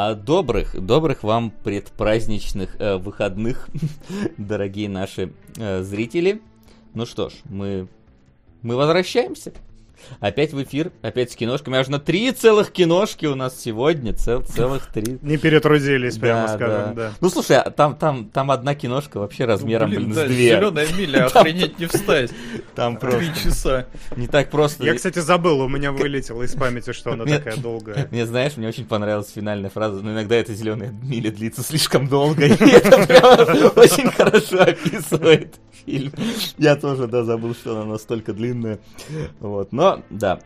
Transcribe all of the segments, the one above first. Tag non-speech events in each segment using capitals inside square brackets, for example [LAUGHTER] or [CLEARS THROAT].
А добрых, добрых вам предпраздничных э, выходных, [LAUGHS] дорогие наши э, зрители. Ну что ж, мы, мы возвращаемся. Опять в эфир, опять с киношками. Аж на три целых киношки у нас сегодня. Цел, целых три. Не перетрудились, прямо да, скажем, да. да. Ну слушай, а там, там, там одна киношка вообще размером, ну, блин, блин, да, с две. Зеленая миля, [LAUGHS] охренеть не встать. Там просто. Три часа. Не так просто. Я, кстати, забыл, у меня вылетело из памяти, что она такая долгая. [LAUGHS] Мне, знаешь, мне очень понравилась финальная фраза, но иногда эта зеленая миля длится слишком долго, [LAUGHS] и это прямо очень хорошо описывает фильм. Я тоже, да, забыл, что она настолько длинная. Вот, но, да,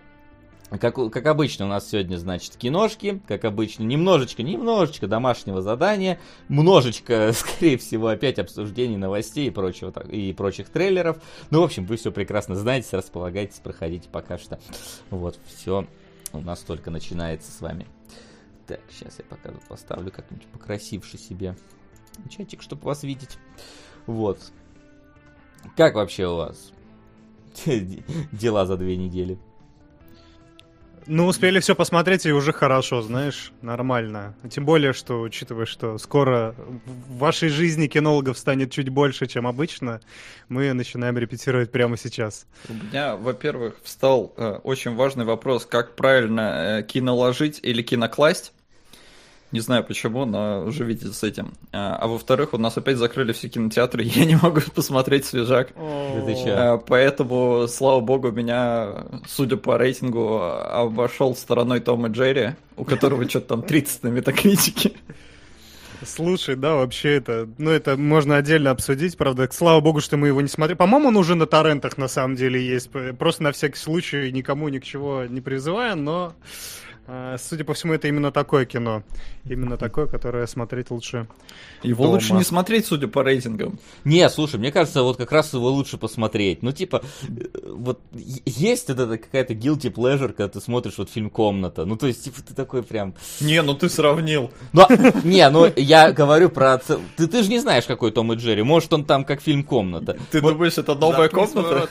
как, как обычно у нас сегодня, значит, киношки, как обычно, немножечко, немножечко домашнего задания, множечко, [LAUGHS] скорее всего, опять обсуждений новостей и прочего, и прочих трейлеров. Ну, в общем, вы все прекрасно знаете, располагайтесь, проходите пока что. Вот, все у нас только начинается с вами. Так, сейчас я пока поставлю как-нибудь покрасивший себе чатик, чтобы вас видеть. Вот. Как вообще у вас [LAUGHS] дела за две недели? Ну, успели все посмотреть, и уже хорошо, знаешь, нормально. Тем более, что, учитывая, что скоро в вашей жизни кинологов станет чуть больше, чем обычно, мы начинаем репетировать прямо сейчас. У меня, во-первых, встал э, очень важный вопрос, как правильно э, киноложить или кинокласть. Не знаю почему, но живите с этим. А, а во-вторых, у нас опять закрыли все кинотеатры, [LAUGHS] я не могу посмотреть свежак. А, поэтому, слава богу, меня, судя по рейтингу, обошел стороной Том и Джерри, у которого что-то там 30 на метакритике. Слушай, да, вообще это, ну это можно отдельно обсудить, правда. Слава богу, что мы его не смотрели. По-моему, он уже на торрентах на самом деле есть. Просто на всякий случай никому ни к чего не призывая, но судя по всему, это именно такое кино. Именно такое, которое смотреть лучше. Его дома. лучше не смотреть, судя по рейтингам. Не, слушай, мне кажется, вот как раз его лучше посмотреть. Ну, типа, вот есть это какая-то guilty pleasure, когда ты смотришь вот фильм «Комната». Ну, то есть, типа, ты такой прям... Не, ну ты сравнил. Но, не, ну я говорю про... Ты, ты же не знаешь, какой Том и Джерри. Может, он там как фильм «Комната». Ты вот... думаешь, это новая комната?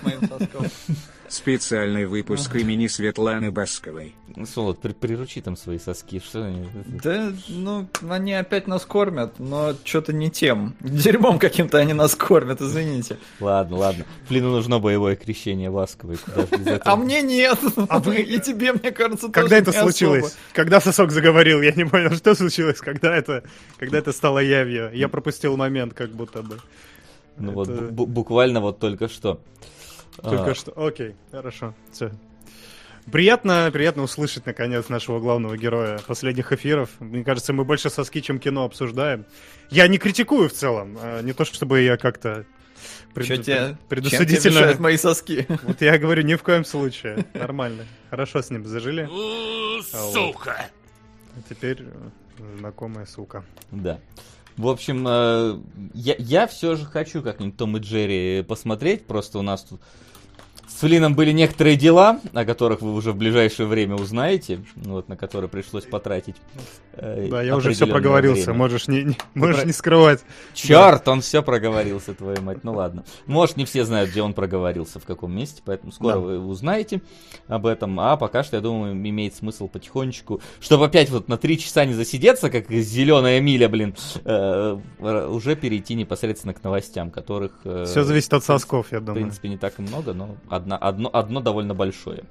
Специальный выпуск имени Светланы Басковой. Солод, при, приручи там свои соски. Что они... Да, ну, они опять нас кормят, но что-то не тем. Дерьмом каким-то они нас кормят, извините. Ладно, ладно. Флину нужно боевое крещение Басковой. А мне нет. А вы... И тебе, мне кажется, Когда это случилось? Когда сосок заговорил, я не понял, что случилось, когда это, когда это стало явью. Я пропустил момент, как будто бы. Ну вот, буквально вот только что. Только а... что. Окей, хорошо. Все. Приятно, приятно услышать, наконец, нашего главного героя последних эфиров. Мне кажется, мы больше соски, чем кино обсуждаем. Я не критикую в целом. А не то, чтобы я как-то пред... Что тебе, предусудительно... Чем тебе мои соски? Вот я говорю, ни в коем случае. Нормально. Хорошо с ним зажили. Сука! А теперь э, знакомая сука. Да. В общем, э, я, я все же хочу как-нибудь Том и Джерри посмотреть. Просто у нас тут с Флином были некоторые дела, о которых вы уже в ближайшее время узнаете, вот, на которые пришлось потратить. Э, да, я уже все проговорился, время. можешь не, не, можешь Про... не скрывать. Черт, да. он все проговорился, твою мать. Ну ладно. Может, не все знают, где он проговорился, в каком месте, поэтому скоро да. вы узнаете об этом. А пока что, я думаю, имеет смысл потихонечку, чтобы опять вот на три часа не засидеться, как зеленая миля, блин, э, уже перейти непосредственно к новостям, которых... Э, все зависит от сосков, я думаю. В принципе, не так и много, но одна, одно, одно довольно большое.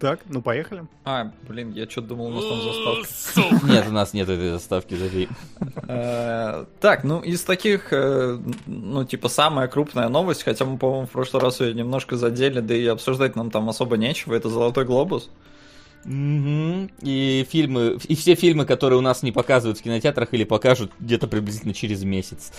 Так, ну поехали. А, блин, я что-то думал, у нас там заставка. Нет, у нас нет этой заставки, забей. Э, так, ну из таких, э, ну типа самая крупная новость, хотя мы, по-моему, в прошлый раз ее немножко задели, да и обсуждать нам там особо нечего, это «Золотой глобус». И фильмы, и все фильмы, которые у нас не показывают в кинотеатрах или покажут где-то приблизительно через месяц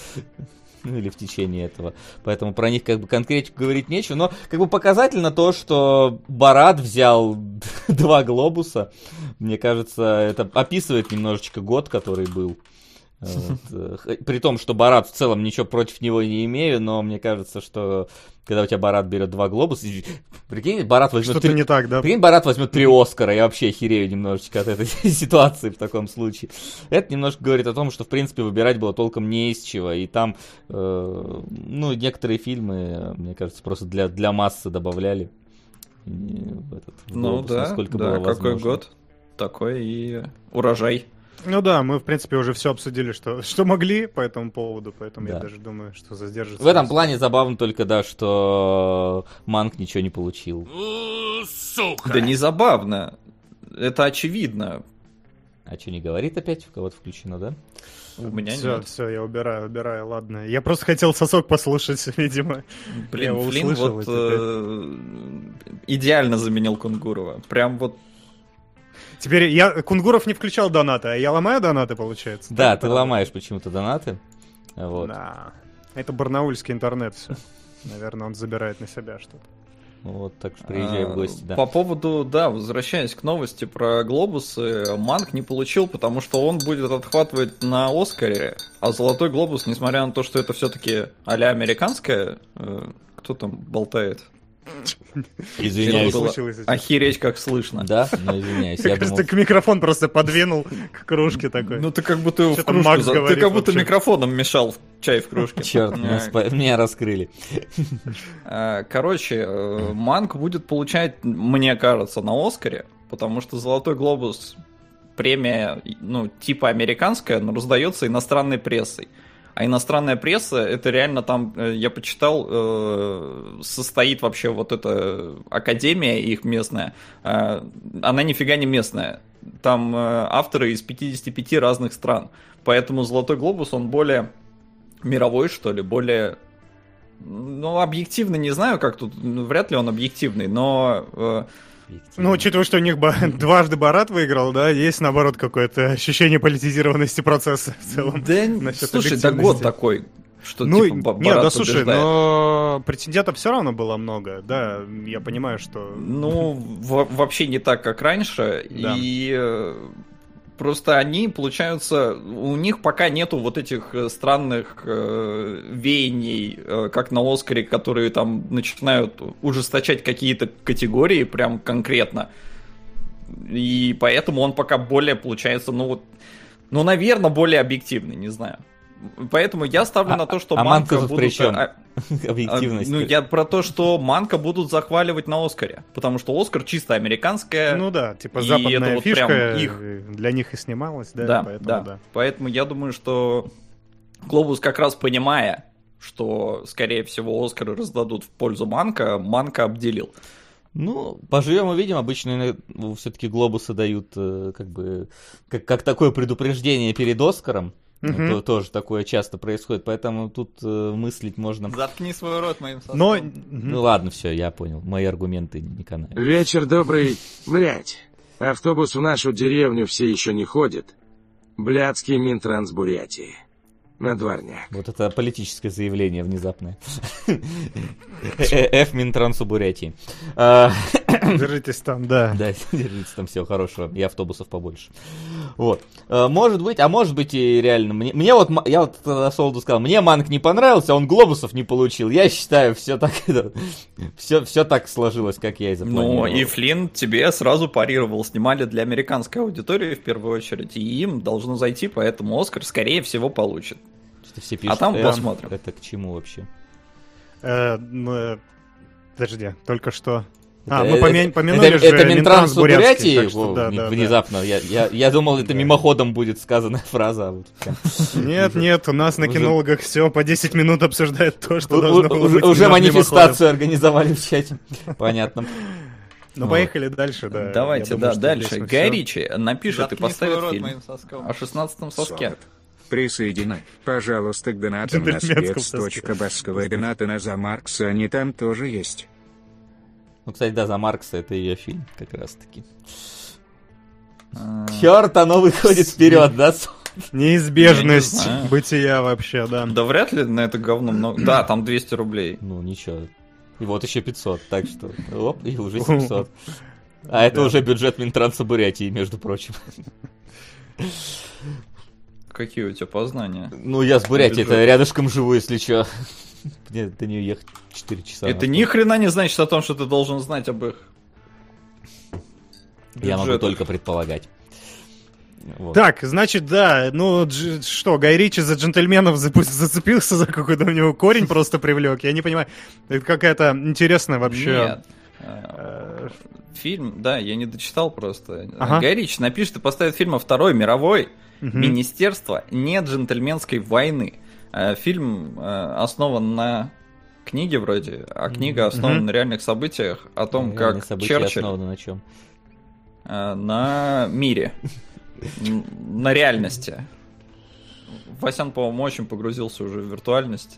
ну или в течение этого. Поэтому про них как бы конкретику говорить нечего. Но как бы показательно то, что Барат взял [LAUGHS] два глобуса. Мне кажется, это описывает немножечко год, который был. Вот. Э, при том, что Барат в целом ничего против него не имею, но мне кажется, что когда у тебя Барат берет два глобуса, прикинь, Барат возьмет... Что-то три... не так, да? Прикинь, Барат возьмет три Оскара, я вообще херею немножечко от этой [LAUGHS] ситуации в таком случае. Это немножко говорит о том, что, в принципе, выбирать было толком не из чего, и там, э, ну, некоторые фильмы, мне кажется, просто для, для массы добавляли. В этот, ну глобус, да, да, было какой возможно. год? такой и урожай. Ну да, мы, в принципе, уже все обсудили, что, [LAUGHS] что могли по этому поводу, поэтому я Да. даже думаю, что задержится. В этом плане забавно только, да, что Манк ничего не получил. У, Сука! Да не забавно. Это очевидно. А что, не говорит опять? У кого-то включено, да? У меня все, нет. все, я убираю, убираю, ладно. Я просто хотел сосок послушать, [LAUGHS] видимо. Я Блин, его Флинн услышал, вот э, идеально заменил Кунгурова. Прям вот Теперь я Кунгуров не включал донаты, а я ломаю донаты, получается? Да, Так ты ломаешь почему-то донаты. Вот. Да. Это барнаульский интернет все. Наверное, он забирает на себя что-то. Вот, так что приезжай в А, гости, да. По поводу, да, возвращаясь к новости про глобусы, Манк не получил, потому что он будет отхватывать на Оскаре, а Золотой глобус, несмотря на то, что это все-таки а-ля американское, э, кто там болтает? Извиняюсь. было? Охереть, как слышно. Да, ну извиняюсь. Я кажется, думал, ты микрофон просто подвинул к кружке такой. Ну ты как будто в кружку... Макс за- Ты как будто вообще? микрофоном мешал в чай в кружке. черт, меня, меня раскрыли. [LAUGHS] Э, Короче, э, Манк будет получать, мне кажется, на Оскаре, потому что Золотой глобус премия, ну, типа американская, но раздается иностранной прессой. А иностранная пресса, это реально там, э, я почитал, э, состоит вообще вот эта академия их местная, э, она нифига не местная. Там авторы из 55 разных стран. Поэтому Золотой глобус, он более мировой, что ли, более ну, объективно не знаю, как тут, ну, вряд ли он объективный, но Ну, учитывая, что у них ба- дважды Барат выиграл, да, есть, наоборот, какое-то ощущение политизированности процесса в целом. да, [LAUGHS] слушай, да год такой, что Ну, типа Ба- нет, Барат да слушай, побеждает. но претендентов все равно было много, да, я понимаю, что... Ну, во- вообще не так, как раньше, Да. и э, просто они, получаются, у них пока нету вот этих э, странных э, веяний, э, как на Оскаре, которые там начинают ужесточать какие-то категории прям конкретно. И поэтому он пока более, получается, ну вот, ну, наверное, более объективный, не знаю. Поэтому я ставлю А- на то, что а Манка будут... при а- [LAUGHS] Объективность. а, Ну, я про то, что Манка будут захваливать на Оскаре. Потому что Оскар чисто американская. Ну да, типа и это западная вот фишка прям их- э, для них и снималась, да, да, поэтому да. да. Поэтому я думаю, что Глобус как раз понимая, что, скорее всего, Оскары раздадут в пользу Манка, Манка обделил. Ну, поживем увидим. Обычно все-таки глобусы дают э, как бы как, как такое предупреждение перед Оскаром. Мгм. То- тоже такое часто происходит, поэтому тут э, мыслить можно. Заткни свой рот моим соском. Но... Ну ладно, все, я понял. Мои аргументы не канают. Вечер добрый. Блять. Автобус в нашу деревню все еще не ходит. Блядский Минтранс Бурятии. На дворняк. Вот это политическое заявление внезапное. [LAUGHS] F Минтрансу Бурятии. А, [COUGHS] Держитесь там, да. Да, [LAUGHS] держитесь там всего хорошего, и автобусов побольше. Вот. Э, Может быть, а может быть и реально. Мне, мне вот, я вот тогда Солду сказал, мне Манк не понравился, он глобусов не получил. Я считаю, все так, [LAUGHS] все, все так сложилось, как я и запланировал. Ну, и Флинн тебе сразу парировал. Снимали для американской аудитории в первую очередь, и им должно зайти, поэтому Оскар, скорее всего, получит. Что все пишут, там «Эм, посмотрим». Это к чему вообще? Э, ну, э, Подожди, только что... А, Это- мы это- помянули это, же это Минтранс Бурятии? что да, да, внезапно. Я, я, я думал, это мимоходом будет сказанная [LAUGHS] фраза. а вот. Нет, нет, у нас на кинологах все по 10 минут обсуждают то, что должно у- было Уже быть уже манифестацию организовали в чате. [LAUGHS] Понятно. Ну, поехали дальше, да. Давайте, да, дальше. здесь мы Гай всё. Ричи напишет и поставит фильм о 16 соске. Присоединяй, пожалуйста, к донатам на спец.басковые донаты на за Маркса, они там тоже есть. Ну, кстати, да, за Маркса это ее фильм, как раз таки. А, Черт, оно выходит вперед, да? Неизбежность не бытия вообще, да. Да вряд ли на это говно много. Да, там 200 рублей. Ну, ничего. И вот еще 500, так что, оп, и уже 700. А это Да. уже бюджет Минтранса Бурятии, между прочим. [LAUGHS] Какие у тебя познания? Ну, я с Бурятии, это рядышком живу, если что. [LAUGHS] Мне до нее ехать 4 часа. Это ни хрена не значит о том, что ты должен знать об их. Я могу только предполагать. Вот. Так, значит, да, ну дж- что, Гай Ричи за джентльменов запу- зацепился за какой-то у него корень просто привлек. Я не понимаю, это какая-то интересная вообще... Нет. Э, э, фильм, да, я не дочитал просто. Ага. Гай Ричи напишет и поставит фильм о Второй мировой. Мгм. Министерство не джентльменской войны. Э, Фильм э, основан на книге вроде, а книга основана Мгм. на реальных событиях о том, Реальные как Черчилль основаны на чем? э, на мире, на реальности. Васян, по-моему, очень погрузился уже в виртуальность.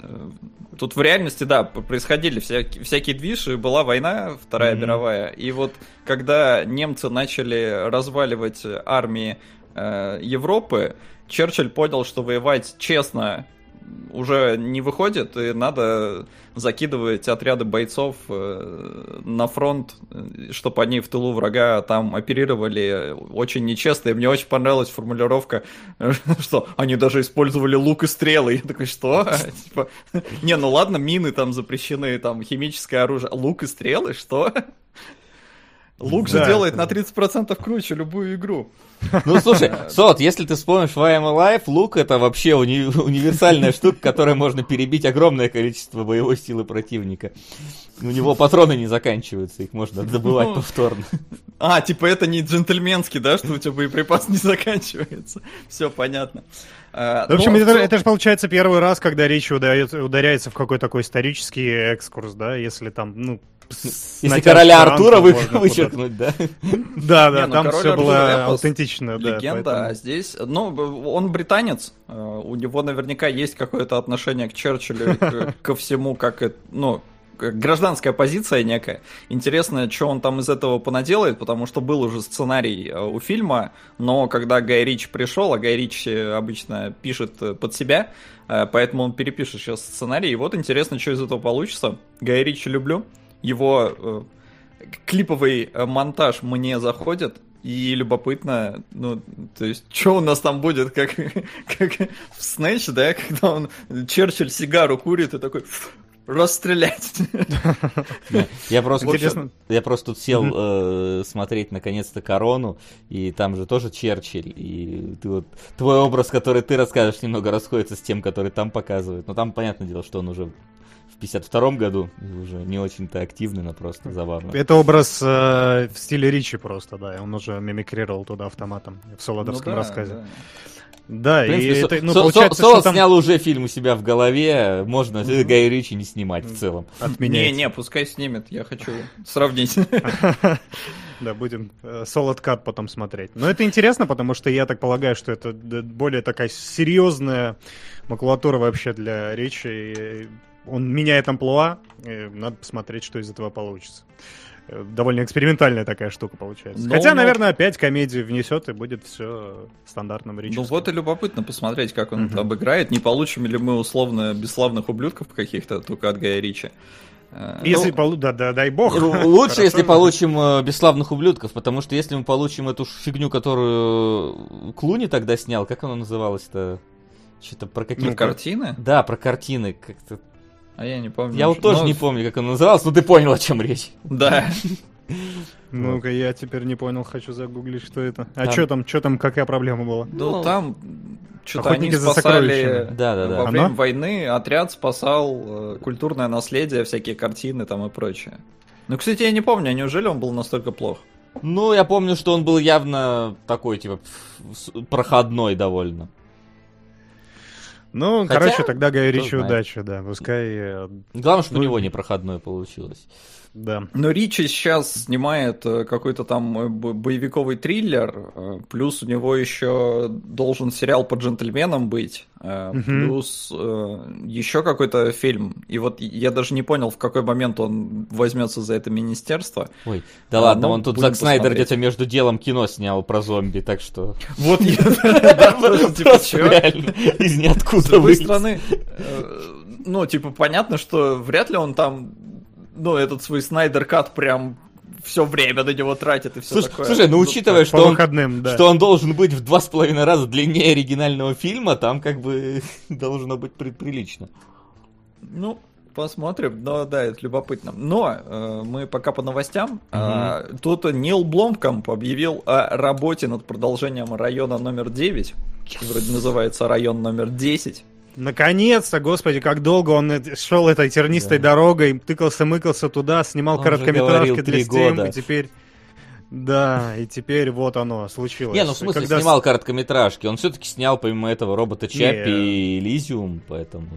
Тут в реальности, да, происходили всякие, всякие движи, была война, Вторая Мгм. мировая, и вот когда немцы начали разваливать армии э, Европы, Черчилль понял, что воевать честно уже не выходит, и надо закидывать отряды бойцов э, на фронт, чтобы они в тылу врага там оперировали очень нечестно. И мне очень понравилась формулировка, [LAUGHS] что они даже использовали лук и стрелы. Я такой, что? [LAUGHS] Типа, не, ну ладно, мины там запрещены, там химическое оружие. Лук и стрелы? Что? Лук же делает на 30% круче любую игру. Ну, слушай, Сот, если ты вспомнишь в I Am Alive, лук это вообще уни- универсальная штука, которой можно перебить огромное количество боевой силы противника. У него патроны не заканчиваются, их можно добывать Ну, повторно. А, типа это не джентльменский, да, что у тебя боеприпас не заканчивается. Все понятно. А, В общем, но в это, это же получается первый раз, когда речь ударяется, ударяется в какой-то такой исторический экскурс, да, если там, ну, с Если короля Артура вы- вычеркнуть, да? Да, да, Не, ну, там все было аутентично, да. легенда, поэтому- а здесь, ну, он британец, э, у него наверняка есть какое-то отношение к Черчиллю, [LAUGHS] ко всему, как это, ну, гражданская позиция некая. Интересно, что он там из этого понаделает, потому что был уже сценарий э, у фильма, но когда Гай Рич пришел, а Гай Рич обычно пишет э, под себя, поэтому он перепишет сейчас сценарий, и вот интересно, что из этого получится. Гай Ричи люблю, его э, клиповый э, монтаж мне заходит, и любопытно, ну, то есть, что у нас там будет, как, [LAUGHS] как в Снэч, да, когда он, Черчилль сигару курит и такой, «Фу, расстрелять. [LAUGHS] Я просто, я просто тут сел э, смотреть наконец-то корону, и там же тоже Черчилль, и ты вот твой образ, который ты расскажешь, немного расходится с тем, который там показывают. Но там понятное дело, что он уже в 52-м году и уже не очень-то активный, но просто забавно. Это образ э, в стиле Ричи просто, да, он уже мимикрировал туда автоматом в солодовском Ну да, рассказе. да. Да, В принципе, и Со- это, ну, Со- получается, Со- Солод что там снял уже фильм у себя в голове, можно э, Гай Ричи не снимать в целом. отменяется. Не, не, пускай снимет, я хочу сравнить. [LAUGHS] Да, будем э, Solid Cut потом смотреть. Но это интересно, потому что я так полагаю, что это более такая серьезная макулатура вообще для речи. Он меняет амплуа, и надо посмотреть, что из этого получится. Э, Довольно экспериментальная такая штука получается. Но- Хотя, но- наверное, опять комедию внесет, и будет все стандартным речи. Ну вот и любопытно посмотреть, как он Мгм. обыграет. Не получим ли мы условно бесславных ублюдков каких-то только от Гая Ричи. Э, Если ну, полу- да, да, дай бог. Лучше, Хорошо. если получим э, бесславных ублюдков, потому что если мы получим эту фигню, которую Клуни тогда снял, как она называлась-то? Что-то про ну, какие-то... картины? Да, про картины. Как-то... А я не помню. Я вот тоже Ну, не помню, как она называлась, но ты понял, о чем речь. Да. [LAUGHS] Ну-ка, я теперь не понял, хочу загуглить, что это. А что там, что там, какая проблема была? Ну, там что-то они охотники за спасали сокровищами. Да-да-да. во время Оно? войны, отряд спасал э, культурное наследие, всякие картины там и прочее. Ну, кстати, я не помню, а неужели он был настолько плох? Ну, я помню, что он был явно такой, типа, проходной довольно. Ну, Хотя, короче, тогда Гай Ричи удачи, да. Пускай, э, Главное, что у Ну, него не проходной получилось. Да. Но Ричи сейчас снимает э, какой-то там э, бо- боевиковый триллер, э, плюс у него еще должен сериал по джентльменам быть, Мгм. плюс еще какой-то фильм. И вот я даже не понял, в какой момент он возьмется за это министерство. Ой, да А, ладно, ну, он тут Зак Снайдер где-то между делом кино снял про зомби, так что... Вот я [LAUGHS] [LAUGHS] [LAUGHS] реально из С ниоткуда другой вылез. стороны, ну, типа, понятно, что вряд ли он там, ну, этот свой Снайдер Кат прям все время на него тратит и все Слушай, такое. слушай, ну учитывая, По что он, выходным, да. что он должен быть в два с половиной раза длиннее оригинального фильма, там как бы [LAUGHS] должно быть при- прилично. Ну, посмотрим. Но да, это любопытно. Но э, мы пока по новостям. А, тут Нил Бломкамп объявил о работе над продолжением района номер 9. Вроде называется район номер 10. Наконец-то, господи, как долго он шел этой тернистой Да. дорогой, тыкался-мыкался туда, снимал Он короткометражки для Steam, года. и теперь Да, и теперь вот оно случилось. Не, ну в смысле Когда снимал короткометражки. Он все-таки снял помимо этого робота Чаппи и Элизиум, поэтому.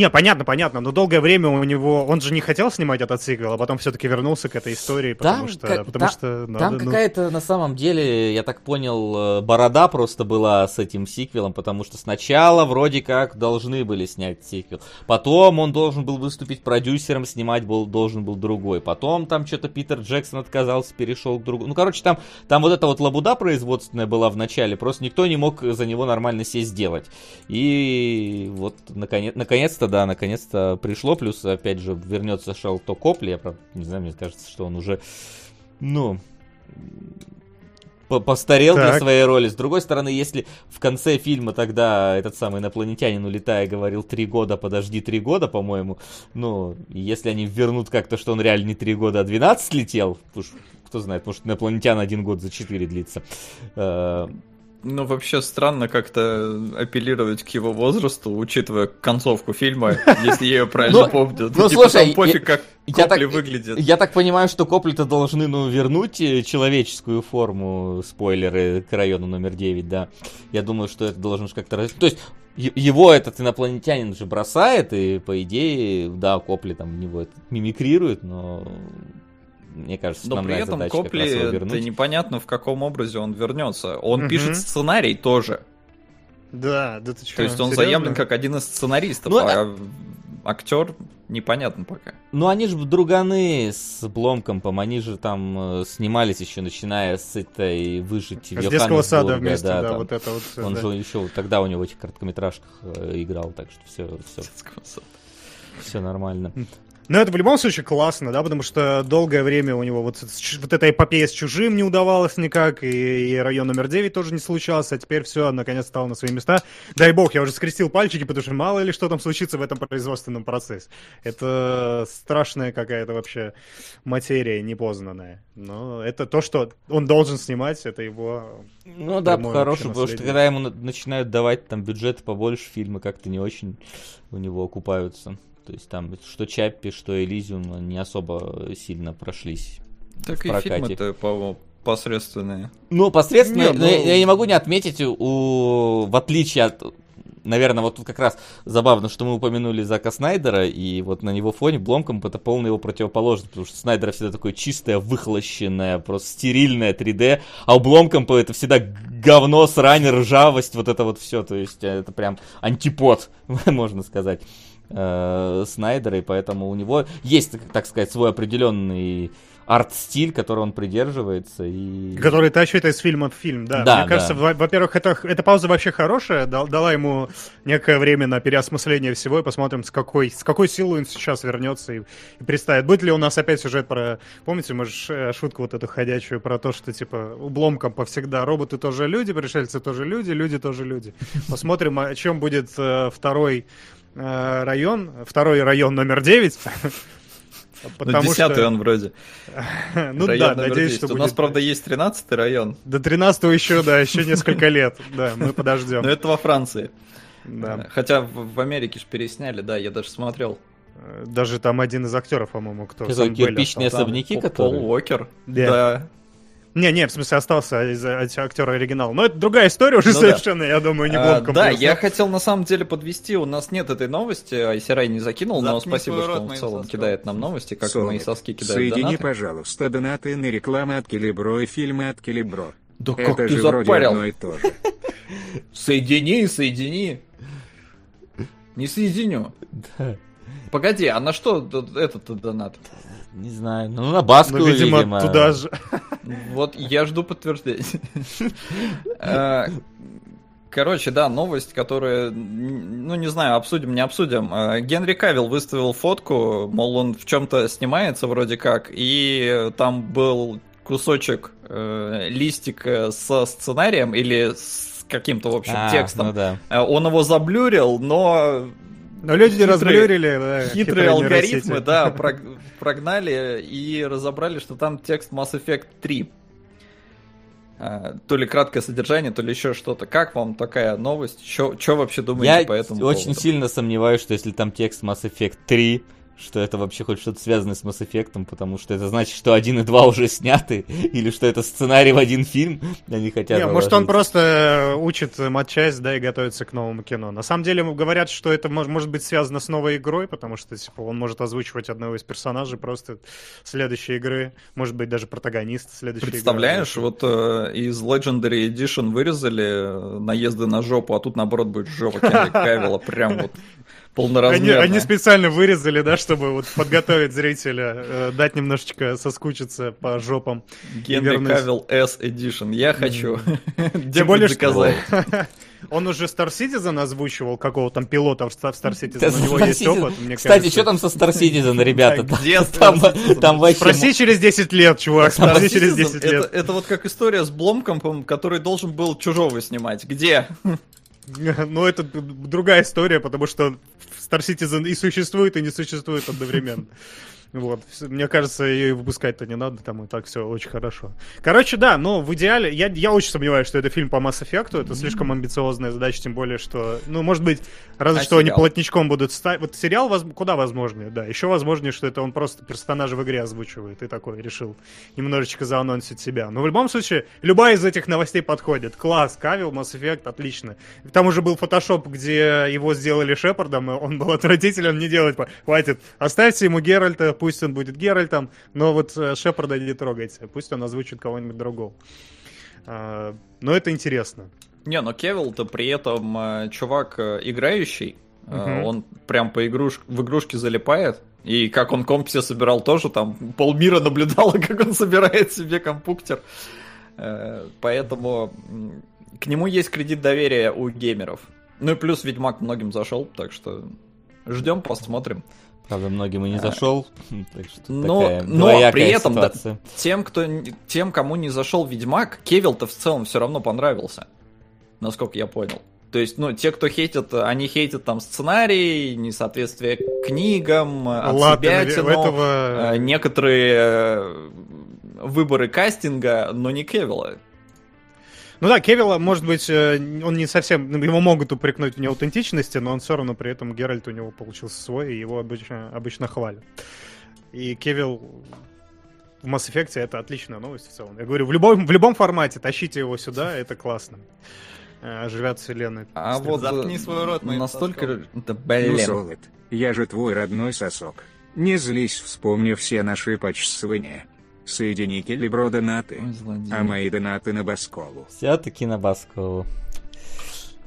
Не, понятно, понятно, но долгое время у него... Он же не хотел снимать этот сиквел, а потом все-таки вернулся к этой истории, потому что... как- потому та- что надо, там ну, какая-то на самом деле, я так понял, э, борода просто была с этим сиквелом, потому что сначала вроде как должны были снять сиквел. Потом он должен был выступить продюсером, снимать был, должен был другой. Потом там что-то Питер Джексон отказался, перешел к другому. Ну, короче, там, там вот эта вот лабуда производственная была в начале, просто никто не мог за него нормально сесть сделать. И вот наконец, наконец-то, да, наконец-то пришло. Плюс, опять же, вернется Шелто Копли. Я, правда, не знаю, мне кажется, что он уже, ну, по- постарел для Так. своей роли. С другой стороны, если в конце фильма тогда этот самый инопланетянин, улетая, говорил три года, подожди три года, по-моему, ну, если они вернут как-то, что он реально не три года, а 12 летел, уж кто знает, может, инопланетян один год за четыре длится. Ну, вообще странно как-то апеллировать к его возрасту, учитывая концовку фильма, [LAUGHS] если я ее правильно Ну, помню. ну, Типа, слушай, пофиг, как Копли выглядит. Я так понимаю, что Копли-то должны, ну, вернуть э, человеческую форму, спойлеры к району номер 9, да. Я думаю, что это должно как-то... То есть, его этот инопланетянин же бросает, и, по идее, да, Копли там в него мимикрирует, но... Мне кажется, Но при этом Копли, это непонятно в каком образе он вернется. Он Мгм. пишет сценарий тоже. Да, да ты что? То есть он заявлен как один из сценаристов, Ну, а актер непонятно пока. Ну, они же друганы с Бломкомпом, они же там э, снимались еще, начиная с этой «Выжить в С детского сада Йоханнесбурге», вместе, да, там. вот это вот. Он да. же еще тогда у него в этих короткометражках э, играл, так что все, все, все нормально. Ну, это в любом случае классно, да, потому что долгое время у него вот, вот эта эпопея с чужим не удавалось никак, и, и район номер 9 тоже не случался, а теперь все, наконец стало на свои места. Дай бог, я уже скрестил пальчики, потому что мало ли что там случится в этом производственном процессе. Это страшная какая-то вообще материя непознанная. Но это то, что он должен снимать, это его... Ну да, по-хорошему, потому что когда ему на- начинают давать там бюджет побольше, фильмы как-то не очень у него окупаются. То есть там что Чаппи, что Элизиум не особо сильно прошлись. Так в и прокате. фильмы-то, по-моему, посредственные. Ну, посредственно, Не, но ну- я, я не могу не отметить, у, в отличие от, наверное, вот тут как раз забавно, что мы упомянули Зака Снайдера, и вот на него фоне Бломком это полная его противоположность, потому что Снайдера всегда такое чистое, выхолощенное, просто стерильное 3D, а у Бломкомпа это всегда говно, срань, ржавость, вот это вот все, то есть э, это прям антипод, [LAUGHS] можно сказать, э, Снайдера, и поэтому у него есть, так сказать, свой определенный арт-стиль, который он придерживается, и... Который тащит из фильма в фильм, да. Да, Мне кажется, да. во- во-первых, это, эта пауза вообще хорошая, дал- дала ему некое время на переосмысление всего, и посмотрим, с какой, с какой силой он сейчас вернется и, и представит. Будет ли у нас опять сюжет про... Помните, мы же э, шутку вот эту ходячую про то, что, типа, обломком повсегда роботы тоже люди, пришельцы тоже люди, люди тоже люди. Посмотрим, о чем будет э, второй район, второй район номер 9. ну, десятый он вроде. [LAUGHS] Ну район да, надеюсь, 10. что У нас, будет- правда, есть тринадцатый район, До 13 еще, да, еще несколько лет. Да, мы [LAUGHS] подождем. но это во Франции. Да. Хотя в, в Америке же пересняли, да, я даже смотрел. Э, Даже там один из актеров, по-моему, кто остался. Там Особняки, которые? Пол Уокер. Да. Да. Не, не, в смысле остался из актера оригинала. Но это другая история уже Ну да. совершенно, я думаю, не А, Бломком да, плюс. я хотел на самом деле подвести. У нас нет этой новости, Айсерай не закинул, но Заткни спасибо, свой что он в целом соском. кидает нам новости, как Соник, мои соски кидают Соедини, донаты. пожалуйста, донаты на рекламы от Келебро и фильмы от Келебро. Да Это как ты же вроде запарил? одно и то же. [LAUGHS] Соедини, соедини. Не соединю. Да. Погоди, а на что этот донат? Не знаю, ну на баску, Ну, видимо, видимо. туда же. Вот я жду подтверждения. Э, Короче, да, новость, которая, ну не знаю, обсудим, не обсудим. Э, Генри Кавилл выставил фотку, мол, он в чем-то снимается вроде как, и там был кусочек э, листика со сценарием или с каким-то, в общем, А, текстом. ну да. Э, Он его заблюрил, но Но люди не Хитрые- разблюрили, да, хитрые алгоритмы, нейросети. да, прогнали и разобрали, что там текст Mass Effect 3. А, То ли краткое содержание, то ли еще что-то. Как вам такая новость? Что вообще думаете Я по этому очень поводу? сильно сомневаюсь, что если там текст Mass Effect 3, что это вообще хоть что-то связано с Mass Effect, потому что это значит, что один и два уже сняты, [LAUGHS] или что это сценарий в один фильм, они хотят Не, может, он просто э, учит матчасть, да, и готовится к новому кино. На самом деле говорят, что это мож- может быть связано с новой игрой, потому что типа, он может озвучивать одного из персонажей просто следующей игры, может быть, даже протагонист следующей игры. Представляешь, вот э, из Legendary Edition вырезали э, наезды на жопу, а тут наоборот будет жопа Генри Кавилла, прям вот [LAUGHS] Они, полноразмерная. они специально вырезали, да, чтобы вот подготовить зрителя, э, дать немножечко соскучиться по жопам. Генри. Кавилл S Edition. Я хочу. Где [LAUGHS] Тем более, доказать? [LAUGHS] он уже Star Citizen озвучивал, какого там пилота в Star Citizen, Да, у него Star есть опыт, мне Кстати, кажется. что там со Star Citizen, ребята? Да, где Там, вообще... Спроси через 10 лет, чувак, Star спроси через Citizen 10 это, лет. это вот как история с Бломкомпом, который должен был чужого снимать. Где? [LAUGHS] Ну, это другая история, потому что Star Citizen и существует, и не существует одновременно. [LAUGHS] Вот. Мне кажется, ее и выпускать-то не надо, там и так все очень хорошо. Короче, да, но в идеале, я, я очень сомневаюсь, что это фильм по Mass Effect, это слишком амбициозная задача, тем более, что, ну, может быть, разве А что они сериал? плотничком будут ставить. Вот сериал воз- куда возможнее, да. Еще возможнее, что это он просто персонажа в игре озвучивает, и такой решил немножечко заанонсить себя. Но в любом случае, любая из этих новостей подходит. Класс, Кавил, Mass Effect, отлично. Там уже был фотошоп, где его сделали Шепардом, и он был отвратителен, не делать. Хватит, оставьте ему Геральта, пусть он будет Геральтом, но вот э, Шепарда не трогайте, пусть он озвучит кого-нибудь другого. А, Но это интересно. Не, но Кевилл-то при этом э, чувак э, играющий. Мгм. Он прям по игруш... в игрушки залипает. И как он комп себе собирал тоже, там полмира наблюдало, [LAUGHS] как он собирает себе компуктер. Поэтому к нему есть кредит доверия у геймеров. Ну и плюс Ведьмак многим зашел, так что ждем, посмотрим. Правда, многим и не зашел, [LAUGHS] так что Но, но при этом да, тем, кто, тем, кому не зашел Ведьмак, Кевилл-то в целом все равно понравился. Насколько я понял. То есть, ну, те, кто хейтят, они хейтят там сценарий, несоответствие книгам, Ладно, отсебятину, этого... э, некоторые э, выборы кастинга, но не Кевилла. Ну да, Кевилла, может быть, э, он не совсем... ну, Его могут упрекнуть в неаутентичности, но он все равно при этом Геральт у него получился свой, и его обычно, обычно хвалят. И Кевилл в Mass Effect это отличная новость в целом. Я говорю, в любом, в любом формате тащите его сюда, это классно. Э, Оживят вселенную. А вот Заткни э, свой рот моим настолько... Да, Ну, блин. Золот, я же твой родной сосок. Не злись, вспомни все наши почесывания. Соедини Келебро донаты, Ой, а мои донаты на Баскову. Все-таки на Баскову.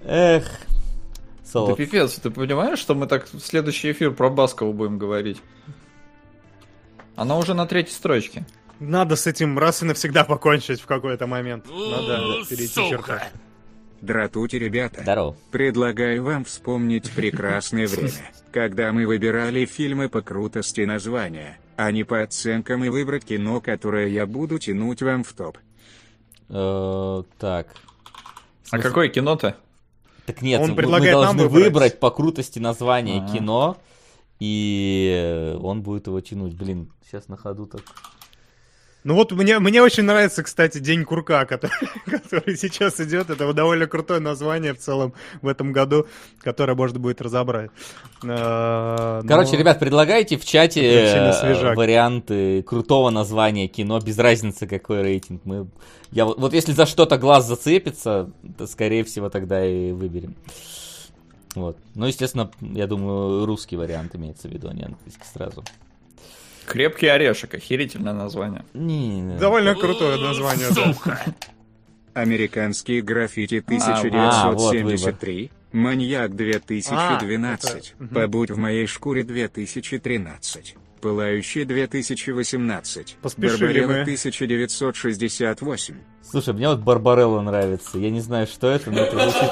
Эх. Да Солод. пипец, ты понимаешь, что мы так в следующий эфир про Баскову будем говорить? Она уже на третьей строчке. Надо с этим раз и навсегда покончить в какой-то момент. Надо перейти черту. Дратути, ребята. Здорово. Предлагаю вам вспомнить прекрасное [LAUGHS] время, когда мы выбирали фильмы по крутости названия, а не по оценкам и выбрать кино, которое я буду тянуть вам в топ. Э, Так. А какое кино-то? Так нет, Он мы- предлагает мы нам должны выбрать. выбрать по крутости название А. кино, и он будет его тянуть. Блин, сейчас на ходу так. Ну вот мне, мне очень нравится, кстати, День курка, который, [LAUGHS] который сейчас идет. Это довольно крутое название в целом в этом году, которое можно будет разобрать. А, Короче, но- ребят, предлагайте в чате э, варианты крутого названия кино, без разницы какой рейтинг. Мы... Я, вот вот если за что-то глаз зацепится, то скорее всего тогда и выберем. Вот. Ну, естественно, я думаю, русский вариант имеется в виду, а не английский сразу. Крепкий орешек, охерительное название. Не, Довольно крутое название, да. Американские граффити а, вот 1973, Маньяк 2012, А, Побудь в моей шкуре 2013, Пылающий 2018, Поспешили Барбарелла мы. 1968. Слушай, мне вот Барбарелла нравится. Я не знаю, что это, но это звучит...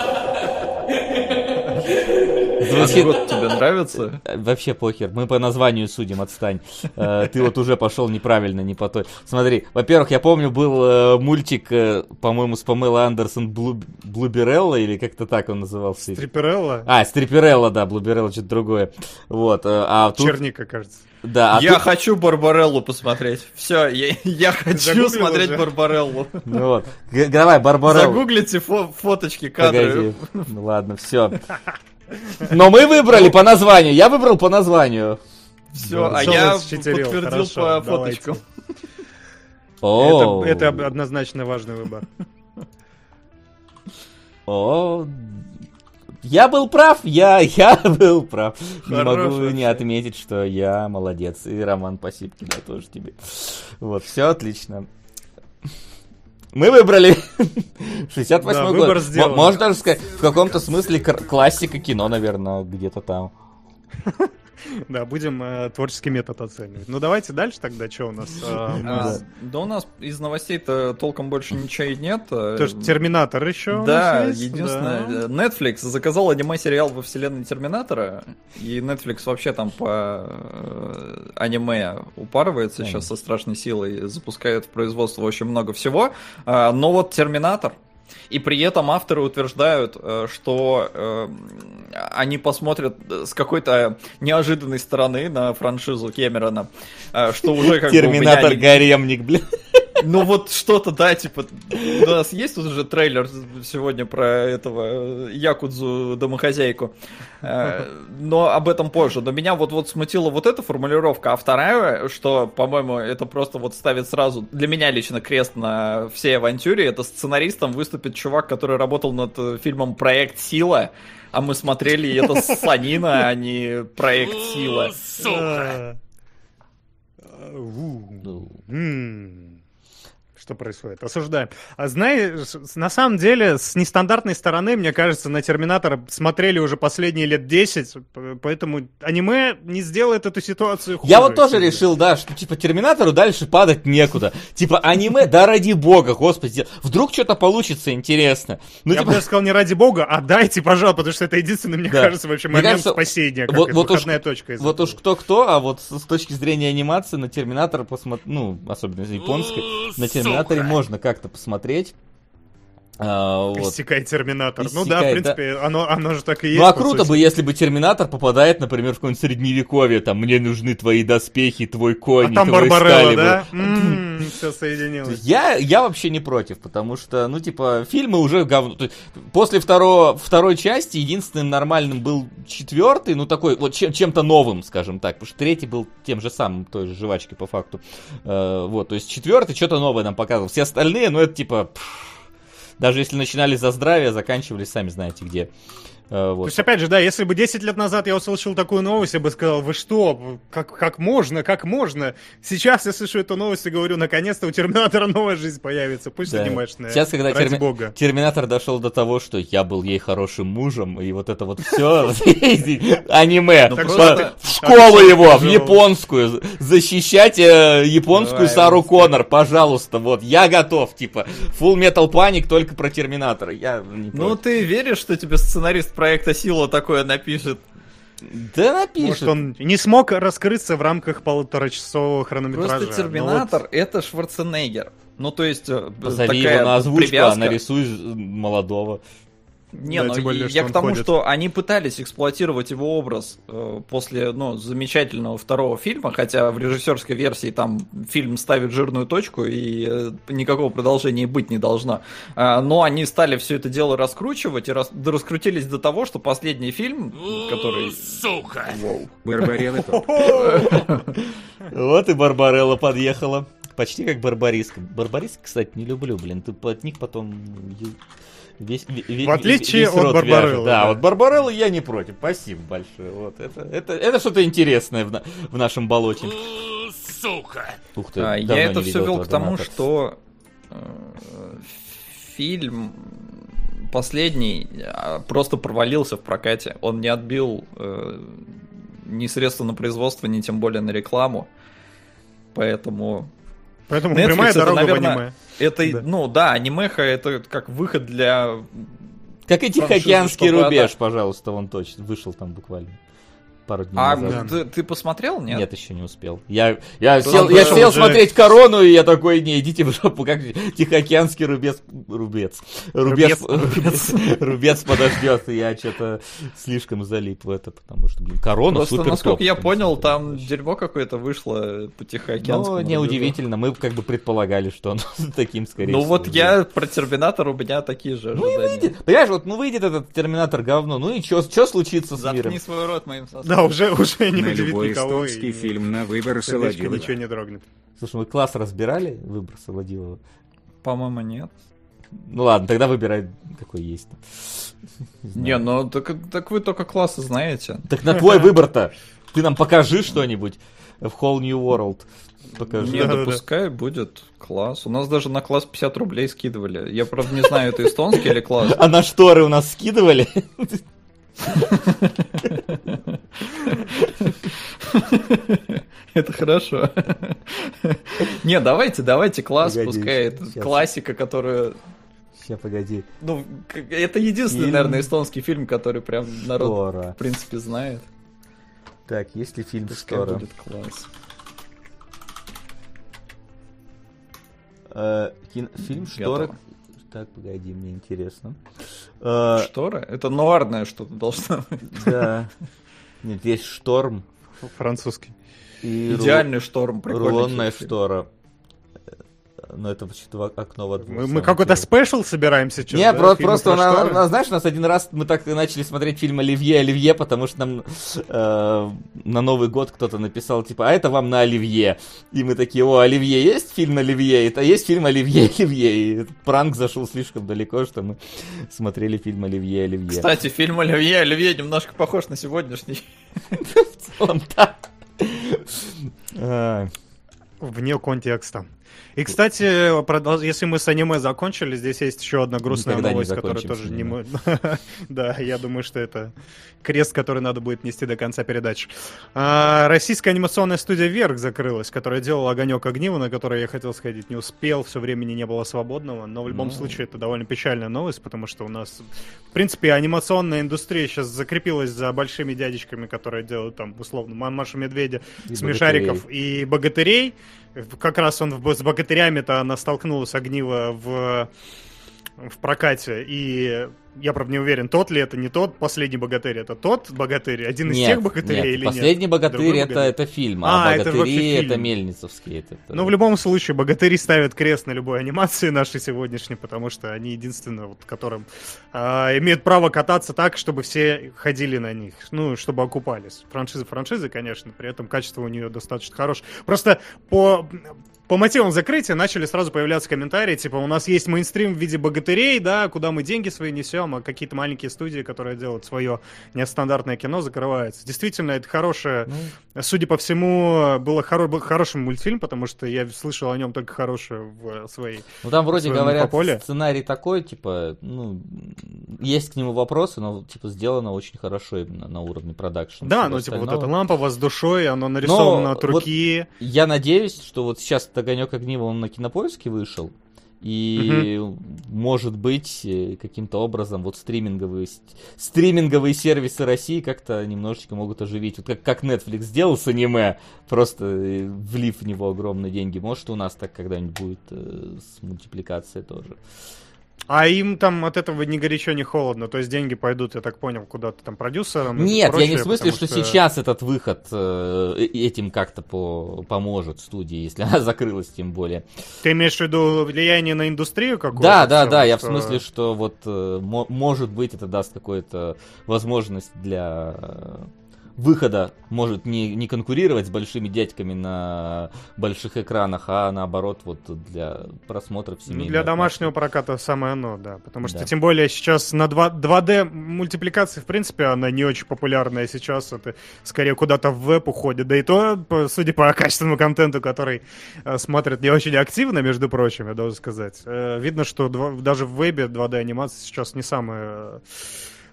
Звучит... год тебе нравится? Вообще похер, мы по названию судим, отстань. Э, Ты вот уже пошел неправильно, не по той. Смотри, во-первых, я помню, был э, мультик, э, по-моему, с Памелой Андерсон Блу... Блуберелла, или как-то так он назывался. Стриперелла, А, Стриперелла, да, Блуберелла, что-то другое. Вот, а тут... черника, кажется. Да, а я тут- хочу Барбареллу посмотреть. Все, я, я хочу Загуглил смотреть уже? Барбареллу. Ну вот, давай, Барбарелла. Загуглите фо- фоточки, кадры. Погоди. Ну ладно, все. Но мы выбрали по названию. Я выбрал по названию. Все, а я подтвердил по фоточкам. О, Это, однозначно важный выбор. О, я был прав, я, я был прав. Не Хорош могу не отметить, что я молодец. И Роман, спасибо тебе тоже тебе. Вот, все отлично. Мы выбрали [LAUGHS] 68 Да, год. сделан. Можно даже сказать, в каком-то смысле классика кино, наверное, где-то там. Да, будем э, творческий метод оценивать. Ну давайте дальше тогда, что у нас? э, А, Да у нас из новостей-то толком больше ничего и нет. э, То, что Терминатор еще Да, есть, единственное, да. Netflix заказал аниме-сериал во вселенной Терминатора, и Netflix вообще там по аниме упарывается сейчас со страшной силой, запускает в производство очень много всего, А, но вот Терминатор, и при этом авторы утверждают, э, что э, они посмотрят с какой-то неожиданной стороны на франшизу Кэмерона, э, что уже как бы Терминатор не- гаремник, блин. Ну вот что-то, да, типа, у нас есть тут уже трейлер сегодня про этого Якудзу домохозяйку, Э, но об этом позже. Но меня вот, вот смутила вот эта формулировка, а вторая, что, по-моему, это просто вот ставит сразу, для меня лично крест на всей авантюре, это сценаристом выступит чувак, который работал над фильмом «Проект Сила», а мы смотрели это с Санина, а не «Проект Сила». А. Что происходит? Осуждаем. А знаешь, на самом деле, с нестандартной стороны, мне кажется, на Терминатора смотрели уже последние лет 10, п- поэтому аниме не сделает эту ситуацию хуже. Я вот тоже сильно. решил, да, что типа Терминатору дальше падать некуда. Типа аниме, да ради бога, господи, вдруг что-то получится интересно. Ну, Я типа, бы даже сказал не ради бога, а дайте, пожалуйста, потому что это единственный, мне кажется, вообще момент спасения, как выходная точка вот уж кто-кто, а вот с, точки зрения анимации на Терминатор посмотреть, ну, особенно из японской, на Терминаторе можно как-то посмотреть. А, вот. Истекает Терминатор. Ну да, в Истекает, да. принципе, оно, оно же так и есть. Ну а круто сути. бы, если бы Терминатор попадает, например, в какое-нибудь средневековье, там, мне нужны твои доспехи, твой конь, А там твой Барбарелла, Экскалибур». да? Все То соединилось. Я, я вообще не против, потому что, ну, типа, фильмы уже говно. После второго, второй части единственным нормальным был четвертый, ну, такой, вот чем- чем-то новым, скажем так, потому что третий был тем же самым, той же жвачки по факту. Э, вот, то есть четвертый что-то новое нам показывал. Все остальные, ну, это типа... пф, даже если начинали за здравие, заканчивались сами знаете где. Э, То вот. есть, опять же, да, если бы 10 лет назад я услышал такую новость, я бы сказал, вы что, как, как можно, как можно? Сейчас я слышу эту новость и говорю, наконец-то у Терминатора новая жизнь появится, пусть Да. анимешная. Сейчас, когда терми- бога. Терминатор дошел до того, что я был ей хорошим мужем, и вот это вот все [LAUGHS] аниме. Ну, В школу его, в японскую. Защищать э, японскую Сару. Коннор, пожалуйста. Вот, я готов. Типа, Full Metal Panic только про Терминатора. Я Ну ты веришь, что тебе сценарист проекта Сила такое напишет? Да напишет. Может, он не смог раскрыться в рамках полуторачасового хронометража. Просто но Терминатор это Шварценеггер. Ну то есть э, Позови такая его на озвучку, а привязка. нарисуй молодого. Не, Да, ну тем более, я к тому, ходит. что они пытались эксплуатировать его образ э, после ну, замечательного второго фильма, хотя в режиссерской версии там фильм ставит жирную точку и э, никакого продолжения быть не должно. А, но они стали все это дело раскручивать и рас- да раскрутились до того, что последний фильм, который... Воу. Барбарелла топ. [LAUGHS] Вот и Барбарелла подъехала. Почти как Барбариска. Барбариска, кстати, не люблю, блин. Ты от них потом весь, ве- ве- В отличие весь от Барбареллы. Да, да. вот Барбареллы я не против. Спасибо большое. Вот это, это, это что-то интересное в, на- в нашем болоте. Ух ты, А, я это все вел к тому, доната. что э, фильм последний а, просто провалился в прокате. Он не отбил э, ни средства на производство, ни тем более на рекламу. Поэтому Поэтому Netflix прямая это, дорога в наверное, аниме. Это, Да. ну да, анимеха это как выход для... Как и Тихоокеанский рубеж, пожалуйста, он точно вышел там буквально пару дней А назад. ты, ты посмотрел, нет? Нет, еще не успел. Я, я, сел, я сел уже- смотреть корону, и я такой, не, идите в жопу, как же Тихоокеанский рубец, рубец, рубец, рубец, рубец [LAUGHS] подождет, и я что-то слишком залип в это, потому что, блин, корона Просто, супер насколько топ, я понял, там вообще. дерьмо какое-то вышло по Тихоокеанскому. Ну, неудивительно, мы как бы предполагали, что он [LAUGHS] таким, скорее Ну всего, вот будет. я про Терминатор, у меня такие же Ну и выйдет, понимаешь, вот, ну выйдет этот Терминатор говно, ну и что, что случится с миром? Заткни свой рот моим составом. [LAUGHS] Да, уже, уже не На удивит любой никого. эстонский и фильм на выбор Соловьева. ничего не дрогнет. Слушай, мы класс разбирали, выбор Солодилова. По-моему, нет. Ну ладно, тогда выбирай, какой есть. Не, ну так, так вы только классы знаете. Так на твой выбор-то. Ты нам покажи что-нибудь в Whole New World. Покажи. Не, да пускай будет класс. У нас даже на класс 50 рублей скидывали. Я, правда, не знаю, это эстонский или класс. А на шторы у нас скидывали? [LAUGHS] [LAUGHS] Это хорошо. Не, давайте, давайте класс, Погоди, пускай это классика, которая... Сейчас, погоди. Ну, это единственный, Фильм. наверное, эстонский фильм, который прям народ, Штора. в принципе, знает. Так, есть ли фильм Пускай Штора? будет класс. Э, Фильм Штора. Готово. Так, погоди, мне интересно. Штора? Это нуарное что-то должно быть. Да. [LAUGHS] Нет, есть Шторм Французский. и ру- Идеальный шторм. прикольный рулонная фильм. штора. Но это что-то окно во двор. Мы, мы какой-то спешл собираемся сейчас. Не, да? просто у про нас, шторы? у нас, знаешь, у нас один раз мы так и начали смотреть фильм Оливье, Оливье, потому что нам э, на Новый год кто-то написал, типа, а это вам на Оливье. И мы такие, о, Оливье, есть фильм Оливье? Это есть фильм Оливье, Оливье. И этот пранк зашел слишком далеко, что мы смотрели фильм Оливье, Оливье. Кстати, фильм Оливье, Оливье немножко похож на сегодняшний. [LAUGHS] В целом, да. А, Вне контекста. И, кстати, если мы с аниме закончили, здесь есть еще одна грустная Никогда новость, которая тоже не мы. [LAUGHS] Да, я думаю, что это крест, который надо будет нести до конца передачи. А, Российская анимационная студия «Вверх» закрылась, которая делала «Огонек огнива», на который я хотел сходить, не успел, все времени не было свободного, но в любом Ну. случае это довольно печальная новость, потому что у нас, в принципе, анимационная индустрия сейчас закрепилась за большими дядечками, которые делают там, условно, «Ма- Машу Медведя, И смешариков и богатырей. Как раз он с богатырями-то она столкнулась огниво в, в прокате. И я, правда, не уверен, тот ли это, не тот последний богатырь. Это тот богатырь, один из Нет, тех богатырей нет, или последний нет? богатырь это, богатырь. это фильм, а, А, это богатыри это, фильм. Мельницовский. Это, это- Ну, в любом случае, богатыри ставят крест на любой анимации нашей сегодняшней, потому что они единственные, вот, которым а, имеют право кататься так, чтобы все ходили на них, ну, чтобы окупались. Франшиза франшизы, конечно, при этом качество у нее достаточно хорошее. Просто по, по мотивам закрытия начали сразу появляться комментарии, типа, у нас есть мейнстрим в виде богатырей, да, куда мы деньги свои несем, а какие-то маленькие студии, которые делают свое нестандартное кино, закрываются. Действительно, это хорошее Ну, Судя по всему, было хоро- был хороший мультфильм, потому что я слышал о нем только хорошее в своей. Ну там вроде говорят, инфополе. сценарий такой, типа, ну, есть к нему вопросы, но, типа, сделано очень хорошо именно на уровне продакшн. Да, ну типа вот эта лампа с душой, оно нарисовано Но от вот руки. Я надеюсь, что вот сейчас этот огонек огнива, он на кинопоиске вышел. И, может быть, э, каким-то образом вот стриминговые, ст- стриминговые сервисы России как-то немножечко могут оживить. Вот как, как Netflix сделал с аниме, просто э, влив в него огромные деньги. Может, у нас так когда-нибудь будет э, с мультипликацией тоже. А им там от этого ни горячо, ни холодно. То есть деньги пойдут, я так понял, куда-то там продюсерам. Нет, прочее, я не в смысле, потому что, сейчас этот выход э, э- этим как-то по- поможет студии, если [LAUGHS] она закрылась, тем более. Ты имеешь в виду влияние на индустрию какую-то? Да, да, да, целом, я в что- смысле, что вот э, мо- может быть это даст какую-то возможность для э, выхода, может не, не конкурировать с большими дядьками на больших экранах, а наоборот вот для просмотра в Ну, для домашнего проката самое оно, да. Потому что, Да. тем более, сейчас на 2, 2D мультипликации, в принципе, она не очень популярная сейчас. Это скорее куда-то в веб уходит. Да и то, судя по качественному контенту, который э, смотрят не очень активно, между прочим, я должен сказать. э, видно, что два- даже в вебе 2D анимация сейчас не самая э,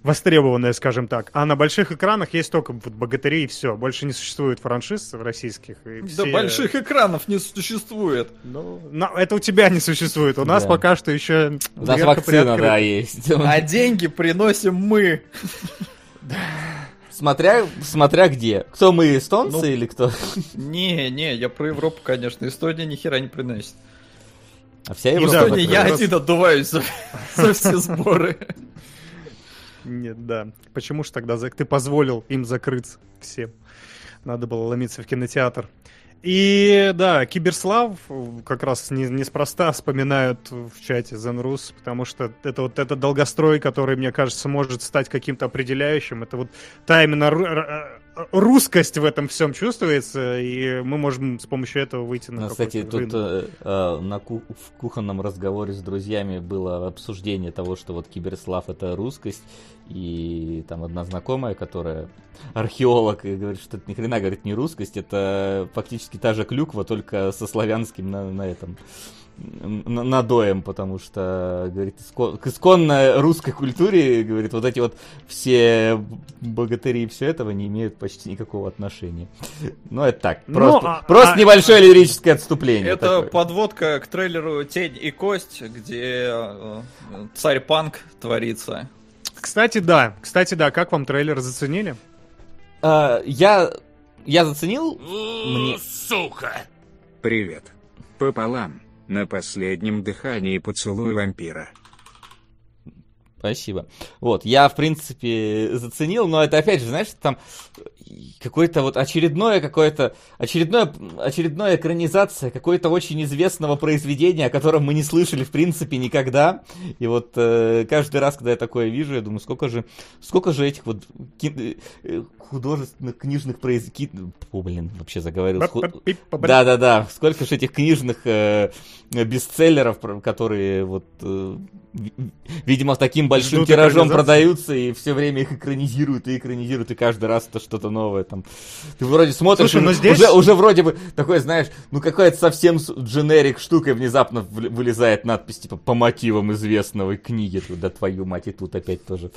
востребованная, скажем так. А на больших экранах есть только вот богатыри и все. Больше не существует франшиз российских. и Да все- больших экранов не существует. Ну, на- это у тебя не существует. У нас Да. пока что еще У нас вакцина, да, есть. А деньги приносим мы. [LAUGHS] Смотря, смотря где. Кто мы, эстонцы Ну, или кто? Не, не, я про Европу, конечно. Эстония ни хера не приносит. А вся Европа да, Эстония, я один отдуваюсь за, [LAUGHS] за все сборы. Нет, да. Почему ж тогда ты позволил им закрыться всем? Надо было ломиться в кинотеатр. И да, Киберслав э, как раз не- неспроста вспоминают в чате Zenrus, потому что это вот этот долгострой, который, мне кажется, может стать каким-то определяющим. Это вот та именно русскость в этом всем чувствуется, и мы можем с помощью этого выйти на Ну, кстати, тут э, э, на ку- в кухонном разговоре с друзьями было обсуждение того, что вот киберслав это русскость, и там одна знакомая, которая археолог, и говорит, что это ни хрена, говорит, не русскость, это фактически та же клюква, только со славянским на, на этом надоем, потому что, говорит, иско- к исконно русской культуре, говорит, вот эти вот все богатыри и все этого не имеют почти никакого отношения. Ну, это так, Ну, просто, а- просто а- небольшое лирическое отступление. Это такое. подводка к трейлеру «Тень и кость», где э, царь панк творится. Кстати, да. Кстати, да. Как вам трейлер заценили? А, я, я заценил, мне... Привет. Пополам. На последнем дыхании поцелуй вампира. Спасибо. Вот, я, в принципе, заценил, но это, опять же, знаешь, там какое-то вот очередное какое-то, очередное, очередная экранизация какой-то очень известного произведения, о котором мы не слышали, в принципе, никогда. И вот э, каждый раз, когда я такое вижу, я думаю, сколько же, сколько же этих вот ки- э, художественных книжных произведений... О, блин, вообще заговорил. Ху- Да, да, да. Сколько же этих книжных э, бестселлеров, которые вот, э, ви- видимо, таким большим Ждут тиражом продаются и все время их экранизируют и экранизируют, и каждый раз это что-то новое там. Ты вроде смотришь, Слушай, ну уже, здесь- уже, уже вроде бы такой, знаешь, ну какая-то совсем дженерик штука, и внезапно вылезает надпись типа по мотивам известного книги. Тут, Да твою мать, и тут опять тоже.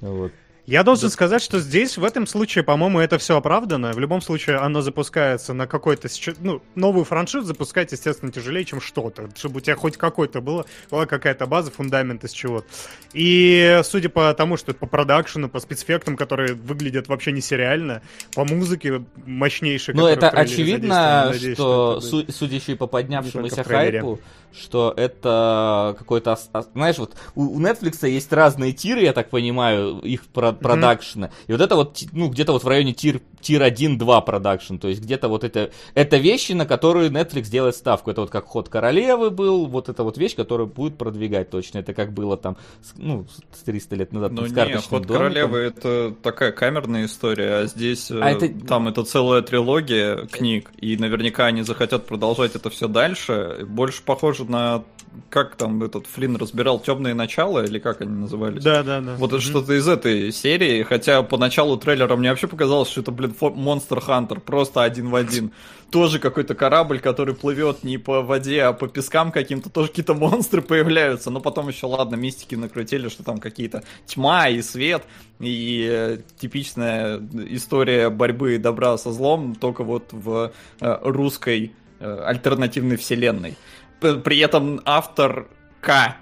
Вот. Я должен сказать, что здесь, в этом случае, по-моему, это все оправдано. В любом случае, оно запускается на какой-то... Ну, новую франшизу запускать, естественно, тяжелее, чем что-то. Чтобы у тебя хоть какой-то было, была какая-то база, фундамент из чего-то. И судя по тому, что по продакшену, по спецэффектам, которые выглядят вообще не сериально, по музыке мощнейшей, Ну, это очевидно, надеюсь, что, это- су- судя еще и по поднявшемуся хайпу, что это какой-то... Знаешь, вот у, Netflix есть разные тиры, я так понимаю, их про- продакшена. И вот это вот, ну, где-то вот в районе тир, тир 1-2 продакшн. То есть где-то вот это... Это вещи, на которые Netflix делает ставку. Это вот как Ход Королевы был, вот это вот вещь, которую будет продвигать точно. Это как было там, ну, с 300 лет назад Ну с не, карточным Ход домиком. королевы это такая камерная история, а здесь э, А это- там это целая трилогия книг, и наверняка они захотят продолжать это все дальше. Больше похоже на как там этот Флинн разбирал темные начала, или как они назывались? Да, да, да. Вот это что-то из этой серии, хотя по началу трейлера мне вообще показалось, что это, блин, Монстр Хантер, просто один в один. Тоже какой-то корабль, который плывет не по воде, а по пескам каким-то, тоже какие-то монстры появляются. Но потом еще, ладно, мистики накрутили, что там какие-то тьма и свет, и э, типичная история борьбы добра со злом, только вот в э, русской э, альтернативной вселенной. При этом автор К,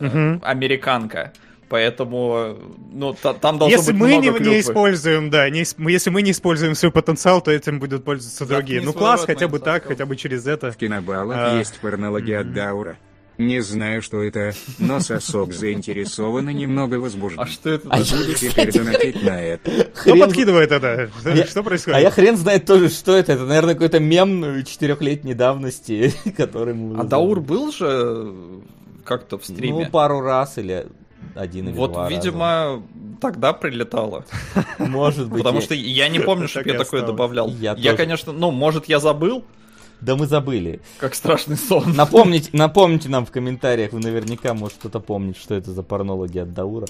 э, американка. Поэтому, ну, та- там должно Если быть мы не, много не клюквы. используем, да, не, если мы не используем свой потенциал, то этим будут пользоваться другие. Заткни Ну класс, хотя бы так, хотя бы через это. В кинобаллах А, есть порнология от Даура. Не знаю, что это, но сосок заинтересован и немного возбужден. А что это? А такое? я- Буду теперь донатить на это. Кто Хрен- подкидывает это? Я- Что происходит? А я хрен знает тоже, что это. Это, наверное, какой-то мем четырехлетней давности, [LAUGHS] который мы... А Даур был же как-то в стриме? Ну, пару раз или один или вот, два видимо, тогда прилетало. раза. Может быть. Потому что я не помню, чтобы я такое добавлял. Я конечно, ну, может, я забыл, Да мы забыли. как страшный сон. Напомните, напомните нам в комментариях, вы наверняка, может, кто-то помнит, что это за порнологи от Даура.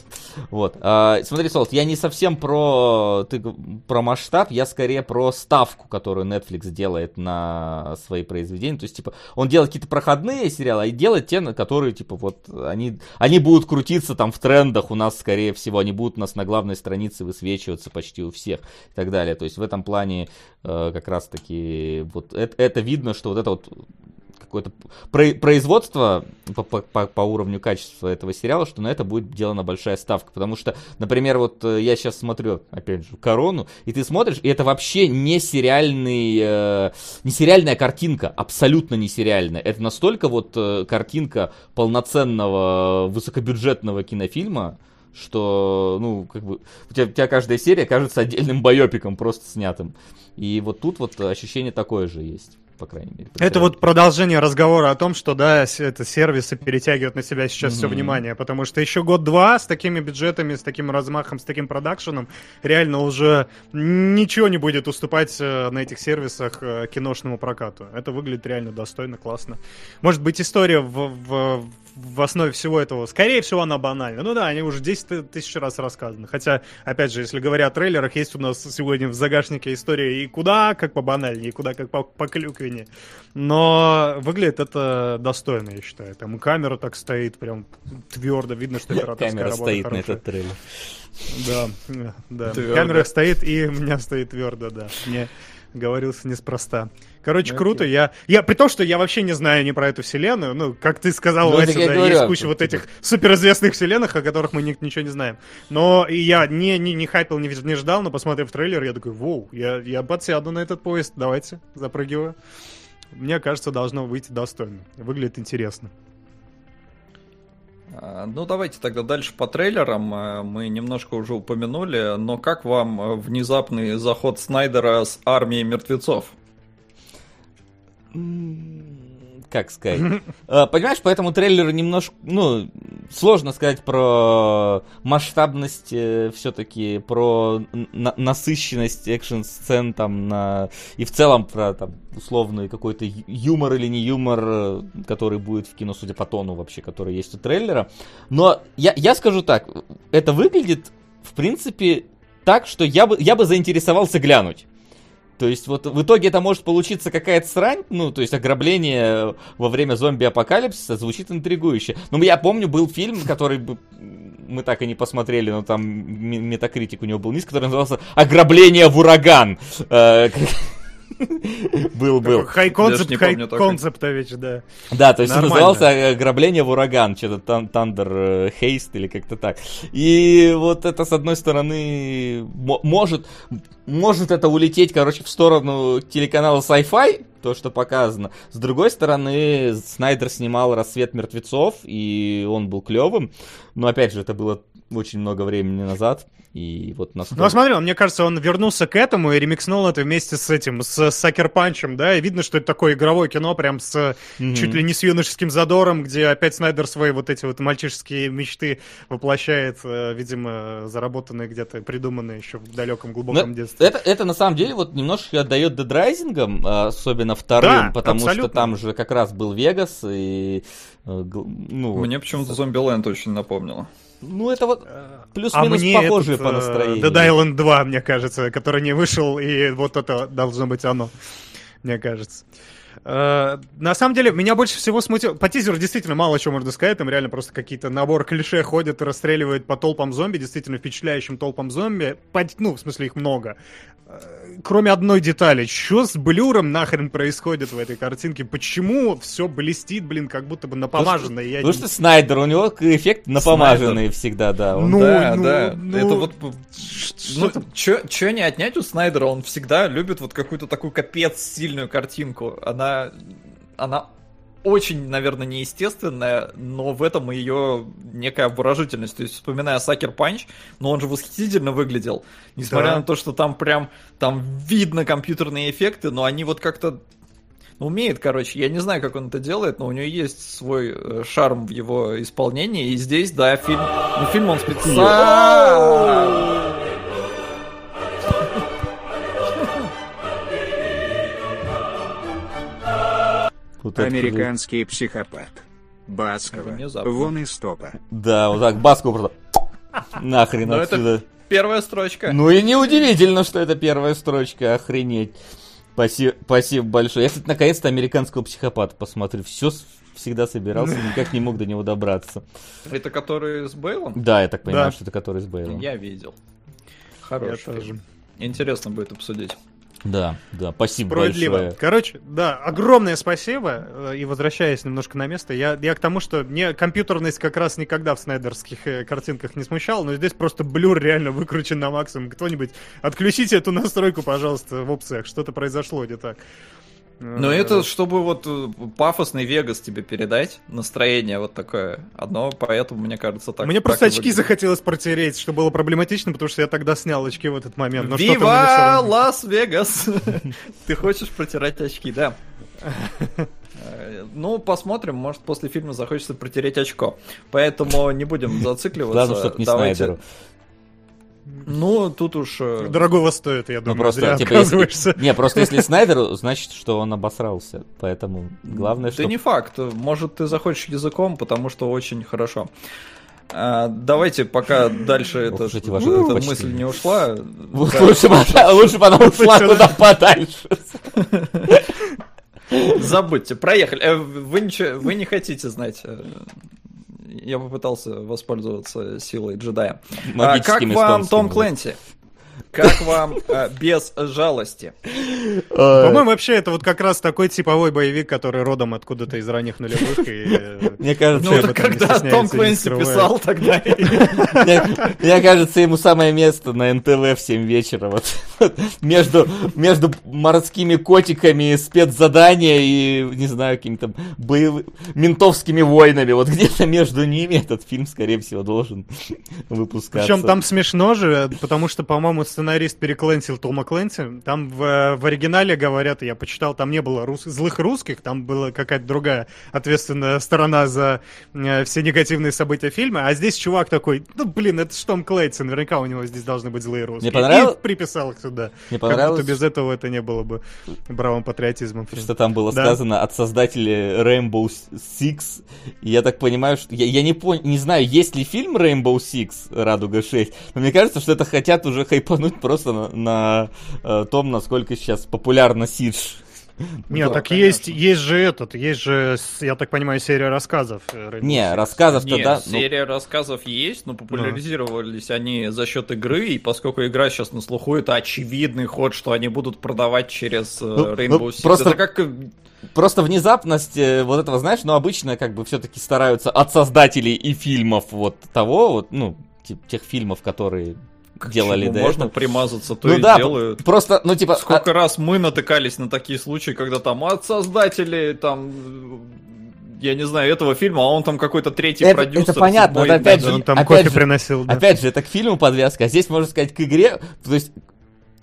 Вот. А, смотри, Солт, я не совсем про, ты, про масштаб, я скорее про ставку, которую Netflix делает на свои произведения. То есть, типа, он делает какие-то проходные сериалы, а делает те, на которые, типа, вот, они, они будут крутиться там в трендах у нас, скорее всего, они будут у нас на главной странице высвечиваться почти у всех и так далее. То есть, в этом плане э, как раз-таки вот это, это видно, что вот это вот какое-то про- производство по, по- по- по уровню качества этого сериала, что на это будет делана большая ставка. Потому что, например, вот э, я сейчас смотрю, опять же, Корону, и ты смотришь, и это вообще не сериальный, э, не сериальная картинка, абсолютно не сериальная. Это настолько вот э, картинка полноценного высокобюджетного кинофильма, что, ну, как бы, у тебя, у тебя каждая серия кажется отдельным [LAUGHS] байопиком, просто снятым. И вот тут вот ощущение такое же есть. По крайней мере. Это вот продолжение разговора о том, что, да, это сервисы перетягивают на себя сейчас все внимание, потому что еще год-два с такими бюджетами, с таким размахом, с таким продакшеном реально уже ничего не будет уступать э, на этих сервисах э, киношному прокату. Это выглядит реально достойно, классно. Может быть, история в, в, в основе всего этого, скорее всего, она банальна. Ну да, они уже 10 ты- тысяч раз рассказаны. Хотя, опять же, если говоря о трейлерах, есть у нас сегодня в загашнике история и куда как по банальнее, и куда как по, по клюквине. Но выглядит это достойно, я считаю. Там и камера так стоит, прям твердо, видно, что операторская Камера работа стоит на хорошая. этот трейлер. Да, э, да. Твёрдо. Камера стоит, и у меня стоит твердо, да. Мне говорился неспроста. Короче, Ну, круто. Я, я, при том, что я вообще не знаю ни про эту вселенную, ну, как ты сказал, Ну, Вася, да, говорю, есть куча вот этих суперизвестных вселенных, о которых мы ни- ничего не знаем. Но и я не, не, не хайпил, не, не ждал, но посмотрев трейлер, я такой, воу, я, я подсяду на этот поезд, давайте, запрыгиваю. Мне кажется, должно выйти достойно. Выглядит интересно. А, Ну, давайте тогда дальше по трейлерам. Э, Мы немножко уже упомянули, но как вам э, внезапный заход Снайдера с армией мертвецов? Как сказать? [LAUGHS] А, Понимаешь, по этому трейлеру немножко, ну, сложно сказать про масштабность все-таки, про на- насыщенность экшн-сцен там на... И в целом про там условный какой-то юмор или не юмор, э, который будет в кино, судя по тону вообще, который есть у трейлера. Но я, я скажу так, это выглядит, в принципе, так, что я бы, я бы заинтересовался глянуть. То есть вот в итоге это может получиться какая-то срань, ну, то есть ограбление во время зомби-апокалипсиса звучит интригующе. Ну, я помню, был фильм, который мы так и не посмотрели, но там ме- метакритик у него был низкий, который назывался «Ограбление в ураган». [LAUGHS] Э, Был, был. Хай Даже концепт, не хай помню такой. концептович, да. Да, то есть он назывался «Ограбление в ураган», что-то там Thunder Haste или как-то так. И вот это, с одной стороны, мо- может, может это улететь, короче, в сторону телеканала Sci-Fi, то, что показано. С другой стороны, Снайдер снимал «Рассвет мертвецов», и он был клевым. Но, опять же, это было очень много времени назад. И вот насколько... Ну, смотри, мне кажется, он вернулся к этому и ремикснул это вместе с этим, с Сакер Панчем, да, и видно, что это такое игровое кино, прям с Мгм. чуть ли не с юношеским задором, где опять Снайдер свои вот эти вот мальчишеские мечты воплощает, э, видимо, заработанные где-то, придуманные еще в далеком глубоком Ну, детстве. Это, это на самом деле вот немножко отдает Rising, а, особенно вторым, Да, потому что абсолютно. там же как раз был Вегас и э, ну, вот. Мне почему-то Зомбиленд очень напомнило. Ну это вот А плюс-минус мне похожие этот, по э, настроению. Dead Island 2, мне кажется, который не вышел, и вот это должно быть оно, мне кажется. Э, На самом деле, меня больше всего смутило... По тизеру действительно мало чего можно сказать. Там реально просто какие-то набор клише ходят и расстреливают по толпам зомби, действительно впечатляющим толпам зомби. По- Ну, в смысле, их много. Э, Кроме одной детали. Что с блюром нахрен происходит в этой картинке? Почему все блестит, блин, как будто бы напомажено? Я Потому не- что Снайдер, у него эффект напомаженный всегда, да. он- Ну, да, ну, да. ну, это вот... что Ну, чё не отнять у Снайдера, он всегда любит вот какую-то такую капец сильную картинку. Она... Она очень, наверное, неестественная, но в этом ее некая обворожительность. То есть, вспоминая Сакер Панч, но он же восхитительно выглядел. Несмотря Да. на то, что там прям, там видно компьютерные эффекты, но они вот как-то умеет, короче. Я не знаю, как он это делает, но у него есть свой э, шарм в его исполнении. И здесь, да, фильм... Ну, фильм он специально... вот это Американский психопат. Баскова. Вон из топа. Да, вот так, Баску просто нахрен Ну, это- отсюда. Первая строчка. Ну и неудивительно, что это первая строчка, охренеть. Спасибо, спасибо большое. Я, кстати, наконец-то американского психопата посмотрю. Все всегда собирался, никак не мог до него добраться. Это который с Бейлом? Да, я так понимаю, Да. что это который с Бейлом. Я видел. Я Хороший. Интересно будет обсудить. Да, да, спасибо Справедливо. большое. Короче, да, огромное спасибо. э, И возвращаясь немножко на место, я, я к тому, что мне компьютерность как раз никогда в снайдерских э, картинках не смущала, но здесь просто блюр реально выкручен на максимум. Кто-нибудь отключите эту настройку, пожалуйста, в опциях. Что-то произошло не так. Но Э, это чтобы вот э, пафосный Вегас тебе передать, настроение вот такое. Одно, поэтому, мне кажется, так. Мне так просто и очки выглядит. захотелось протереть, что было проблематично, потому что я тогда снял очки в этот момент. Но Вива равно- Лас-Вегас! [LAUGHS] Ты хочешь протирать очки, да. Э, Ну, посмотрим, может, после фильма захочется протереть очко. Поэтому не будем зацикливаться. Главное, чтобы не Давайте- Снайдеру. Ну, тут уж... э, Дорогого стоит, я Ну думаю, просто, зря типа, если... Не, просто если [LAUGHS] Снайдеру, значит, что он обосрался. Поэтому главное, Да что... не факт. Может, ты захочешь языком, потому что очень хорошо. А, давайте, пока дальше эта, эта мысль не ушла. Да, [LAUGHS] лучше, бы она, ушла куда подальше. Забудьте, проехали. Э, Вы, ничего, вы не хотите знать. Я попытался воспользоваться силой джедая. А, как Магическими вам Том. Клэнси? Как вам э, без жалости? По-моему, вообще это вот как раз такой типовой боевик, который родом откуда-то из ранних нулевых. и, э, Мне кажется, Ну, когда Том и не Клэнси скрывает. писал, тогда мне, кажется, ему самое место на НТВ в 7 вечера. Вот, вот между, между морскими котиками, спецзадания и, не знаю, какими-то боевыми ментовскими войнами. Вот где-то между ними этот фильм, скорее всего, должен выпускаться. Причем там смешно же, потому что, по-моему, сценарист переклэнсил Тома Клэнси. Там в, в оригинале говорят, я почитал, там не было рус- злых русских, там была какая-то другая ответственная сторона за э, все негативные события фильма. А здесь чувак такой, ну блин, это ж Том Клэнси, наверняка у него здесь должны быть злые русские. Мне понравилось- И приписал их сюда. Мне Как понравилось, будто без этого это не было бы бравым патриотизмом. фильма. что там было Да. сказано от создателей Rainbow Six. Я так понимаю, что... Я, я не, пон... не знаю, есть ли фильм Rainbow Six, Радуга 6, но мне кажется, что это хотят уже хайпануть просто на, на, э, том, насколько сейчас популярна Сидж. Нет, Да, так конечно. есть, есть же этот, есть же, я так понимаю, серия рассказов. э, Не, рассказов-то Нет, да. ну, серия рассказов есть, но популяризировались они за счет игры, и поскольку игра сейчас на слуху, это очевидный ход, что они будут продавать через э, Ну, Rainbow ну, Six. просто- Это как... э, Просто внезапность вот этого, знаешь, но обычно как бы все-таки стараются от создателей и фильмов вот того, вот, ну, те- тех фильмов, которые к делали чему до можно этого. примазаться, то Ну и да, делают. просто, ну типа... Сколько раз мы натыкались на такие случаи, когда там от создателей, там, я не знаю, этого фильма, а он там какой-то третий Это- продюсер. это понятно, седьмой, но опять да, же, Он там опять кофе же- приносил, да. Опять же, это к фильму подвязка, а здесь можно сказать к игре, то есть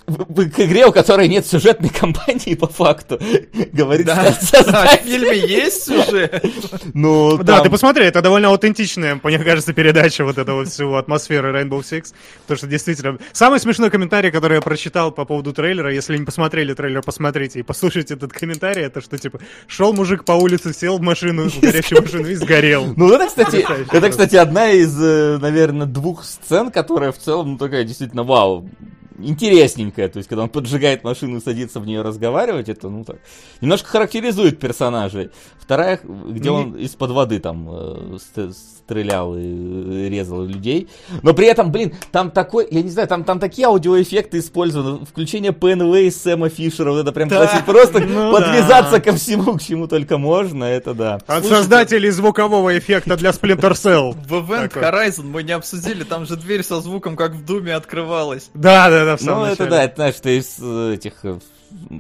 к игре, у которой нет сюжетной [LAUGHS] кампании по факту, [LAUGHS] говорит Да, создатель. да, в фильме есть сюжет. [LAUGHS] Ну, Да, там- ты посмотри, это довольно аутентичная, мне кажется, передача вот этого всего атмосферы Rainbow Six. Потому что действительно... Самый смешной комментарий, который я прочитал по поводу трейлера, если не посмотрели трейлер, посмотрите и послушайте этот комментарий, это что, типа, шел мужик по улице, сел в машину, в горящую машину и сгорел. Ну, это, кстати, это, кстати, одна из, э, наверное, двух сцен, которая в целом, ну, такая действительно, вау, интересненькая. То есть, когда он поджигает машину и садится в нее разговаривать, это, ну, так, немножко характеризует персонажей. Вторая, где он из-под воды там э, ст- стрелял и э, резал людей. Но при этом, блин, там такой, я не знаю, там, там такие аудиоэффекты использованы. Включение ПНВ из Сэма Фишера, вот это прям Да. класси- просто Ну подвязаться да. ко всему, к чему только можно, это да. От создателей звукового эффекта для Splinter Cell. В Event Horizon мы не обсудили, там же дверь со звуком, как в Думе, открывалась. Да, да, да, в Ну, самом это начале. да, это, знаешь, что из э, этих э,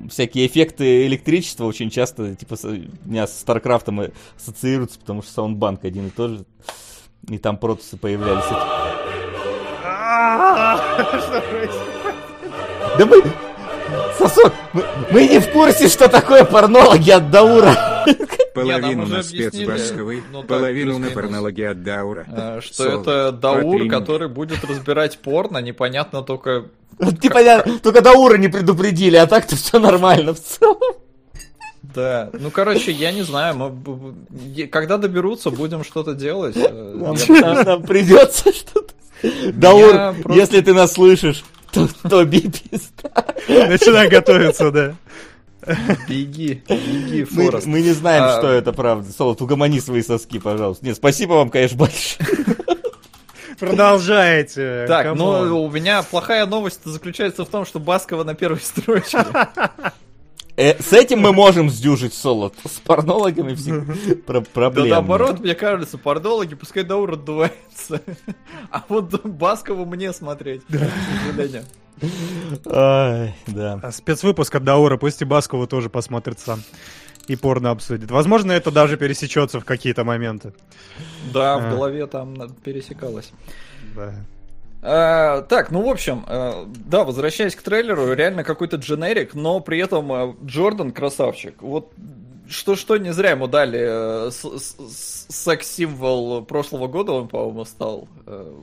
всякие эффекты электричества очень часто, типа, у меня с Старкрафтом ассоциируются, потому что саундбанк один и тот же. И там протусы появлялись. [LAUGHS] Да мы... Сосок, мы, мы не в курсе, что такое порнологи от Даура. Половину уже на объяснили. спецбасковый, Ну так, половину на порнологии от Даура. А, Что это Даур, который будет разбирать порно, непонятно только... [LAUGHS] Типа, я- только Даура не предупредили, а так-то все нормально в целом. Да, ну короче, я не знаю, мы, когда доберутся, будем что-то делать. Э, Нам, я- нам- нам придется что-то. Даур, просто- если ты нас слышишь, то, то пизда. Начинай готовиться, да. Беги, беги, Мы, Форест. мы не знаем, А, что это правда. Солод, угомони свои соски, пожалуйста. Нет, спасибо вам, конечно, большое. Продолжайте. Так, come on. ну у меня плохая новость заключается в том, что Баскова на первой строчке. Э, с этим мы можем сдюжить соло. С порнологами все про- Да проблемы. наоборот, мне кажется, порнологи, пускай Даур отдувается. [LAUGHS] А вот Баскову мне смотреть, к сожалению. Ай, да. А Спецвыпуск от Даура, пусть и Баскову тоже посмотрит сам. И порно обсудит. Возможно, это даже пересечется в какие-то моменты. Да, А. в голове там пересекалось. Да. А, так, ну в общем, а, да, возвращаясь к трейлеру, реально какой-то дженерик, но при этом а, Джордан красавчик. Вот что-что не зря ему дали э, с- с- с- секс-символ прошлого года, он, по-моему, стал.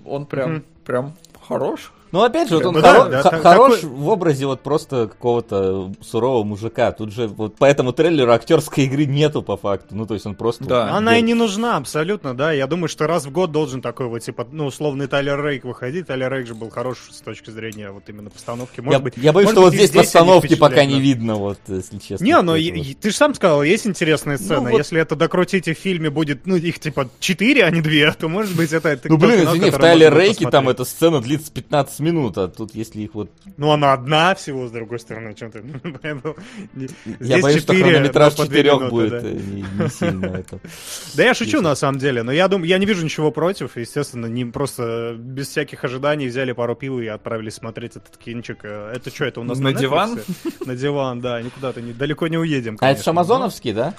Он прям, Мгм. прям хорош. Ну, опять же, вот он Ну да, хоро- да, х- та- хорош такой- в образе вот просто какого-то сурового мужика. Тут же вот по этому трейлеру актерской игры нету по факту. Ну, то есть он просто... Да. вот Она и не нужна абсолютно, да. Я думаю, что раз в год должен такой вот, типа, ну, условный Тайлер Рейк выходить. Тайлер Рейк же был хорош с точки зрения вот именно постановки. Может Я, быть, я боюсь, может что вот здесь постановки пока впечатляют, не да. видно, вот, если честно. Не, но Поэтому- и- ты же сам сказал, есть интересная сцена. вот- Если это докрутить и в фильме будет, ну, их типа 4, а не 2, то может быть это... это Ну, блин, извини, в Тайлер Рейке там эта сцена длится 15 минут, а тут если их вот... Ну, она одна всего, с другой стороны, чем ты... [LAUGHS] Поэтому не- Я здесь боюсь, что хронометраж две четырех минуты, будет да. э, не, не сильно это. [LAUGHS] Да я шучу на самом деле, но я думаю, я не вижу ничего против, естественно, не просто без всяких ожиданий взяли пару пива и отправились смотреть этот кинчик. Э, Это что, это у нас На диван? [LAUGHS] На диван, да, никуда-то не, далеко не уедем. А это же конечно. амазоновский, да?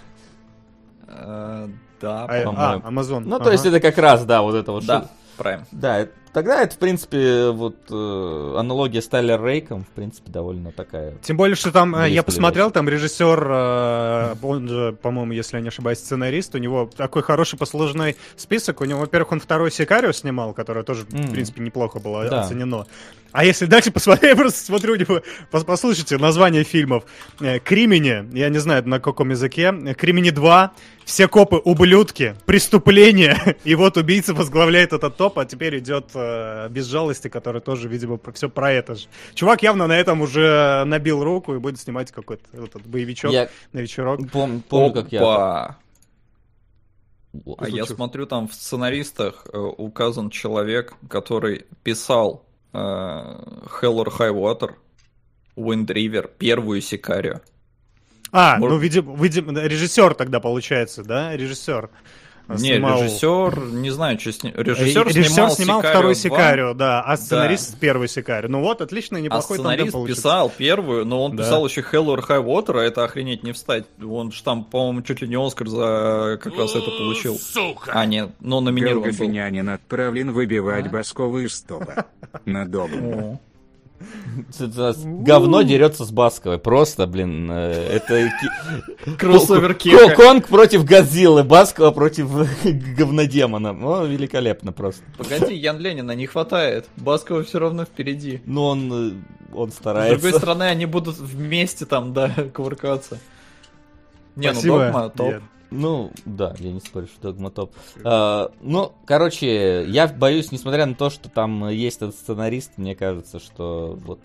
Э, Да, А, по-моему. а, Амазон. Ну, то есть это как раз, да, вот это вот. да, Prime. Да, это- тогда это, в принципе, вот э, аналогия с Тайлер Рейком, в принципе, довольно такая. Тем более, что там, э, я посмотрел, там режиссер, э, он же, по-моему, если я не ошибаюсь, сценарист, у него такой хороший послужной список. У него, во-первых, он второй Сикарио снимал, которое тоже, в М. принципе, неплохо было Да. оценено. А если дальше посмотреть, [LAUGHS] я просто смотрю, у него, пос- послушайте название фильмов. Э, Кримини, я не знаю на каком языке, Э, Кримини 2, все копы ублюдки, преступление, [LAUGHS] и вот убийца возглавляет этот топ, а теперь идет э, без жалости, который тоже, видимо, все про это же. Чувак явно на этом уже набил руку и будет снимать какой-то этот боевичок Я на вечерок. пом- помню, как я... Опа. А я смотрю, там в сценаристах э, указан человек, который писал э, Hell or High Water, Wind River, первую Сикарио. А, Может- ну, видимо, видимо, режиссер тогда получается, да? Режиссер. Не, снимал- режиссер, не знаю, что снимал. Э, Режиссер, режиссер снимал, снимал Сикарио второй 2, Сикарио, да, а сценарист первый Сикарио. Ну вот, отлично, А неплохой тандем сценарист писал первую, но он Да. писал еще Hell or High Water, а это охренеть не встать. Он же там, по-моему, чуть ли не Оскар за как раз это получил. А, нет, но номинирован был. Голгофинянин отправлен выбивать Баскова из стопа. [LAUGHS] Надолго. Говно дерется с Басковой. Просто, блин, э, это... Кроссовер Кека. Конг против Годзиллы, Баскова против [LAUGHS] говнодемона. Ну, великолепно просто. Погоди, Ян Ленина не хватает. Баскова все равно впереди. Ну, он, э, он С старается. другой стороны, они будут вместе там, да, кувыркаться. Не, Спасибо, ну Догма топ. Ну, да, я не спорю, что Догма топ. А, ну, короче, я боюсь, несмотря на то, что там есть этот сценарист, мне кажется, что вот...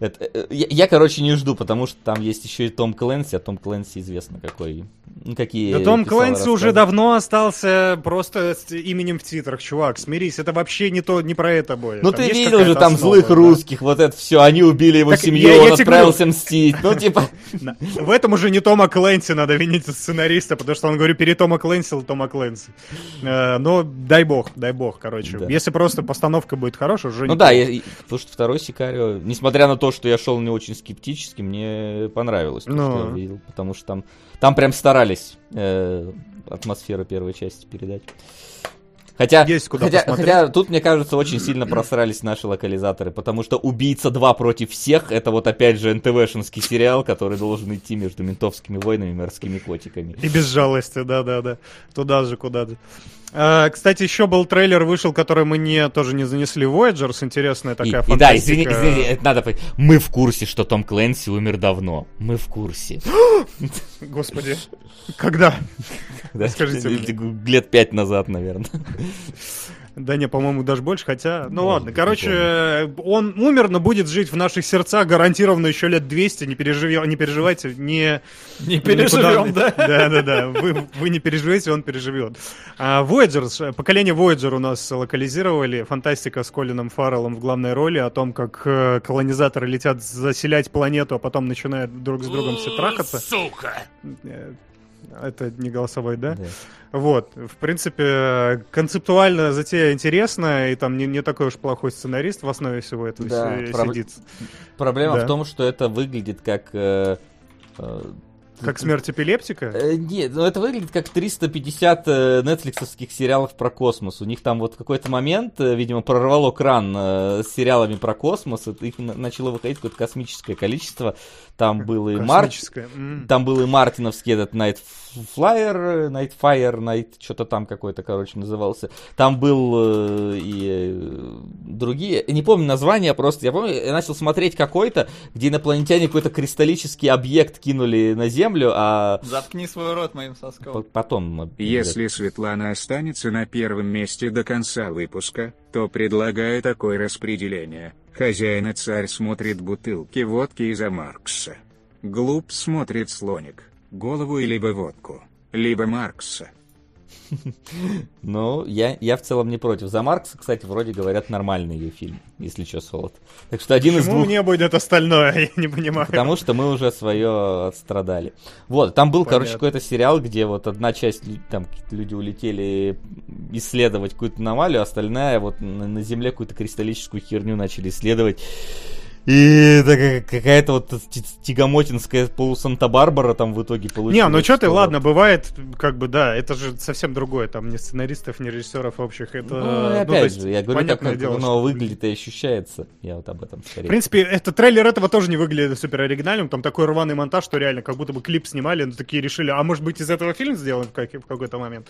Это, э, я, я, короче, не жду, потому что там есть еще и Том Клэнси, а Том Клэнси известно какой... ну, Какие Да Том Клэнси уже давно остался просто с именем в титрах, чувак, смирись, это вообще не то, не про это будет. Ну Там ты видел же там основа, злых да. русских, вот это все, они убили его Так семью, я- я он тебе отправился мстить. Ну, [LAUGHS] типа. В этом уже не Тома Клэнси надо винить сценариста, потому что он, говорю, перед Тома Клэнси, Тома Клэнси. Э, Но дай бог, дай бог, короче. Если просто постановка будет хорошая, уже Ну да, я- потому что второй Сикарио, несмотря на то, что я шел не очень скептически, мне понравилось то, Ну. что я видел, потому что там, там прям старались э, атмосферу первой части передать. Хотя, Есть куда хотя, посмотреть. хотя тут, мне кажется, очень сильно просрались наши локализаторы, потому что «Убийца 2 против всех» — это вот опять же НТВшинский сериал, который должен идти между ментовскими войнами и морскими котиками. И без жалости, да-да-да. Туда же, куда же. А, кстати, еще был трейлер вышел, который мы не, тоже не занесли Voyagers. Интересная И, такая и да, извини, фантастика. извини, это надо понять. Мы в курсе, что Том Клэнси умер давно. Мы в курсе. [GASPS] Господи. Когда? Да, Скажите. Лет пять назад, наверное. Да не, по-моему, даже больше, хотя... Ну Может ладно, короче, он умер, но будет жить в наших сердцах гарантированно еще лет 200, не, переживе... не переживайте, не... Не переживем, да? [LAUGHS] Да-да-да, вы, вы не переживете, он переживет. А, Voyagers, поколение Voyager у нас локализировали, фантастика с Колином Фарреллом в главной роли, о том, как э, колонизаторы летят заселять планету, а потом начинают друг с другом все трахаться. Сука! Э, Это не голосовой, да? Да. Вот, в принципе, концептуально затея интересная, и там не, не такой уж плохой сценарист в основе всего этого Да, си- проб- сидит. Проблема Да. в том, что это выглядит как э, э, Как смерть эпилептика? Э, Нет, ну это выглядит как 350 э, нетфликсовских сериалов про космос. У них там вот в какой-то момент, э, видимо, прорвало кран э, с сериалами про космос, и их на- начало выходить какое-то космическое количество. Там был и Март, там был и Мартиновский этот Night Flyer, Night Fire, Night, что-то там какой-то, короче, назывался. Там был э, и э, другие, не помню название просто, я помню, я начал смотреть какой-то, где инопланетяне какой-то кристаллический объект кинули на Землю, а Заткни свой рот моим соском. потом... Если Светлана останется на первом месте до конца выпуска, то предлагаю такое распределение. Хозяин и царь смотрит бутылки водки из-за Маркса. Глуп смотрит слоник. Голову и либо водку, либо Маркса. Ну, я, я в целом не против. За Маркса, кстати, вроде говорят нормальный ее фильм, если что, Солод. Так что один из Почему двух... мне будет остальное? [LAUGHS] Я не понимаю. Потому что мы уже свое отстрадали. Вот, там был, короче, Понятно. какой-то сериал, где вот одна часть, там люди улетели исследовать какую-то аномалию, а остальная вот на, на Земле какую-то кристаллическую херню начали исследовать. И какая-то вот ти- тягомотинская полу-Санта-Барбара там в итоге получилась. Не, ну что ты, ладно, бывает, как бы, да, это же совсем другое, там, не сценаристов, не режиссеров общих, это... Ну, ну, опять то есть, же, я говорю, как, как дело, оно что- выглядит и ощущается. Я вот об этом скорее. В принципе, это трейлер этого тоже не выглядит супер оригинальным, там такой рваный монтаж, что реально как будто бы клип снимали, но такие решили, а может быть из этого фильм сделан в, как- в какой-то момент.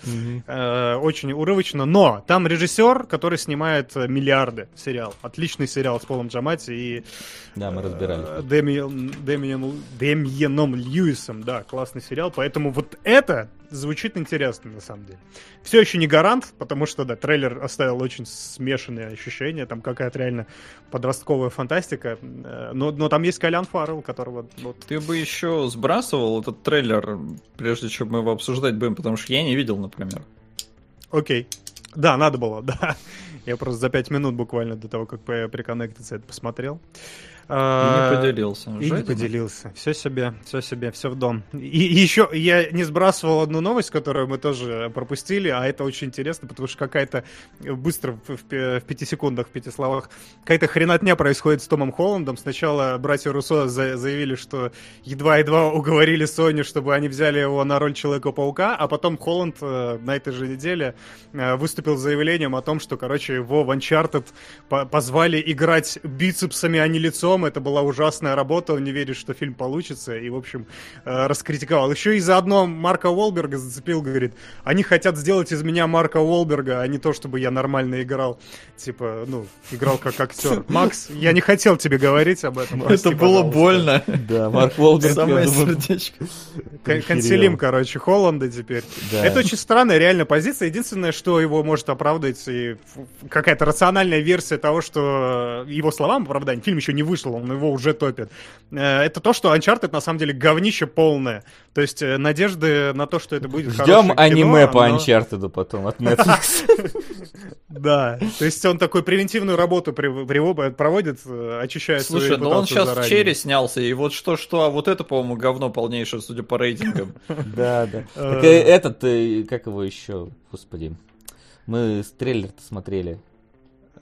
Э, очень урывочно, но там режиссер, который снимает э, миллиарды сериал, отличный сериал с Полом Джамати и Да, мы разбирали. э, Дэмиен- Дэмиен- Дэмиеном Льюисом, да, классный сериал, поэтому вот это звучит интересно на самом деле. Все еще не гарант, потому что, да, трейлер оставил очень смешанные ощущения, там какая-то реально подростковая фантастика, э, но, но там есть Колян Фаррелл, которого вот, Ты бы еще сбрасывал этот трейлер, прежде чем мы его обсуждать будем, потому что я не видел, например. Окей. Да, надо было, [LAUGHS] да. Я просто за пять минут буквально до того, как приконнектиться, это посмотрел. И А, не поделился. И не поделился. Все себе, все себе, все в дом. И, и еще я не сбрасывал одну новость, которую мы тоже пропустили, а это очень интересно, потому что какая-то быстро в, в в пяти секундах, в пяти словах, какая-то хренотня происходит с Томом Холландом. Сначала братья Руссо за- заявили, что едва-едва уговорили Sony, чтобы они взяли его на роль Человека-паука, а потом Холланд э, на этой же неделе э, выступил с заявлением о том, что, короче, его в Uncharted по- позвали играть бицепсами, а не лицом. Это была ужасная работа, он не верит, что фильм получится, и, в общем, э, раскритиковал. Еще и заодно Марка Уолберга зацепил, говорит, они хотят сделать из меня Марка Уолберга, а не то, чтобы я нормально играл. Типа, ну, играл как актер. [LAUGHS] Макс, я не хотел тебе говорить об этом. прости, Это было пожалуйста. больно. Да, [LAUGHS] Марк Волберг, я Самое сердечко. Канцелим, короче, Холланда теперь. Да. Это очень странная реально позиция. Единственное, что его может оправдать, и какая-то рациональная версия того, что его словам оправдание, фильм еще не вышел, он его уже топит. Э, Это то, что Uncharted на самом деле говнище полное. То есть э, надежды на то, что это будет Ждем хорошее кино, аниме по оно- Uncharted потом от Netflix. [LAUGHS] Да. То есть он такой превентивную работу проводит, э, очищая свою Слушай, ну он сейчас в черри снялся, и вот что-что, а вот это, по-моему, говно полнейшее, судя по рейтингам. [LAUGHS] Да, да. Так, этот, как его еще, господи. Мы трейлер-то смотрели.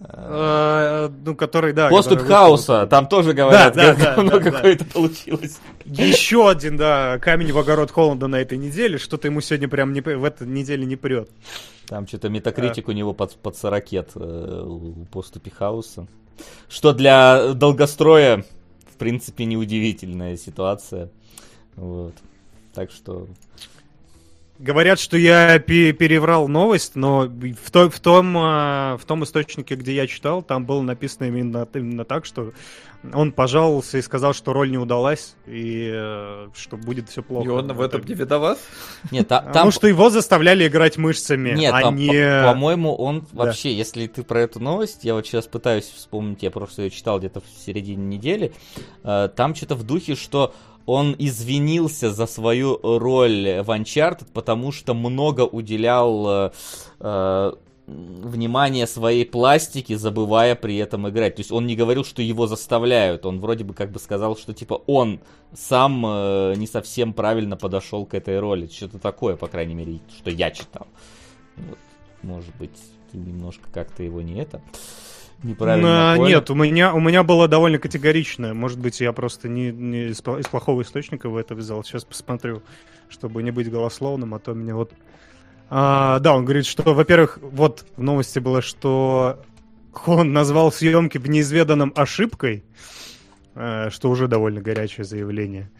Э, Ну, который, да. Поступ который. Хауса, там тоже говорят, Да, да, как да, какое-то получилось. Еще один, да, камень в огород Холланда на этой неделе. Что-то ему сегодня прям не, в этой неделе не прет. Там что-то метакритик у него под, под 40 э, у поступи Хауса. Что для долгостроя, в принципе, неудивительная ситуация. Вот. Так что Говорят, что я пе- переврал новость, но в, то- в том, а, в том источнике, где я читал, там было написано именно, именно так, что он пожаловался и сказал, что роль не удалась, и э, что будет все плохо. И он в этом не виноват? Нет, Потому там... что его заставляли играть мышцами, Нет, а по- не... по- по-моему, он Да. вообще, если ты про эту новость, я вот сейчас пытаюсь вспомнить, я просто ее читал где-то в середине недели, э, там что-то в духе, что он извинился за свою роль в Uncharted, потому что много уделял э, э, внимания своей пластике, забывая при этом играть. То есть он не говорил, что его заставляют, он вроде бы как бы сказал, что типа он сам э, не совсем правильно подошел к этой роли. Что-то такое, по крайней мере, что я читал. Вот, может быть, немножко как-то его не это. Неправильно понял. нет, у меня, у меня было довольно категоричное. Может быть, я просто не, не из, из плохого источника в это взял. Сейчас посмотрю, чтобы не быть голословным, а то меня вот... А, да, он говорит, что, во-первых, вот в новости было, что он назвал съемки в неизведанном ошибкой, э, что уже довольно горячее заявление.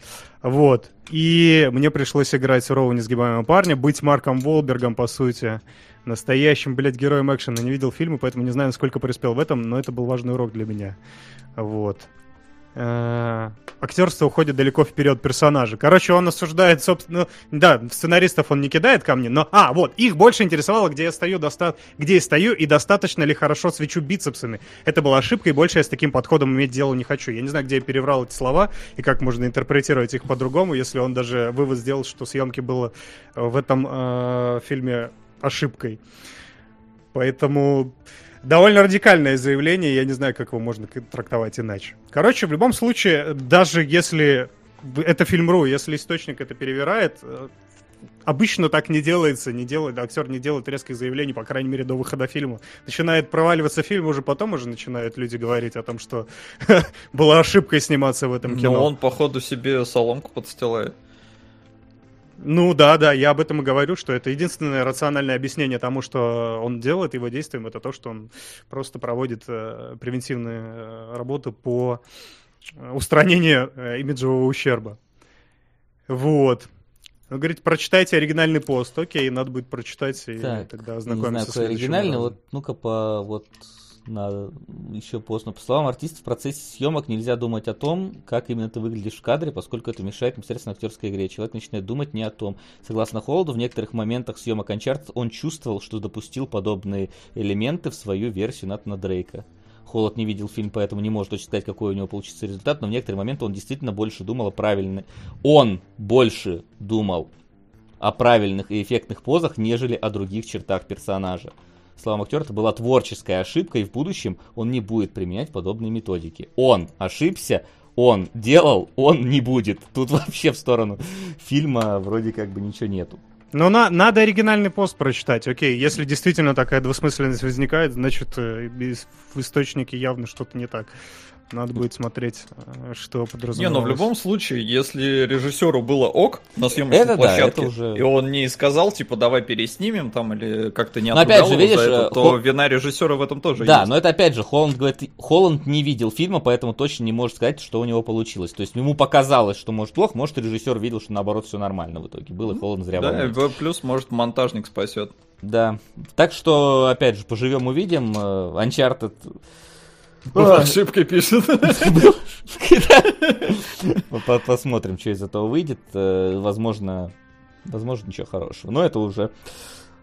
Вот. И мне пришлось играть Роу несгибаемого парня, быть Марком Волбергом, по сути, настоящим, блядь, героем экшена. Не видел фильмы, поэтому не знаю, насколько преуспел в этом, но это был важный урок для меня. Вот. Э, Актерство уходит далеко вперед персонажа. Короче, он осуждает, собственно, ну, да, сценаристов он не кидает ко мне, но, а, вот, их больше интересовало, где я стою, доста... где я стою и достаточно ли хорошо свечу бицепсами. Это была ошибка, и больше я с таким подходом иметь дело не хочу. Я не знаю, где я переврал эти слова и как можно интерпретировать их по-другому, если он даже вывод сделал, что съемки было в этом э, фильме ошибкой. Поэтому довольно радикальное заявление, я не знаю, как его можно трактовать иначе. Короче, в любом случае, даже если это фильм.ру, если источник это перевирает, э, обычно так не делается, не делает, актер не делает резких заявлений, по крайней мере, до выхода фильма. Начинает проваливаться фильм, уже потом уже начинают люди говорить о том, что [LAUGHS] была ошибкой сниматься в этом кино. Но он, походу, себе соломку подстилает. Ну да, да, я об этом и говорю, что это единственное рациональное объяснение тому, что он делает, его действием, это то, что он просто проводит э, превентивную э, работу по э, устранению э, имиджевого ущерба. Вот. Он говорит, прочитайте оригинальный пост. Окей, надо будет прочитать и Так, тогда не знаю, какой оригинальный. разом. Вот, ну-ка, по вот на еще поздно. По словам артистов, в процессе съемок нельзя думать о том, как именно ты выглядишь в кадре, поскольку это мешает непосредственно актерской игре. Человек начинает думать не о том. Согласно Холоду, в некоторых моментах съемок Uncharted он чувствовал, что допустил подобные элементы в свою версию Натана Дрейка. Холод не видел фильм, поэтому не может точно сказать, какой у него получится результат, но в некоторые моменты он действительно больше думал о правильной... Он больше думал о правильных и эффектных позах, нежели о других чертах персонажа. Словам актера, это была творческая ошибка, и в будущем он не будет применять подобные методики. Он ошибся, он делал, он не будет. Тут [LAUGHS] вообще в сторону фильма вроде как бы ничего нету. Но на, надо оригинальный пост прочитать. Окей, если действительно такая двусмысленность возникает, значит, э, в источнике явно что-то не так. Надо будет смотреть, э, что Не, подразумевалось. но в любом случае, если режиссеру было ок на съемочной Это да, площадке, это уже- и он не сказал, типа, давай переснимем там, или как-то не Но опять же, его видишь, за это, то Хо- вина режиссера в этом тоже Да, есть. но это опять же, Холланд говорит, Холланд не видел фильма, поэтому точно не может сказать, что у него получилось. То есть ему показалось, что может плохо, может режиссер видел, что наоборот все нормально в итоге было, и Холланд зря Да, волнуется. в- плюс, может, монтажник спасет. Да. Так что, опять же, поживем увидим. Э, Uncharted... Была ошибкой пишет. По- Посмотрим, что из этого выйдет. Э, Возможно, возможно, ничего хорошего. Но это уже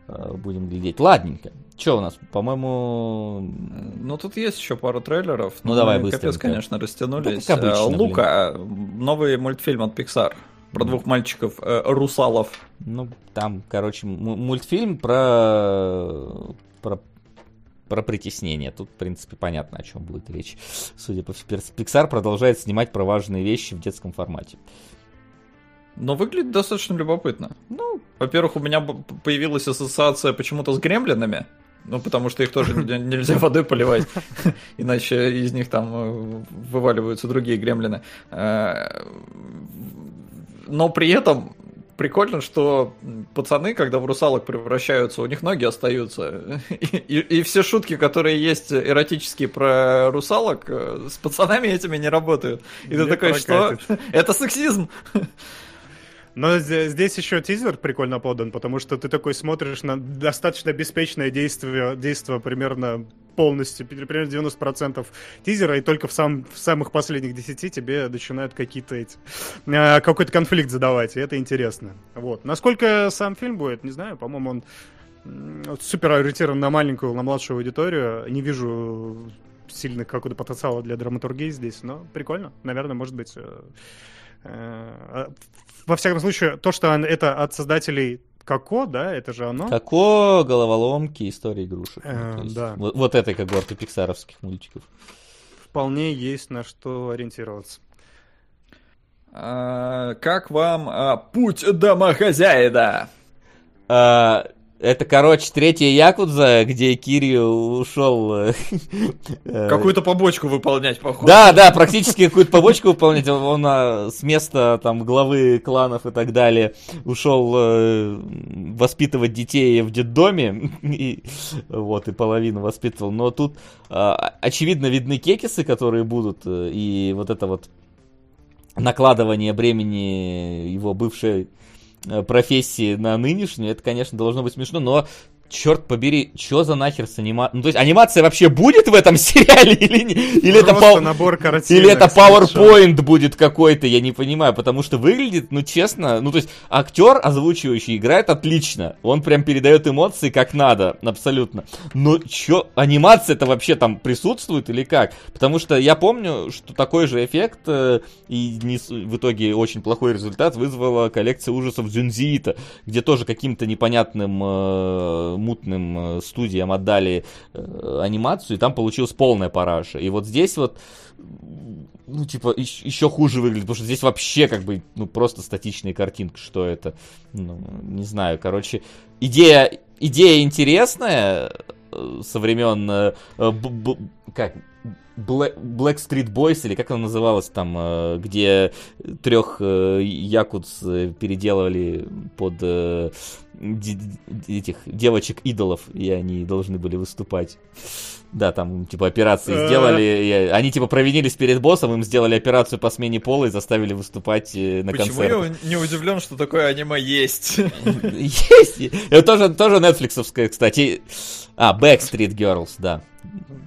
э, будем глядеть. Ладненько. Что у нас? По-моему... Ну, тут есть еще пару трейлеров. Ну, давай мы, Капец, конечно, растянулись. Да, как обычно, блин. Лука, э, новый мультфильм от Pixar. Про двух мальчиков, э, русалов. Ну, там, короче, м- мультфильм про... про про притеснение. Тут, в принципе, понятно, о чем будет речь. Судя по всему, Pixar продолжает снимать про важные вещи в детском формате. Но выглядит достаточно любопытно. Ну, Во-первых, у меня появилась ассоциация почему-то с гремлинами. Ну, потому что их тоже [LAUGHS] не- нельзя водой поливать, [LAUGHS] иначе из них там э, вываливаются другие гремлины. Э, Но при этом прикольно, что пацаны, когда в русалок превращаются, у них ноги остаются. И, [LAUGHS] и- и все шутки, которые есть эротические про русалок, э, с пацанами этими не работают. И ты Не такой, что? прокатит. [LAUGHS] Это сексизм! [LAUGHS] Но зде- здесь еще тизер прикольно подан, потому что ты такой смотришь на достаточно беспечное действие, действие примерно полностью, примерно 90% тизера, и только в, сам, в самых последних 10 тебе начинают какие-то эти, э, какой-то конфликт задавать, и это интересно. Вот. Насколько сам фильм будет, не знаю, по-моему, он супер ориентирован на маленькую, на младшую аудиторию. Не вижу сильных какого-то потенциала для драматургии здесь, но прикольно. Наверное, может быть... э, э, Во всяком случае, то, что это от создателей Коко, да, это же оно. Како, головоломки, история игрушек. Э, да. вот, вот этой когорты пиксаровских мультиков. Вполне есть на что ориентироваться. А, Как вам а, путь домохозяина? А, Это, короче, третья Якудза, где Кирью ушел... э, э, Какую-то побочку выполнять, походу. Да, да, практически какую-то побочку выполнять. Он, он, а, с места там главы кланов и так далее ушел э, воспитывать детей в детдоме. [LAUGHS] И, вот, и половину воспитывал. Но тут очевидно видны кекисы, которые будут. э, И вот это вот накладывание бремени его бывшей э, профессии на нынешнюю, это, конечно, должно быть смешно, но черт побери, что за нахер с анимацией? Ну, то есть анимация вообще будет в этом [LAUGHS] сериале или, не? или это пау- набор картинок. или это. PowerPoint будет какой-то, я не понимаю, потому что выглядит, ну честно, ну то есть актер, озвучивающий, играет отлично, он прям передает эмоции как надо, абсолютно. Но чё, анимация это вообще там присутствует или как? Потому что я помню, что такой же эффект э, и не в итоге очень плохой результат вызвала коллекция ужасов Дзюнзиита, где тоже каким-то непонятным э, мутным э, студиям отдали э, анимацию, и там получилась полная параша. И вот здесь вот ну, типа, еще хуже выглядит, потому что здесь вообще, как бы, ну, просто статичная картинка, что это, ну, не знаю, короче, идея, идея интересная, э, со времен, как, Black, Black Street Boys, или как она называлась там, э, где трех э, якудс э, переделывали под этих девочек-идолов, и они должны были выступать. Да, там, типа, операции сделали, и они, типа, провинились перед боссом, им сделали операцию по смене пола и заставили выступать на Почему концертах. я не удивлен, что такое аниме есть? [LAUGHS] Есть! Это тоже, тоже нетфликсовская, кстати. А, Backstreet Girls, да.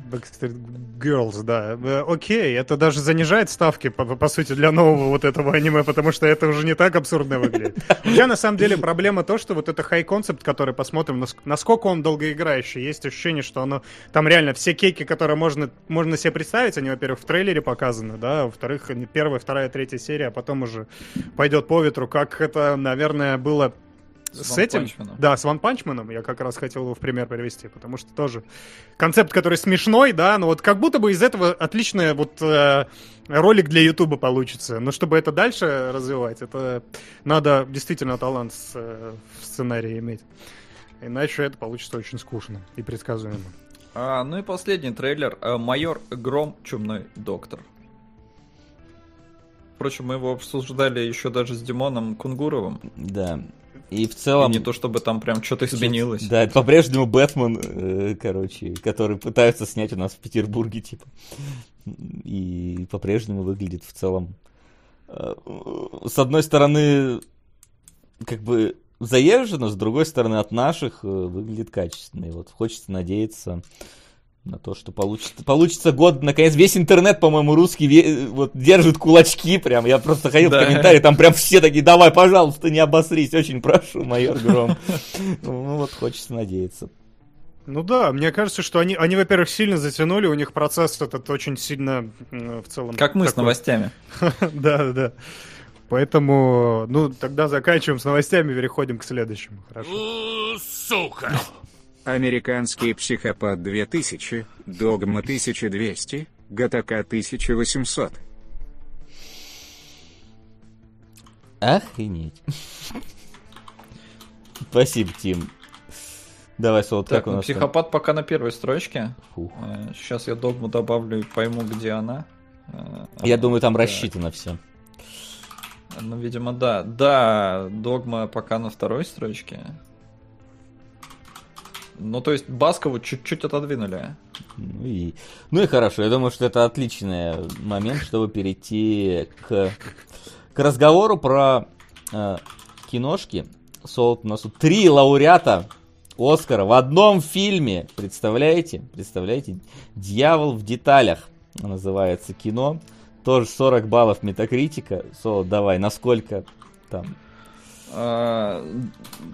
Backstreet Girls, да. Э, Окей, это даже занижает ставки, по, по сути, для нового вот этого аниме, потому что это уже не так абсурдно [LAUGHS] выглядит. У меня, на самом деле, проблема то, что вот это хай-концепт, который посмотрим, наск- насколько он долгоиграющий. Есть ощущение, что оно... Там реально все кейки, которые можно, можно себе представить, они, во-первых, в трейлере показаны, да, во-вторых, первая, вторая, третья серия, а потом уже пойдет по ветру, как это, наверное, было С с One этим, Punch Man. да, с Ван Панчманом, я как раз хотел его в пример привести, потому что тоже концепт, который смешной, да, но вот как будто бы из этого отличный вот э, ролик для Ютуба получится. Но чтобы это дальше развивать, это надо действительно талант с, э, в сценарии иметь. Иначе это получится очень скучно и предсказуемо. А, ну и последний трейлер. А, Майор Гром, Чумной Доктор. Впрочем, мы его обсуждали еще даже с Димоном Кунгуровым. Да. И в И целом... не то чтобы там прям что-то изменилось. Да, это по-прежнему Бэтмен, э, короче, который пытаются снять у нас в Петербурге, типа. И по-прежнему выглядит в целом... э, С одной стороны, как бы заезжено, с другой стороны, от наших э, выглядит качественно. И вот хочется надеяться на то, что получится, получится год, наконец, весь интернет, по-моему, русский ве- вот держит кулачки прям, я просто ходил Да. в комментарии, там прям все такие, давай, пожалуйста, не обосрись, очень прошу, майор Гром. [LAUGHS] Ну вот, хочется надеяться. Ну да, мне кажется, что они, они во-первых, сильно затянули, у них процесс этот очень сильно в целом... Как мы с такой- новостями. [LAUGHS] Да, да. Поэтому, ну, тогда заканчиваем с новостями, переходим к следующему. Хорошо. Американский психопат 2000, Догма 1200, ГТК 1800. Охренеть. Спасибо, Тим. Давай, Солод, Так, как у ну нас там? психопат пока на первой строчке. Фух. Сейчас я догму добавлю и пойму, где она. Э, Я думаю, там да. рассчитано все. Ну, видимо, да. Да, догма пока на второй строчке. Ну, то есть Баскову чуть-чуть отодвинули. Ну и, ну и хорошо, я думаю, что это отличный момент, чтобы перейти к, к разговору про э, киношки. Солод, у нас тут три лауреата Оскара в одном фильме. Представляете? Представляете? «Дьявол в деталях» называется кино. Тоже 40 баллов метакритика. Солод, давай, насколько там?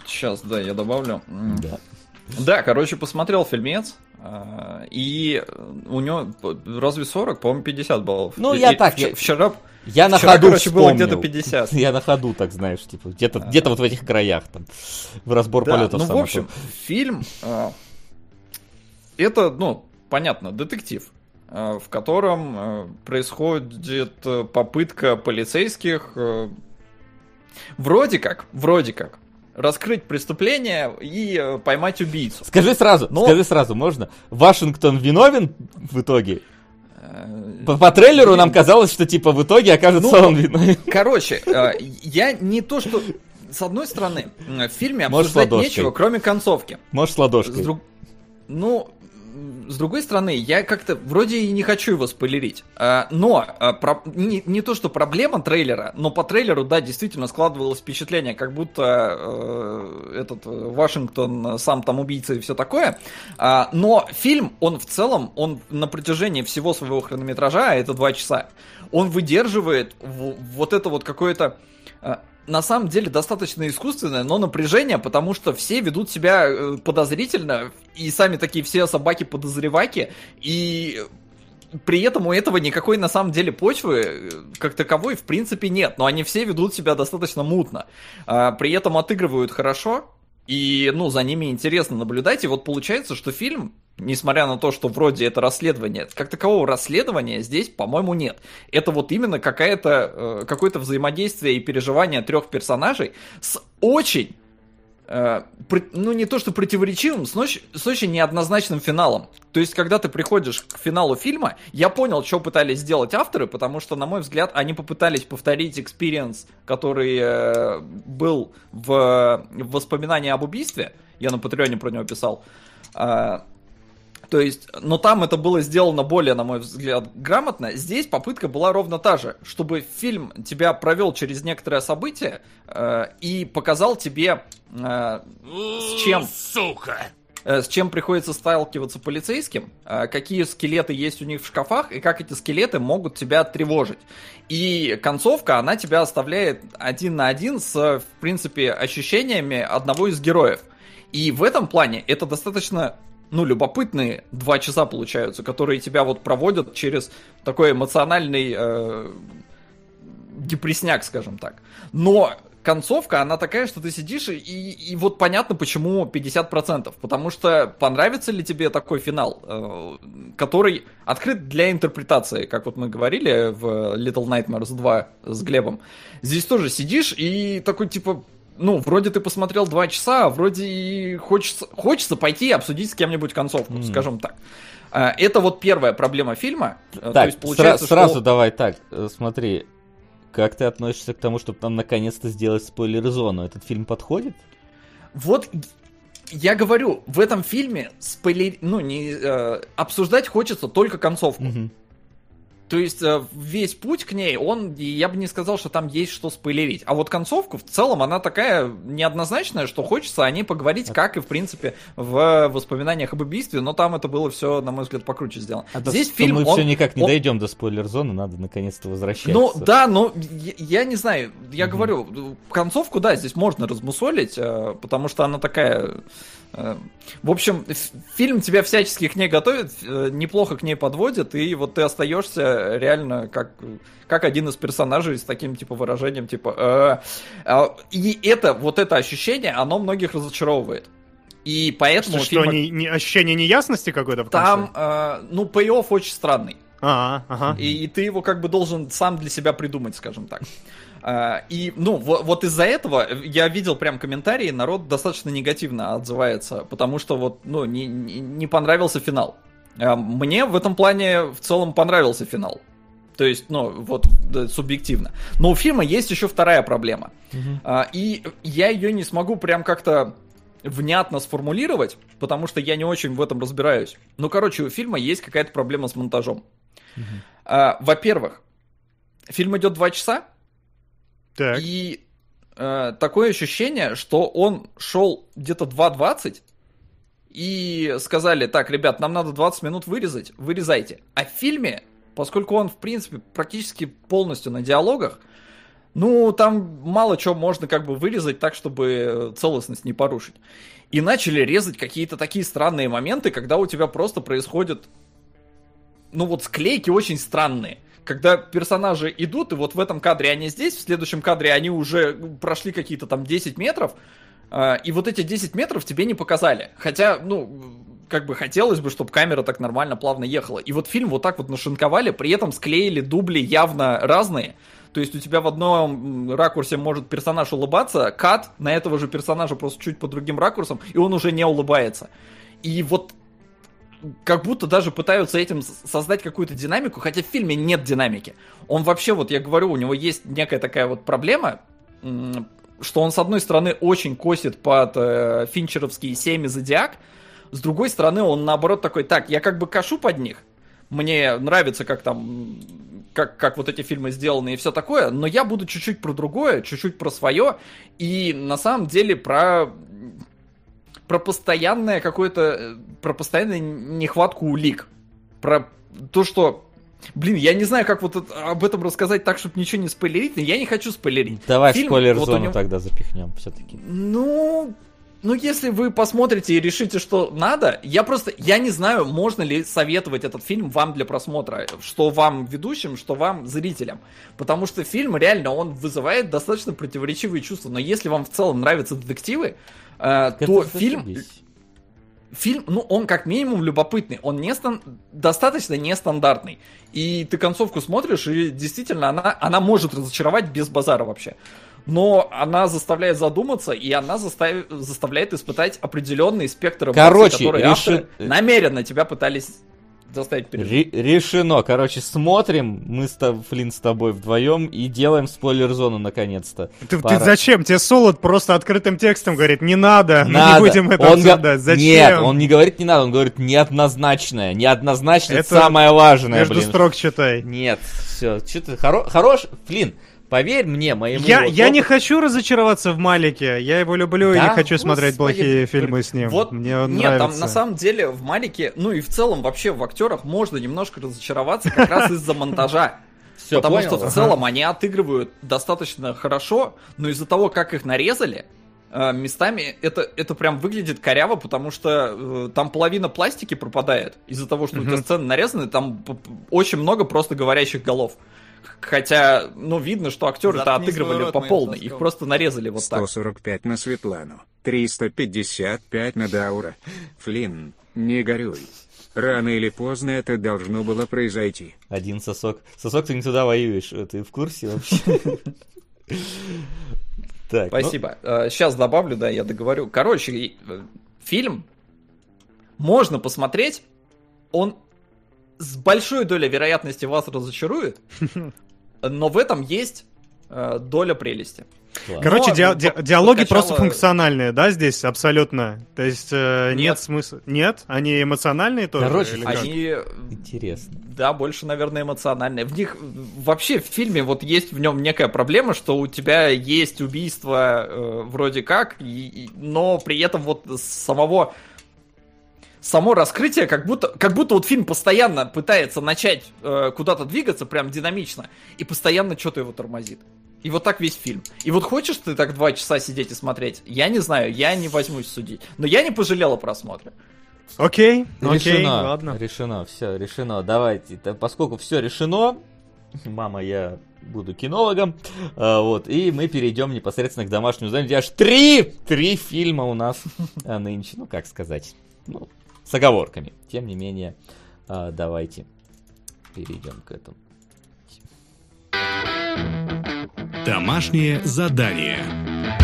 Сейчас, да, я добавлю. Да. Да, короче, посмотрел фильмец. а, И у него разве 40, по-моему, 50 баллов. Ну, я и так, вчера- я- Вчера, Я на Вчера, ходу короче, было вспомнил. где-то 50. [LAUGHS] Я на ходу, так знаешь, типа, где-то где вот в этих краях, там, в разбор Да, полетов ну, в общем, фильм... а, Это, ну, понятно, детектив, а, в котором а, происходит э, попытка полицейских... э, Вроде как, вроде как, раскрыть преступление и э, поймать убийцу. Скажи сразу, Но- скажи сразу, можно? Вашингтон виновен в итоге? Э, По, по трейлеру нам казалось, что типа в итоге окажется Ну, он виновен. Короче, э, я не то что... С одной стороны, в фильме Можешь обсуждать нечего, кроме концовки. Может, с С ладошкой. друг- Ну, с другой стороны, я как-то вроде и не хочу его спойлерить. А, Но а, про- не, не то, что проблема трейлера, но по трейлеру, да, действительно складывалось впечатление, как будто э, этот э, Вашингтон э, сам там убийца и все такое. А, Но фильм, он в целом, он на протяжении всего своего хронометража, это два часа, он выдерживает вот это вот какое-то э, на самом деле достаточно искусственное, но напряжение, потому что все ведут себя э, подозрительно, и сами такие все собаки-подозреваки, и при этом у этого никакой на самом деле почвы э, как таковой в принципе нет, но они все ведут себя достаточно мутно. А, При этом отыгрывают хорошо, и, ну, за ними интересно наблюдать, и вот получается, что фильм, несмотря на то, что вроде это расследование, как такового расследования здесь, по-моему, нет. Это вот именно какая-то, э, какое-то взаимодействие и переживание трех персонажей с очень э, ну не то что противоречивым, с, ноч- с очень неоднозначным финалом. То есть, когда ты приходишь к финалу фильма, я понял, что пытались сделать авторы, потому что, на мой взгляд, они попытались повторить experience, который э, был в, в воспоминании об убийстве. Я на Патреоне про него писал. А, то есть, но там это было сделано более, на мой взгляд, грамотно. Здесь попытка была ровно та же, чтобы фильм тебя провел через некоторое событие э, и показал тебе, э, с чем, э, с чем приходится сталкиваться полицейским, э, какие скелеты есть у них в шкафах и как эти скелеты могут тебя тревожить. И концовка, она тебя оставляет один на один с, в принципе, ощущениями одного из героев. И в этом плане это достаточно ну, любопытные два часа получаются, которые тебя вот проводят через такой эмоциональный э, депресняк, скажем так. Но концовка, она такая, что ты сидишь и, и вот понятно, почему 50%. Потому что понравится ли тебе такой финал, э, который открыт для интерпретации, как вот мы говорили в Little Nightmares 2 с Глебом. Здесь тоже сидишь и такой типа, ну, вроде ты посмотрел два часа, а вроде и хочется, хочется пойти и обсудить с кем-нибудь концовку, Мгм. скажем так. А, Это вот первая проблема фильма. Э, То Так, есть получается, сра- сразу что... давай так, э, смотри. Как ты относишься к тому, чтобы там наконец-то сделать спойлер-зону? Этот фильм подходит? Вот я говорю, в этом фильме спойлер... ну, не, э, обсуждать хочется только концовку. Мгм. То есть э, весь путь к ней, он, я бы не сказал, что там есть что спойлерить. А вот концовку в целом она такая неоднозначная, что хочется о ней поговорить, как и в принципе в воспоминаниях об убийстве, но там это было все, на мой взгляд, покруче сделано. А то, Здесь что фильм, мы он- все никак не он- дойдем до спойлер-зоны, надо наконец-то возвращаться. Ну да, но я, я не знаю, я Мгм. говорю, концовку, да, здесь можно размусолить, э, потому что она такая... э, В общем, фильм тебя всячески к ней готовит, э, неплохо к ней подводит, и вот ты остаешься реально как, как один из персонажей с таким типа выражением, типа... э, а, И это, вот это ощущение, оно многих разочаровывает. И поэтому Что, у фильма- не- не- ощущение неясности какой-то там, э, ну, пей-офф очень странный. А, ага. И, и ты его как бы должен сам для себя придумать, скажем так. А, И, ну, во- вот, из-за этого я видел прям комментарии, народ достаточно негативно отзывается, потому что вот, ну, не, не, понравился финал. А Мне в этом плане в целом понравился финал. То есть, ну, вот, да, субъективно. Но у фильма есть еще вторая проблема. А, И я ее не смогу прям как-то внятно сформулировать, потому что я не очень в этом разбираюсь. Ну, короче, у фильма есть какая-то проблема с монтажом. А, Во-первых, фильм идет два часа, Так. и э, такое ощущение, что он шел где-то 2.20, и сказали, так, ребят, нам надо 20 минут вырезать, вырезайте. А в фильме, поскольку он, в принципе, практически полностью на диалогах, ну, там мало чего можно как бы вырезать так, чтобы целостность не порушить. И начали резать какие-то такие странные моменты, когда у тебя просто происходят, ну вот склейки очень странные. Когда персонажи идут, и вот в этом кадре они здесь, в следующем кадре они уже прошли какие-то там 10 метров, а, и вот эти 10 метров тебе не показали. Хотя, ну, как бы хотелось бы, чтобы камера так нормально, плавно ехала. И вот фильм вот так вот нашинковали, при этом склеили дубли явно разные. То есть у тебя в одном ракурсе может персонаж улыбаться, кат на этого же персонажа просто чуть по другим ракурсам, и он уже не улыбается. И вот как будто даже пытаются этим создать какую-то динамику, хотя в фильме нет динамики. Он вообще, вот я говорю, у него есть некая такая вот проблема, что он, с одной стороны, очень косит под э, финчеровские семь и зодиак, с другой стороны, он наоборот такой, так, я как бы кашу под них, мне нравится, как там, как, как вот эти фильмы сделаны и все такое, но я буду чуть-чуть про другое, чуть-чуть про свое, и на самом деле про про постоянное какое-то, э, про постоянную нехватку улик, про то, что, блин, я не знаю, как вот это- об этом рассказать так, чтобы ничего не спойлерить, но я не хочу спойлерить. Давай Фильм, в спойлер вот него- тогда запихнем все-таки. Ну, ну, если вы посмотрите и решите, что надо, я просто, я не знаю, можно ли советовать этот фильм вам для просмотра, что вам ведущим, что вам зрителям, потому что фильм реально, он вызывает достаточно противоречивые чувства, но если вам в целом нравятся детективы, э, то фильм, фильм, ну, он как минимум любопытный, он не стан- достаточно нестандартный. И ты концовку смотришь, и действительно, она, она может разочаровать без базара вообще. Но она заставляет задуматься, и она застав- заставляет испытать определенный спектр эмоций, Короче, которые реши- авторы намеренно тебя пытались заставить пережить. Ре- решено. Короче, смотрим мы с Флинн с тобой вдвоем и делаем спойлер-зону наконец-то. Ты, ты зачем? Тебе Солод просто открытым текстом говорит, не надо, мы Надо. не будем это Он го- обсуждать. Зачем? Нет, он не говорит не надо, он говорит неоднозначное. Неоднозначное это Это самое важное, Между блин. строк читай. Нет, все, что ты хоро- хорош, Флинн, поверь мне, моему. Я, вот я не опыту- хочу разочароваться в Малике. Я его люблю и Да, не хочу смотреть господи, плохие ты- фильмы с ним. Вот, Мне он нет, нравится. там на самом деле в Малике, ну и в целом вообще в актерах можно немножко разочароваться как раз из-за монтажа. [LAUGHS] Всё, Потому понял? что в целом они отыгрывают достаточно хорошо, но из-за того, как их нарезали, э, местами это, это прям выглядит коряво, потому что э, там половина пластики пропадает из-за того, что у тебя сцены нарезаны, там очень много просто говорящих голов. Хотя, ну, видно, что актеры-то отыгрывали по полной. Их просто нарезали вот так. 145 на Светлану, 355 на Даура. Флинн, не горюй. Рано или поздно это должно было произойти. Один сосок. Сосок, ты не туда воюешь. э, Ты в курсе вообще? [LAUGHS] Так, ну, Спасибо. Сейчас добавлю, да, я договорю. Короче, э, фильм можно посмотреть. Он с большой долей вероятности вас разочарует, [LAUGHS] но в этом есть э, доля прелести. ладно. Короче, ну, ди- под- диалоги подкачало- просто функциональные, да, здесь абсолютно. То есть э, нет. Нет. смысла. Нет? Они эмоциональные тоже? Короче? Они, Интересно. да, больше, наверное, эмоциональные. В них вообще в фильме вот есть в нем некая проблема, что у тебя есть убийство э, вроде как, и- и- но при этом вот с самого само раскрытие, как будто, как будто вот фильм постоянно пытается начать э, куда-то двигаться прям динамично, и постоянно что-то его тормозит. И вот так весь фильм. И вот хочешь ты так два часа сидеть и смотреть? Я не знаю, я не возьмусь судить. Но я не пожалел о просмотре. Окей, окей, решено. ладно. Решено, все, решено. Давайте. Да, Поскольку все решено, [LAUGHS] мама, я буду кинологом. а, вот, и мы перейдем непосредственно к домашнему заданию. Аж три, три фильма у нас а, нынче. Ну, как сказать. Ну, с оговорками. Тем не менее, а, давайте перейдем к этому. Домашнее задание.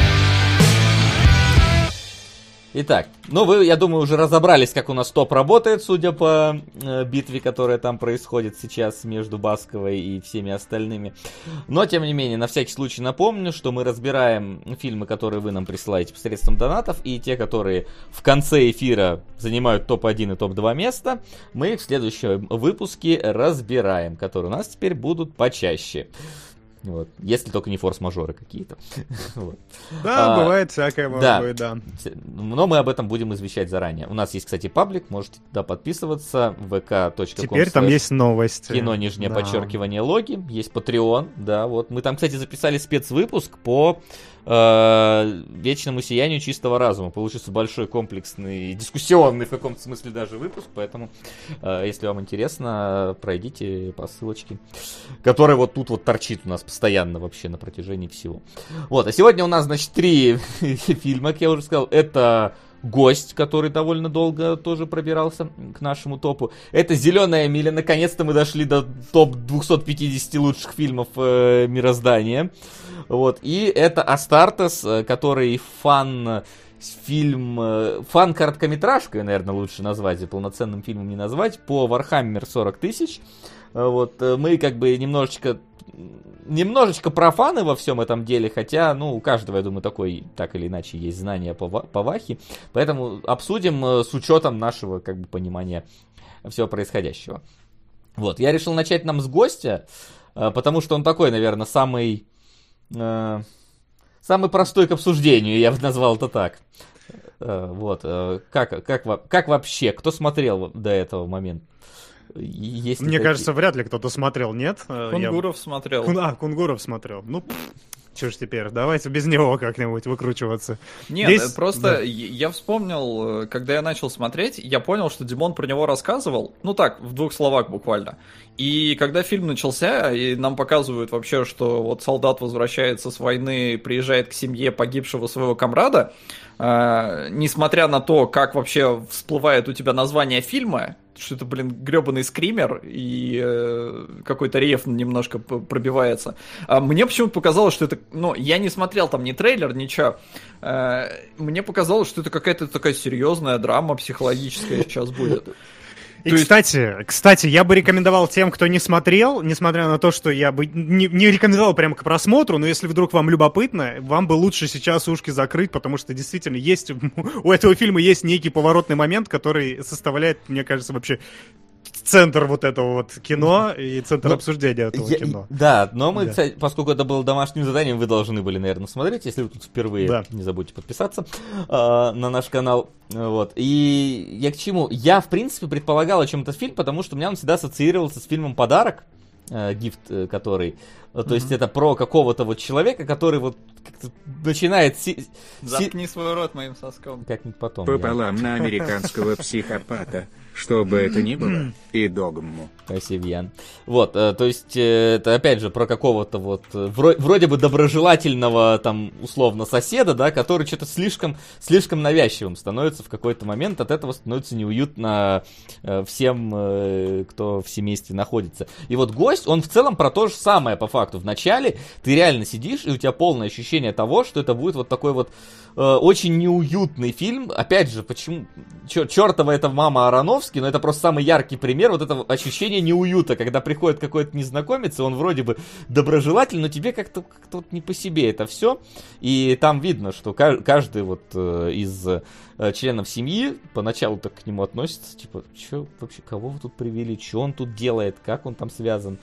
Итак, ну вы, я думаю, уже разобрались, как у нас топ работает, судя по э, битве, которая там происходит сейчас между Басковой и всеми остальными. Но, тем не менее, на всякий случай напомню, что мы разбираем фильмы, которые вы нам присылаете посредством донатов, и те, которые в конце эфира занимают топ-1 и топ-2 места, мы их в следующем выпуске разбираем, которые у нас теперь будут почаще. Вот. Если только не форс-мажоры какие-то. [LAUGHS] Вот. Да, А, бывает всякое, может да. да. Но мы об этом будем извещать заранее. У нас есть, кстати, паблик, можете туда подписываться. vk.com Теперь там есть новости. кино, нижнее Да. подчеркивание, логи. Есть Patreon, да, вот. Мы там, кстати, записали спецвыпуск по э, вечному сиянию чистого разума. Получился большой, комплексный, дискуссионный в каком-то смысле даже выпуск, поэтому, э, если вам интересно, пройдите по ссылочке, которая вот тут вот торчит у нас постоянно вообще на протяжении всего. Вот, а сегодня у нас, значит, три [LAUGHS] фильма, как я уже сказал. Это Гость, который довольно долго тоже пробирался к нашему топу. Это Зеленая миля. Наконец-то мы дошли до топ 250 лучших фильмов э, мироздания. Вот. И это Астартес, э, который фан фильм, э, фан-короткометражкой, наверное, лучше назвать, и полноценным фильмом не назвать, по Warhammer 40 тысяч. Э, вот, мы как бы немножечко немножечко профаны во всем этом деле, хотя, ну, у каждого, я думаю, такой, так или иначе, есть знание по, по Вахе, поэтому обсудим с учетом нашего, как бы, понимания всего происходящего. Вот, я решил начать нам с гостя, потому что он такой, наверное, самый самый простой к обсуждению, я бы назвал это так. Э, вот, э, как, как, как вообще, кто смотрел до этого момента? Есть Мне такие? кажется, вряд ли кто-то смотрел, нет? Э, Кунгуров я... смотрел. А, Кунгуров смотрел. Ну, что ж теперь, давайте без него как-нибудь выкручиваться. Нет, Здесь... просто да. я вспомнил, когда я начал смотреть, я понял, что Димон про него рассказывал, ну так, в двух словах буквально. И когда фильм начался, и нам показывают вообще, что вот солдат возвращается с войны, приезжает к семье погибшего своего комрада, э, несмотря на то, как вообще всплывает у тебя название фильма, что это, блин, гребаный скример, и э, какой-то реф немножко пробивается. А мне почему-то показалось, что это... Ну, я не смотрел там ни трейлер, ничего. Э, мне показалось, что это какая-то такая серьезная драма психологическая сейчас будет. И, есть... кстати, кстати, я бы рекомендовал тем, кто не смотрел, несмотря на то, что я бы не, не рекомендовал прямо к просмотру, но если вдруг вам любопытно, вам бы лучше сейчас ушки закрыть, потому что действительно есть [LAUGHS] у этого фильма есть некий поворотный момент, который составляет, мне кажется, вообще центр вот этого вот кино и центр ну, обсуждения этого я, кино. Да, но мы, да. кстати, поскольку это было домашним заданием, вы должны были, наверное, смотреть. Если вы тут впервые, да. не забудьте подписаться э, на наш канал. Вот. И я к чему? Я, в принципе, предполагал о чем этот фильм, потому что у меня он всегда ассоциировался с фильмом «Подарок», э, гифт, э, который, то mm-hmm. есть это про какого-то вот человека, который вот как-то начинает... Си- Заткни си- свой рот моим соском. Как-нибудь потом. Пополам я... на американского [LAUGHS] психопата что бы это ни было, и догму. Спасибо, Ян. Вот, э, то есть, э, это опять же про какого-то вот, э, вро- вроде бы доброжелательного, там, условно, соседа, да, который что-то слишком, слишком навязчивым становится в какой-то момент, от этого становится неуютно всем, кто в семействе находится. И вот гость, он в целом про то же самое, по факту. Вначале ты реально сидишь, и у тебя полное ощущение того, что это будет вот такой вот э, очень неуютный фильм. Опять же, почему, чертова это мама Ароновская, Тарковский, но это просто самый яркий пример вот этого ощущения неуюта, когда приходит какой-то незнакомец, и он вроде бы доброжелательный, но тебе как-то как вот не по себе это все. И там видно, что каждый вот э, из э, членов семьи поначалу так к нему относится, типа, что вообще, кого вы тут привели, что он тут делает, как он там связан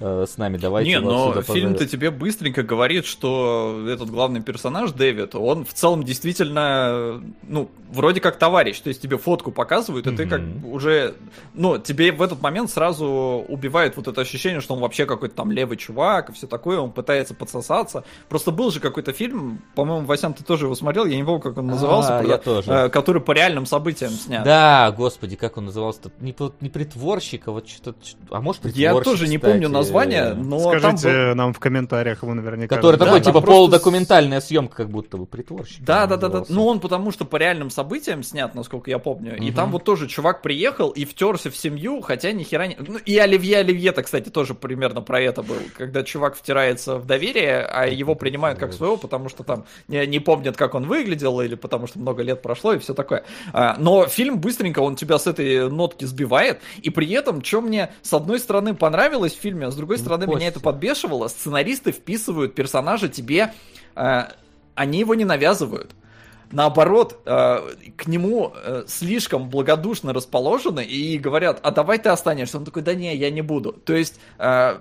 э, с нами, давайте Не, но фильм-то тебе быстренько говорит, что этот главный персонаж, Дэвид, он в целом действительно, ну, вроде как товарищ, то есть тебе фотку показывают, и mm-hmm. ты как уже, ну, тебе в этот момент сразу убивает вот это ощущение, что он вообще какой-то там левый чувак и все такое, он пытается подсосаться. Просто был же какой-то фильм, по-моему, Васян, ты тоже его смотрел, я не помню, как он назывался, а, про, я тоже. Э, который по реальным событиям снят. Да, господи, как он назывался-то? Не, не притворщик, а вот что-то, а может притворщик, Я тоже не помню название, но Скажите там был... нам в комментариях, его наверняка... Который да, такой, типа, просто... полудокументальная съемка, как будто бы притворщик. Да, да, да, да. Ну, он потому что по реальным событиям снят, насколько я помню. Угу. И там вот тоже чувак приехал и втерся в семью, хотя ни хера не... Ну, и Оливье Оливье-то, кстати, тоже примерно про это был. Когда чувак втирается в доверие, а его принимают как своего, потому что там не, не помнят, как он выглядел, или потому что много лет прошло, и все такое. А, но фильм быстренько, он тебя с этой нотки сбивает, и при этом, что мне с одной стороны понравилось в фильме, с другой стороны меня это подбешивало, сценаристы вписывают персонажа тебе, э, они его не навязывают. Наоборот, э, к нему э, слишком благодушно расположены и говорят, а давай ты останешься. Он такой, да не, я не буду. То есть э,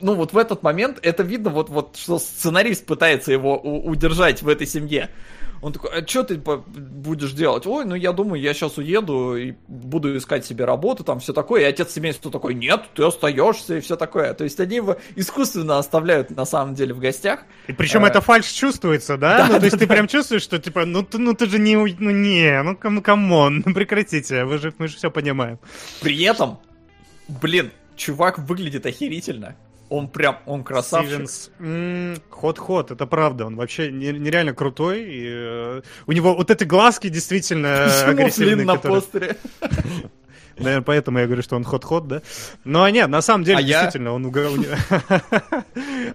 ну вот в этот момент это видно, вот, вот что сценарист пытается его удержать в этой семье. Он такой, а что ты будешь делать? Ой, ну я думаю, я сейчас уеду и буду искать себе работу, там все такое. И отец семейства такой, нет, ты остаешься и все такое. То есть они его искусственно оставляют на самом деле в гостях. И причем а... это фальшь чувствуется, да? да ну, то есть да, ты да. прям чувствуешь, что типа, ну ты, ну ты же не, ну не, ну come, come on, ну прекратите, вы же, мы же все понимаем. При этом, блин, чувак выглядит охерительно. Он прям, он красавчик. Стивенс. Ход-ход, это правда. Он вообще не- нереально крутой. И, э, у него вот эти глазки действительно [LAUGHS] Почему агрессивные. Флинн на которые- постере? [LAUGHS] Наверное, поэтому я говорю, что он ход-ход, да? Но нет, на самом деле, А я- действительно, он уга- у него-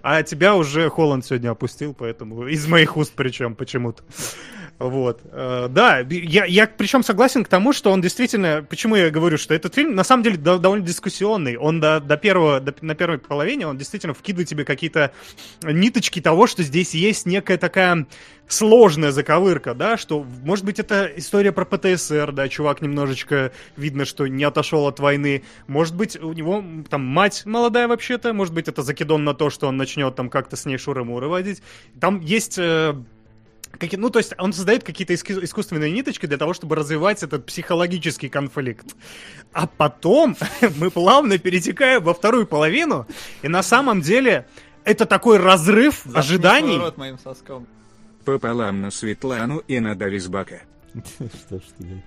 [LAUGHS] А тебя уже Холланд сегодня опустил, поэтому из моих уст причем почему-то. Вот. Э, Да, я, я причем согласен к тому, что он действительно... Почему я говорю, что этот фильм на самом деле до- довольно дискуссионный. Он до, до первого, до- на первой половине, он действительно вкидывает тебе какие-то ниточки того, что здесь есть некая такая сложная заковырка, да, что, может быть, это история про ПТСР, да, чувак немножечко видно, что не отошел от войны, может быть, у него там мать молодая вообще-то, может быть, это закидон на то, что он начнет там как-то с ней шуры-муры водить. Там есть... э, Какие, ну, то есть он создает какие-то искусственные ниточки для того, чтобы развивать этот психологический конфликт. А потом [LAUGHS] мы плавно перетекаем во вторую половину, и на самом деле это такой разрыв Заткни ожиданий. рот моим соском. Пополам на Светлану и на Дависбака. [LAUGHS] Что ж ты?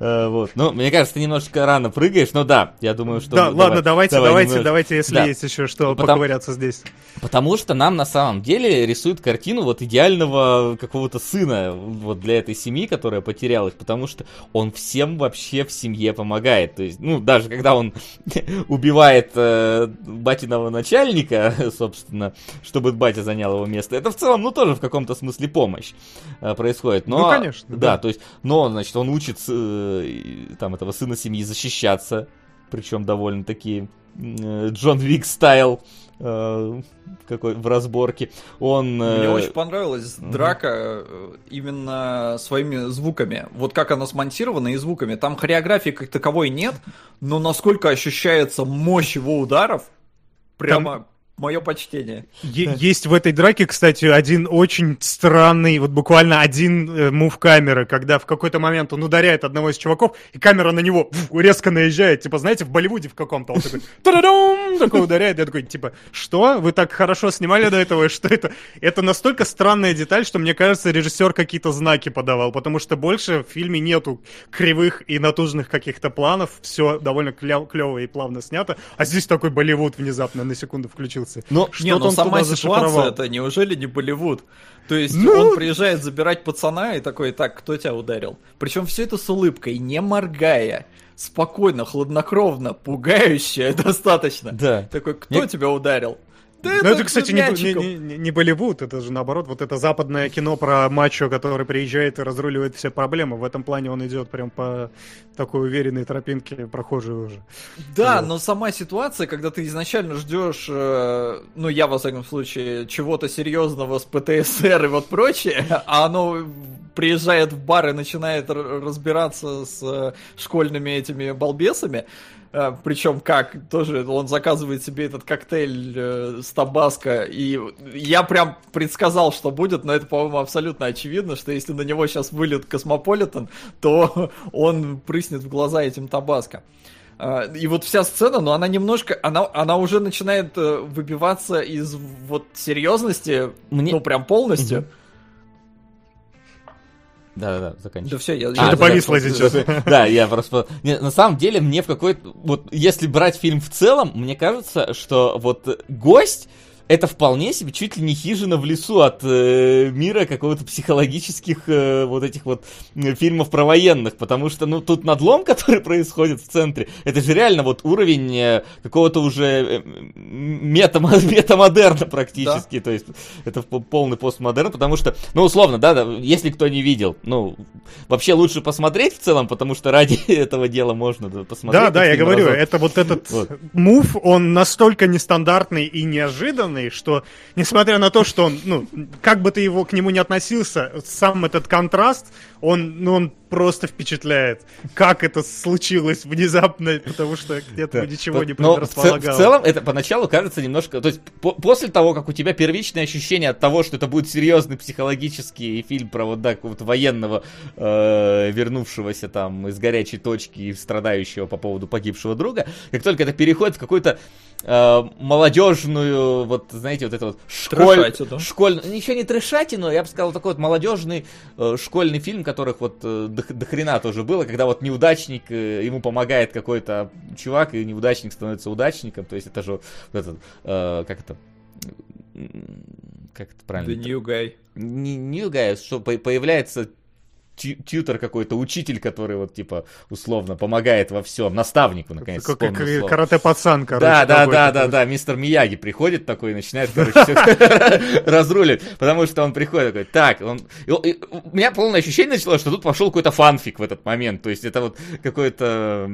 А, Вот. Ну, мне кажется, ты немножко рано прыгаешь, но да, я думаю, что... Да, ладно, давайте, давайте, давайте, если есть еще что Потому- поковыряться здесь. Потому что нам на самом деле рисуют картину вот идеального какого-то сына вот для этой семьи, которая потерялась, потому что он всем вообще в семье помогает. То есть, ну, даже когда он [LAUGHS] убивает э, батиного начальника, [LAUGHS] собственно, чтобы батя занял его место, это в целом, ну, тоже в каком-то смысле помощь э, происходит. Но, Ну, конечно, Да, да. то есть, но, значит, он учит э, там этого сына семьи защищаться, причем довольно-таки э, Джон Вик стайл э, какой в разборке. Он... Мне э, очень понравилась драка э, именно своими звуками. Вот как она смонтирована и звуками. Там хореографии как таковой нет, но насколько ощущается мощь его ударов, прямо мое почтение. Е- Есть в этой драке, кстати, один очень странный, вот буквально один э, мув камеры, когда в какой-то момент он ударяет одного из чуваков, и камера на него фу, резко наезжает, типа, знаете, в Болливуде в каком-то, он такой, [LAUGHS] «Та-да-дум!» такой ударяет, я такой, типа, что? Вы так хорошо снимали до этого, и что это? Это настолько странная деталь, что, мне кажется, режиссер какие-то знаки подавал, потому что больше в фильме нету кривых и натужных каких-то планов, все довольно клево и плавно снято, а здесь такой Болливуд внезапно на секунду включился. Ну, Не, ну он сама ситуация это неужели не Болливуд? То есть Ну. он приезжает забирать пацана и такой, так, кто тебя ударил? Причем все это с улыбкой, не моргая. Спокойно, хладнокровно, пугающе [LAUGHS] достаточно. Да. Такой, кто Мне- тебя ударил? Ну, это, кстати, не, не, не- не- Болливуд, это же наоборот, вот это западное кино про мачо, который приезжает и разруливает все проблемы. В этом плане он идет прям по такой уверенной тропинке, прохожей уже. Да, Вот. но сама ситуация, когда ты изначально ждешь, э, ну я во всяком случае, чего-то серьезного с ПТСР и вот прочее, [LAUGHS] а оно приезжает в бар и начинает разбираться с э, школьными этими балбесами, причем как, тоже он заказывает себе этот коктейль э, с табаско, и я прям предсказал, что будет, но это, по-моему, абсолютно очевидно, что если на него сейчас выльет Космополитен, то он прыснет в глаза этим табаско. А, И вот вся сцена, но она немножко, она, она уже начинает э, выбиваться из вот серьезности, Мне- ну прям полностью. Мгм. Да-да-да, Да заканчивай. все, я... Что-то я- повисло сейчас. [LAUGHS] Да, я просто... На самом деле, мне в какой-то... Вот, если брать фильм в целом, мне кажется, что вот гость это вполне себе чуть ли не хижина в лесу от э, мира какого-то психологических э, вот этих вот э, фильмов про военных, потому что, ну, тут надлом, [LAUGHS] который происходит в центре, это же реально вот уровень э, какого-то уже э, метамо- [LAUGHS] метамодерна практически, то есть это полный постмодерн, потому что, ну, условно, да, да, если кто не видел, ну, вообще лучше посмотреть в целом, потому что ради [LAUGHS] этого дела можно да, посмотреть. Да, да, я говорю, разок. это вот этот Вот. мув, он настолько нестандартный и неожиданный, что, несмотря на то, что он, ну, как бы ты его к нему не относился, сам этот контраст, он, ну, он просто впечатляет. Как это случилось внезапно, потому что Да. ничего не в, предрасполагало. в целом это поначалу кажется немножко... То есть по- после того, как у тебя первичное ощущение от того, что это будет серьезный психологический фильм про вот да, какого-то военного, э, вернувшегося там из горячей точки и страдающего по поводу погибшего друга, как только это переходит в какую-то э, молодежную, вот знаете, вот это вот школь... Трэшатину. школь... Ничего не трешатину, я бы сказал, такой вот молодежный э, школьный фильм, который которых вот э, до, до хрена тоже было, когда вот неудачник, э, ему помогает какой-то чувак, и неудачник становится удачником, то есть это же вот этот, э, как это, как это правильно? The new guy. Не new guy, что по- появляется тьютер какой-то, учитель, который вот типа условно помогает во всем, наставнику, наконец, Как- как карате-пацан, короче. Да, да, да, да, да, мистер Мияги приходит такой и начинает, короче, [LAUGHS] всё разрулить, потому что он приходит такой, так, он... У меня полное ощущение началось, что тут пошел какой-то фанфик в этот момент, то есть это вот какое-то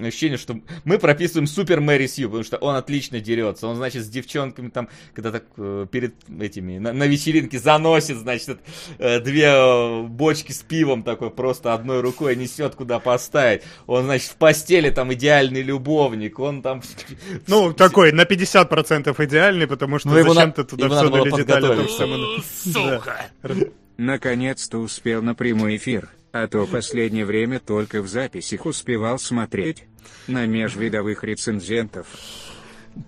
ощущение, что мы прописываем супер Мэри Сью, потому что он отлично дерется, он, значит, с девчонками там, когда так э, перед этими, на, на вечеринке заносит, значит, э, две э, бочки с пивом такой просто одной рукой несет куда поставить, он, значит, в постели там идеальный любовник, он там... [LAUGHS] Ну, такой, на 50% идеальный, потому что Ну, его зачем на- ты туда его все надо было детали. [LAUGHS] Да. Наконец-то успел на прямой эфир, а то последнее время только в записях успевал смотреть. На межвидовых рецензентов.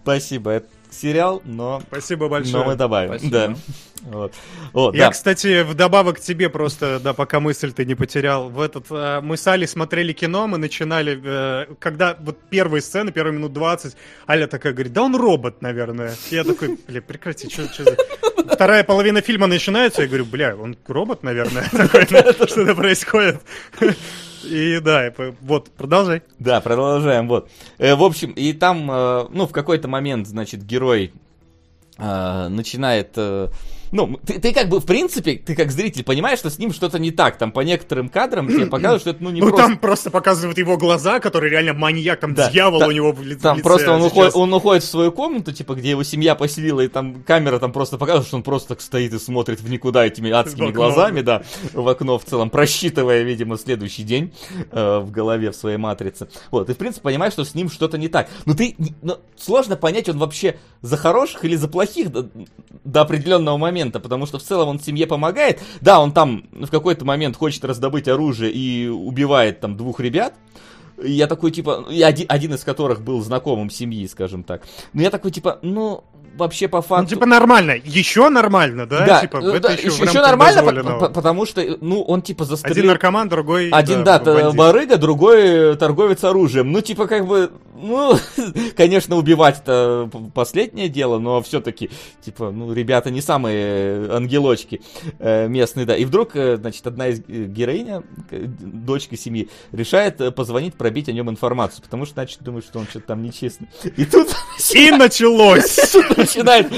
Спасибо, это сериал, но, Спасибо но мы большое. добавим. Спасибо. Да. Вот. Вот, Я, да. кстати, вдобавок к тебе просто, да, пока мысль ты не потерял, в этот, э, мы с Али смотрели кино, мы начинали, э, когда вот первые сцены, первые минут 20, Аля такая говорит, да он робот, наверное. Я такой, бля, прекрати, что за... Вторая половина фильма начинается, я говорю, бля, он робот, наверное, [LAUGHS] такой, «Ну, что-то происходит. И да, вот, продолжай. Да, продолжаем. Вот. Э, в общем, и там, э, ну, в какой-то момент, значит, герой э, начинает. Ну, ты, ты как бы, в принципе, ты как зритель понимаешь, что с ним что-то не так. Там по некоторым кадрам тебе показывают, что это ну не Ну, просто. там просто показывают его глаза, который реально маньяк, там Да, дьявол та- у него в ли- в Там лице. просто он, уходит, он уходит в свою комнату, типа, где его семья поселила, и там камера там просто показывает, что он просто так стоит и смотрит в никуда этими адскими глазами, да, в окно в целом, просчитывая, видимо, следующий день э, в голове в своей матрице. Вот, и в принципе понимаешь, что с ним что-то не так. Но ты, не- ну, сложно понять, он вообще за хороших или за плохих до, до определенного момента, потому что в целом он семье помогает. Да, он там в какой-то момент хочет раздобыть оружие и убивает там двух ребят, и Я такой, типа, и один, один из которых был знакомым семьи, скажем так. Но я такой, типа, ну, вообще по Ну, факту... типа нормально. Еще нормально, да? типа, э, это да, еще, в еще рамках нормально, по- по- потому что, ну, он, типа, застрелил... Один наркоман, другой... Один, да, бандит. барыга, другой э, торговец оружием. Ну, типа, как бы, ну, [LAUGHS] конечно, убивать это последнее дело, но все-таки, типа, ну, ребята не самые ангелочки э, местные, да. И вдруг, э, значит, одна из э, героиня, дочка семьи, решает позвонить, пробить о нем информацию, потому что, значит, думает, что он что-то там нечестный. И тут И началось! [LAUGHS] начинает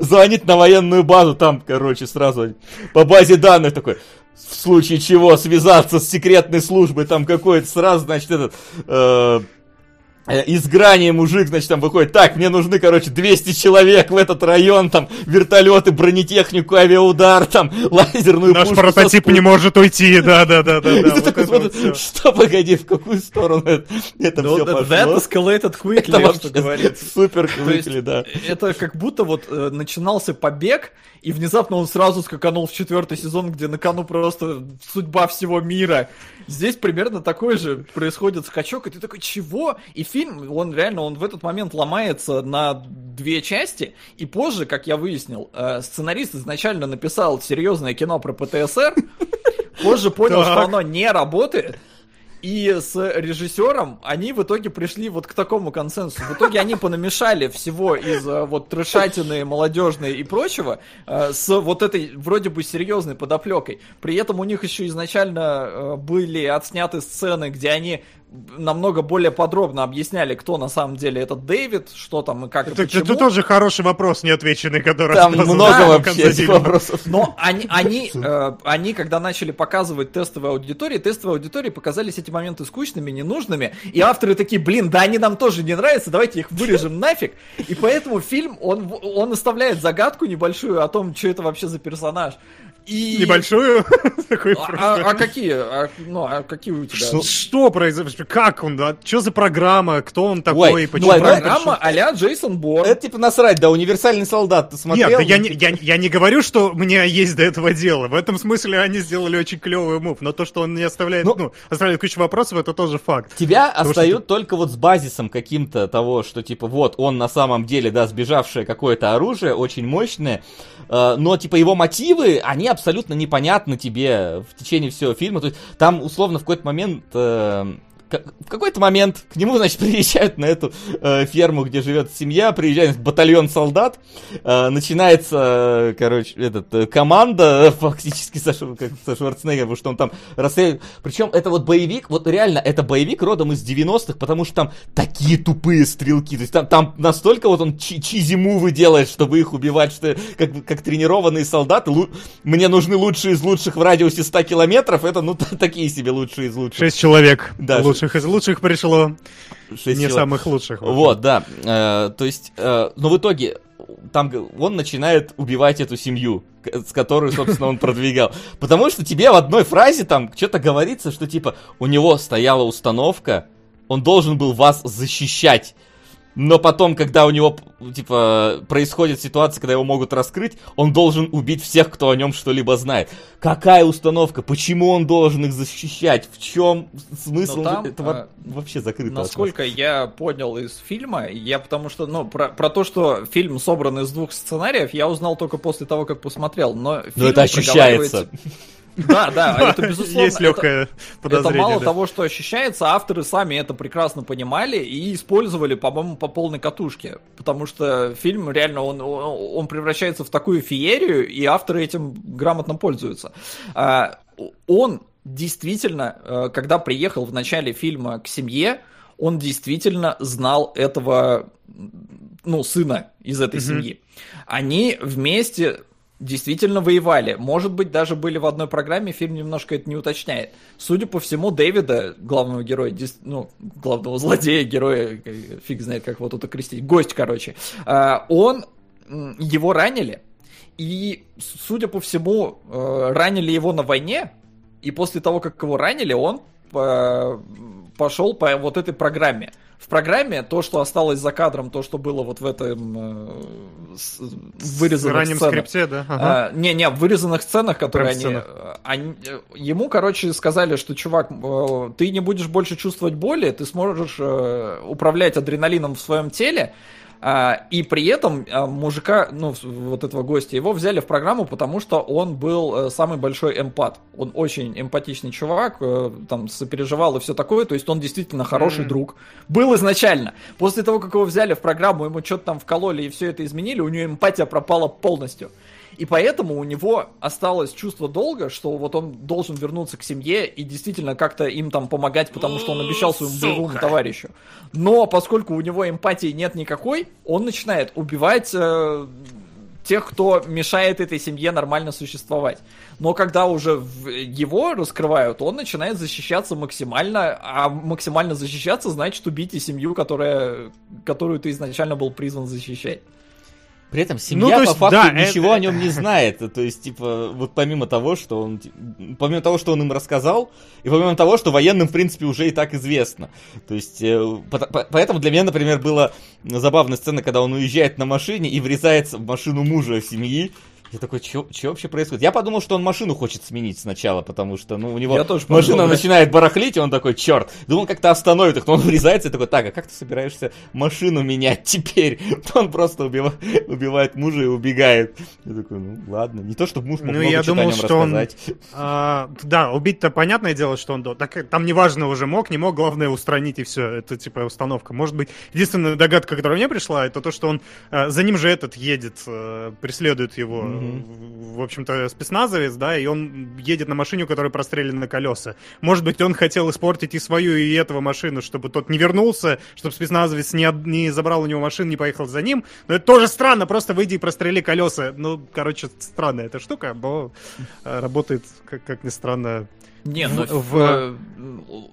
звонить на военную базу, там, короче, сразу по базе данных такой, в случае чего связаться с секретной службой, там какой-то сразу, значит, этот... э, э, изграние мужик, значит, там выходит, так, мне нужны, короче, 200 человек в этот район, там, вертолеты, бронетехнику, авиаудар, там, [LAUGHS] лазерную Наш пушку со прототип не может уйти, да-да-да. И ты такой смотришь, что, погоди, в какую сторону это, Ну, все that пошло? escalated quickly, Это что говорится. [LAUGHS] супер quickly, да. Это как будто вот э, начинался побег, и внезапно он сразу скаканул в четвертый сезон, где на кону просто судьба всего мира. Здесь примерно такой же происходит скачок, и ты такой, чего? И фильм, он реально, он в этот момент ломается на две части, и позже, как я выяснил, э, сценарист изначально написал серьезное кино про ПТСР, позже понял, что оно не работает, и с режиссером они в итоге пришли вот к такому консенсусу. В итоге они понамешали всего из э, вот трешатины молодежной и прочего э, с вот этой вроде бы серьезной подоплекой. При этом у них еще изначально э, были отсняты сцены, где они намного более подробно объясняли, кто на самом деле этот Дэвид, что там и как и Это, почему. это тоже хороший вопрос, не отвеченный, который Там много в вообще вопросов. Но [LAUGHS] они, они, [LAUGHS] э, они, когда начали показывать тестовые аудитории, тестовые аудитории показались эти моменты скучными, ненужными, и авторы такие, блин, да они нам тоже не нравятся, давайте их вырежем нафиг. И поэтому фильм, он, он оставляет загадку небольшую о том, что это вообще за персонаж. И... Небольшую. [LAUGHS] [LAUGHS] Такой А, а- а какие? А, ну, а какие у тебя? Что, произошло? Как он? Да? Что за программа? Кто он такой? Ну, Программа а-ля Джейсон Борн. Это типа насрать, да, универсальный солдат, ты смотрел? Нет, я, не, я, я не говорю, что у меня есть до этого дело. В этом смысле они сделали очень клевый мув. Но то, что он не оставляет, Ну- ну, оставляет кучу вопросов, это тоже факт. Тебя остают только вот с базисом каким-то того, что типа вот он на самом деле, да, сбежавшее какое-то оружие, очень мощное, э, но типа его мотивы, они абсолютно непонятно тебе в течение всего фильма. То есть там, условно, в какой-то момент э, в какой-то момент к нему, значит, [LAUGHS] приезжают на эту э, ферму, где живет семья, приезжает батальон солдат, э, начинается, короче, этот, э, команда, [LAUGHS] фактически со, как, со Шварценеггером, потому что он там расстреливает. Причем это вот боевик, вот реально, это боевик родом из 90-х, потому что там такие тупые стрелки, то есть там, там настолько вот он чи чизи-мувы делает, чтобы их убивать, что как, как тренированные солдаты, лу- мне нужны лучшие из лучших в радиусе 100 километров, это, ну, [LAUGHS] такие себе лучшие из лучших. Шесть человек. Да, лучших из лучших пришло. Не человек. самых лучших. Вот, да. Э, то есть, э, но в итоге там он начинает убивать эту семью, с которой, собственно, он продвигал. Потому что тебе в одной фразе там что-то говорится, что типа у него стояла установка, он должен был вас защищать. Но потом, когда у него, типа, происходит ситуация, когда его могут раскрыть, он должен убить всех, кто о нем что-либо знает. Какая установка? Почему он должен их защищать? В чем смысл? Там, Это во- а, вообще закрыто. от нас. Насколько я понял из фильма, я потому что, ну, про, про то, что фильм собран из двух сценариев, я узнал только после того, как посмотрел. Но, Но это ощущается. Да, да, [LAUGHS] это безусловно. Есть это- легкое подозрение. Это мало да. того, что ощущается, авторы сами это прекрасно понимали и использовали, по-моему, по полной катушке. Потому что фильм реально, он, он превращается в такую феерию, и авторы этим грамотно пользуются. А, Он действительно, э, когда приехал в начале фильма к семье, он действительно знал этого, ну, сына из этой Мгм. семьи. Они вместе действительно воевали. Может быть, даже были в одной программе, фильм немножко это не уточняет. Судя по всему, Дэвида, главного героя, ну, главного злодея, героя, э, фиг знает, как его тут окрестить, гость, короче, а, он, его ранили, и, судя по всему, э, ранили его на войне, и после того, как его ранили, он э, пошел по вот этой программе. В программе то, что осталось за кадром, то, что было вот в этом э, с- вырезанных раннем сценах. скрипте, да? Ага. А, Не, не, в вырезанных сценах, которые они, они- э, Ему, короче, сказали, что, чувак, э, ты не будешь больше чувствовать боли, ты сможешь э, управлять адреналином в своем теле, а, и при этом а, мужика, ну, вот этого гостя, его взяли в программу, потому что он был э, самый большой эмпат. Он очень эмпатичный чувак, э, там, сопереживал и все такое, то есть он действительно хороший Мгм. друг. Был изначально. После того, как его взяли в программу, ему что-то там вкололи и все это изменили, у него эмпатия пропала полностью. И поэтому у него осталось чувство долга, что вот он должен вернуться к семье и действительно как-то им там помогать, потому что он обещал своему боевому товарищу. Но поскольку у него эмпатии нет никакой, он начинает убивать э, тех, кто мешает этой семье нормально существовать. Но когда уже его раскрывают, он начинает защищаться максимально, а максимально защищаться значит убить и семью, которая, которую ты изначально был призван защищать. При этом Ну, семья то есть, по факту да, ничего это- о нем не знает. То есть, типа, вот помимо того, что он, помимо того, что он им рассказал, и помимо того, что военным, в принципе, уже и так известно. То есть, э, поэтому для меня, например, была забавная сцена, когда он уезжает на машине и врезается в машину мужа семьи. Я такой, что вообще происходит? Я подумал, что он машину хочет сменить сначала, потому что, ну, у него Я тоже подумал, машина да. начинает барахлить, и он такой, черт. Думал, как-то остановит их, но он [LAUGHS] врезается и такой, так, а как ты собираешься машину менять теперь? [LAUGHS] Он просто убива- убивает мужа и убегает. Я такой, ну, ладно. Не то, чтобы муж мог Ну, много я думал, что он- рассказать. А, да, убить-то понятное дело, что он... Так, там неважно уже мог, не мог, главное устранить и все. Это типа установка. Может быть, единственная догадка, которая мне пришла, это то, что он... э, за ним же этот едет, э, преследует его, Мгм. В, в общем-то, спецназовец, да, и он едет на машине, у которой прострелены колеса. Может быть, он хотел испортить и свою, и этого машину, чтобы тот не вернулся, чтобы спецназовец не, не забрал у него машину, не поехал за ним. Но это тоже странно, просто выйди и прострели колеса. Ну, короче, странная эта штука, но э, работает, как, как ни странно. Не, В- ну в- э,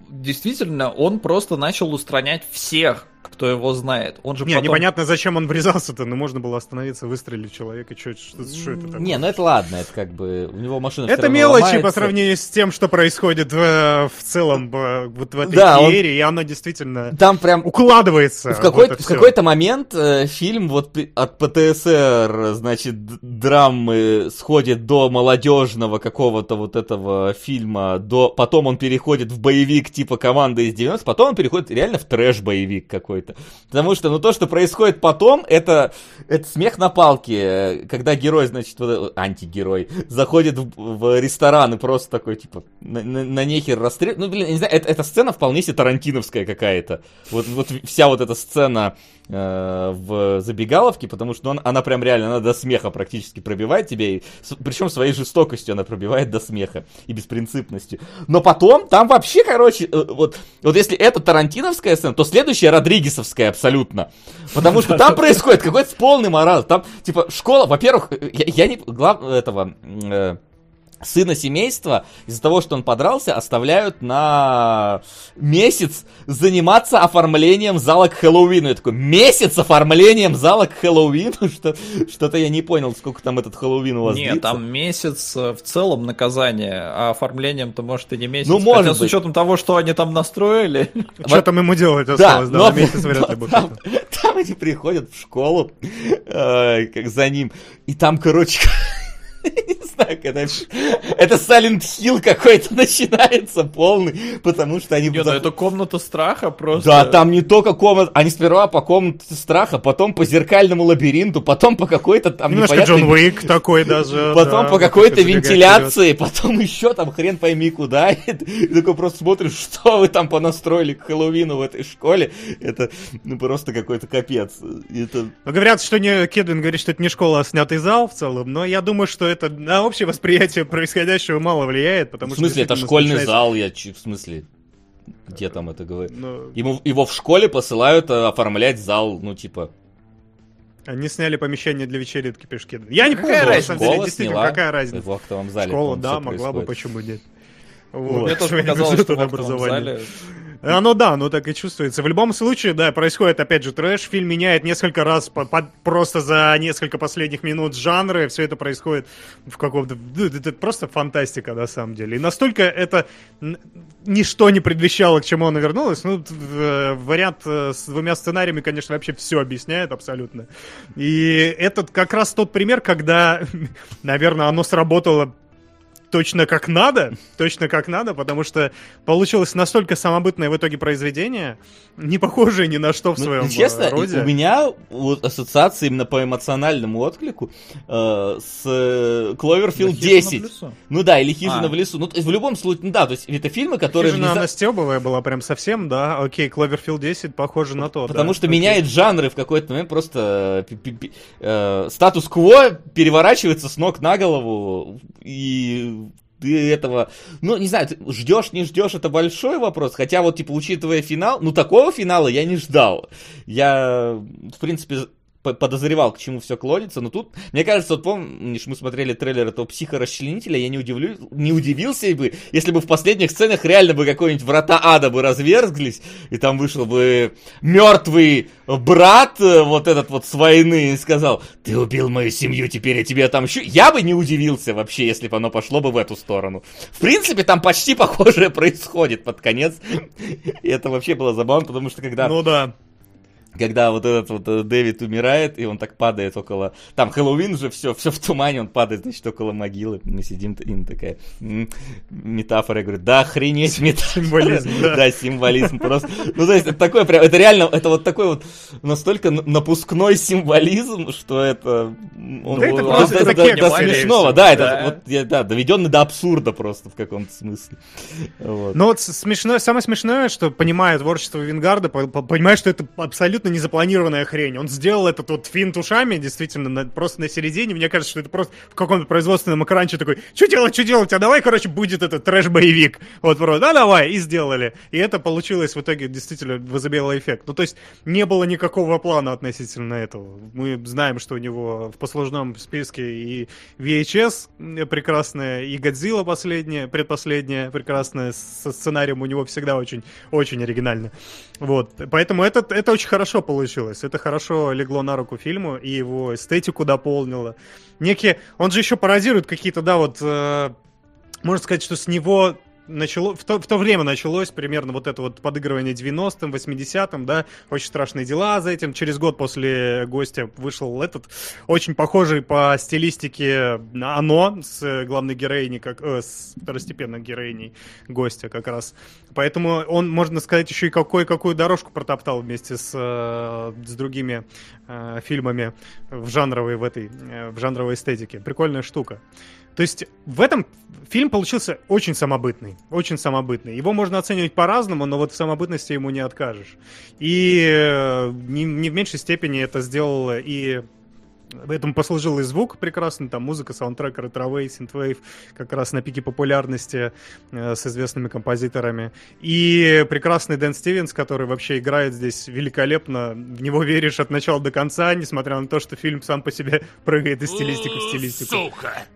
действительно, он просто начал устранять всех, кто его знает. Он же Не, потом... непонятно, зачем он врезался-то, но можно было остановиться, выстрелить человека, что, что, что это такое? Не, ну это ладно, это как бы, у него машина Это мелочи по ломается. сравнению с тем, что происходит в, в целом в, вот в этой Да, он- феерии, и оно действительно Там прям укладывается. В, какой- это в всё. какой-то момент э, фильм вот от ПТСР, значит, драмы сходит до молодежного какого-то вот этого фильма, до, потом он переходит в боевик типа команда из 90, потом он переходит реально в трэш-боевик какой-то. Какой-то. Потому что, ну, то, что происходит потом, это, это смех на палке, когда герой, значит, вот, антигерой, заходит в, в ресторан и просто такой, типа, на, на, на нехер расстрел... Ну, блин, не знаю, это, эта сцена вполне себе тарантиновская какая-то. Вот, вот вся вот эта сцена э, в забегаловке, потому что ну, она прям реально, она до смеха практически пробивает тебя, причем своей жестокостью она пробивает до смеха и беспринципностью. Но потом там вообще, короче, э, вот, вот если это тарантиновская сцена, то следующая Родригесовская абсолютно. Потому что там происходит какой-то полный морал. Там, типа, школа, во-первых, я, я не... Глав, этого... Э, сына семейства из-за того, что он подрался, оставляют на месяц заниматься оформлением зала к Хэллоуину. Я такой, месяц оформлением зала к Хэллоуину? [LAUGHS] Что, что-то я не понял, сколько там этот Хэллоуин у вас Нет, длится. там месяц э, в целом наказание, а оформлением-то может и не месяц. Ну, может Хотя с быть. учетом того, что они там настроили. [LAUGHS] Что там ему делать осталось? Да, месяц вряд ли но [LAUGHS] будет. там, там они приходят в школу, э, как за ним, и там, короче, [LAUGHS] не знаю, когда... Это Silent Hill какой-то начинается полный, потому что они... Не, ну это комната страха просто. Да, там не только комната, они сперва по комнате страха, потом по зеркальному лабиринту, потом по какой-то там Немножко непонятной- Джон Уик такой даже. [LAUGHS] Потом да, по какой-то вентиляции, потом еще там хрен пойми куда. [LAUGHS] И ты такой просто смотришь, что вы там понастроили к Хэллоуину в этой школе. Это ну просто какой-то капец. Это... Ну, говорят, что не, Кедвин говорит, что это не школа, а снятый зал в целом, но я думаю, что это на общее восприятие происходящего мало влияет, потому В что... смысле, это действительно школьный начинается- зал, я в смысле, где там это говорит? Ну, Ему, его в школе посылают э, оформлять зал, ну типа, они сняли помещение для вечеринки, Кедвин. Я не Какая помню, на разница? самом деле, действительно, сняла какая разница. в актовом зале. Школа, да, могла бы, происходит. почему нет. Вот. Мне тоже Что это показалось, за что в актовом образование? зале... Оно да, оно так и чувствуется. В любом случае, да, происходит опять же трэш. Фильм меняет несколько раз по- по- просто за несколько последних минут жанры. Все это происходит в каком-то... ну, Это просто фантастика на самом деле. И настолько это ничто не предвещало, к чему оно вернулось. Ну, в- вариант э, с двумя сценариями, конечно, вообще все объясняет абсолютно. И этот как раз тот пример, когда, [LAUGHS] наверное, оно сработало точно как надо, точно как надо, потому что получилось настолько самобытное в итоге произведение, не похожее ни на что в Ну, своем честно, э, роде. у меня вот ассоциации именно по эмоциональному отклику э, с э, Cloverfield Да, «Хижина в 10. лесу». Ну да, или Хижина А. в лесу. Ну, то есть в любом случае, ну да, то есть это фильмы, которые... Хижина, внезап- она стебовая была прям совсем, да, окей, Кловерфилд 10 похоже на то, Потому да, что окей. меняет жанры в какой-то момент, просто э, э, статус-кво переворачивается с ног на голову, и ты этого, ну, не знаю, ждешь, не ждешь, это большой вопрос, хотя вот, типа, учитывая финал, ну, такого финала я не ждал. Я, в принципе, подозревал, к чему все клонится, но тут, мне кажется, вот помнишь, мы смотрели трейлер этого психорасчленителя, я не, удивлю, не удивился бы, если бы в последних сценах реально бы какой-нибудь врата ада бы разверзглись, и там вышел бы мертвый брат, э, вот этот вот с войны, и сказал, ты убил мою семью, теперь я тебе отомщу. Я бы не удивился вообще, если бы оно пошло бы в эту сторону. В принципе, там почти [LAUGHS] похожее происходит под конец. И это вообще было забавно, потому что когда Ну да. Когда вот этот вот э, Дэвид умирает, и он так падает около... Там Хэллоуин же, все, все в тумане, он падает, значит, около могилы. Мы сидим, и такая метафора, я говорю, да охренеть метафора. [LAUGHS] Символизм, да. Да, символизм просто. Ну, то есть, это такой прям, это реально, это вот такой вот настолько напускной символизм, что это... Он, Да это просто до- смешного, да, это Да. вот, я- да, доведенный до абсурда просто в каком-то смысле. Вот. Но вот смешное, самое смешное, что понимая творчество Вингарда, по- по- понимаешь, что это абсолютно незапланированная хрень. Он сделал этот вот финт ушами, действительно, на- просто на середине. Мне кажется, что это просто в каком-то производственном экранче такой, что делать, что делать, а давай, короче, будет этот трэш-боевик. Вот просто, да, давай, и сделали. И это получилось в итоге действительно возымело эффект. Ну, то есть не было никакого плана относительно этого. Мы знаем, что у него в послужном списке и VHS прекрасная, и Годзилла последняя, предпоследняя прекрасная, со сценарием у него всегда очень, очень оригинально. Вот, поэтому это, это очень хорошо получилось. Это хорошо легло на руку фильму и его эстетику дополнило. Некие, он же еще пародирует какие-то, да, вот, э, можно сказать, что с него начало, в, то, в то время началось примерно вот это вот подыгрывание 90-м, 80-м, да, очень страшные дела за этим. Через год после гостя вышел этот, очень похожий по стилистике оно с главной героиней, как, э, с второстепенной героиней гостя как раз. Поэтому он, можно сказать, еще и какой, какую дорожку протоптал вместе с, э, с другими э, фильмами в жанровой, в этой, э, в жанровой эстетике. Прикольная штука. То есть в этом фильм получился очень самобытный, очень самобытный. Его можно оценивать по-разному, но вот в самобытности ему не откажешь. И э, не, не в меньшей степени это сделало и Этому послужил и звук прекрасный, там музыка, саундтрек, ретровей, синтвейв, как раз на пике популярности э, с известными композиторами. И прекрасный Дэн Стивенс, который вообще играет здесь великолепно. В него веришь от начала до конца, несмотря на то, что фильм сам по себе [LAUGHS] прыгает из стилистики в стилистику. Сука!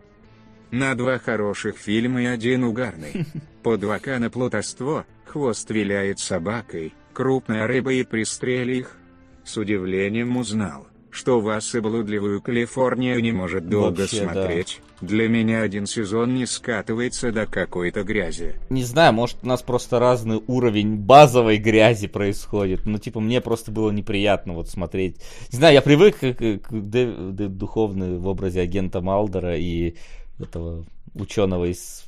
На два хороших фильма и один угарный. [LAUGHS] По два на плутовство, хвост виляет собакой, крупная рыба и пристрели их. С удивлением узнал, что вас и блудливую Калифорнию не может долго Вообще, да. смотреть. Для меня один сезон не скатывается до какой-то грязи. Не знаю, может у нас просто разный уровень базовой грязи происходит. Ну, типа, мне просто было неприятно вот смотреть. Не знаю, я привык к, к, к Дэв- духовной в образе агента Малдера и этого ученого из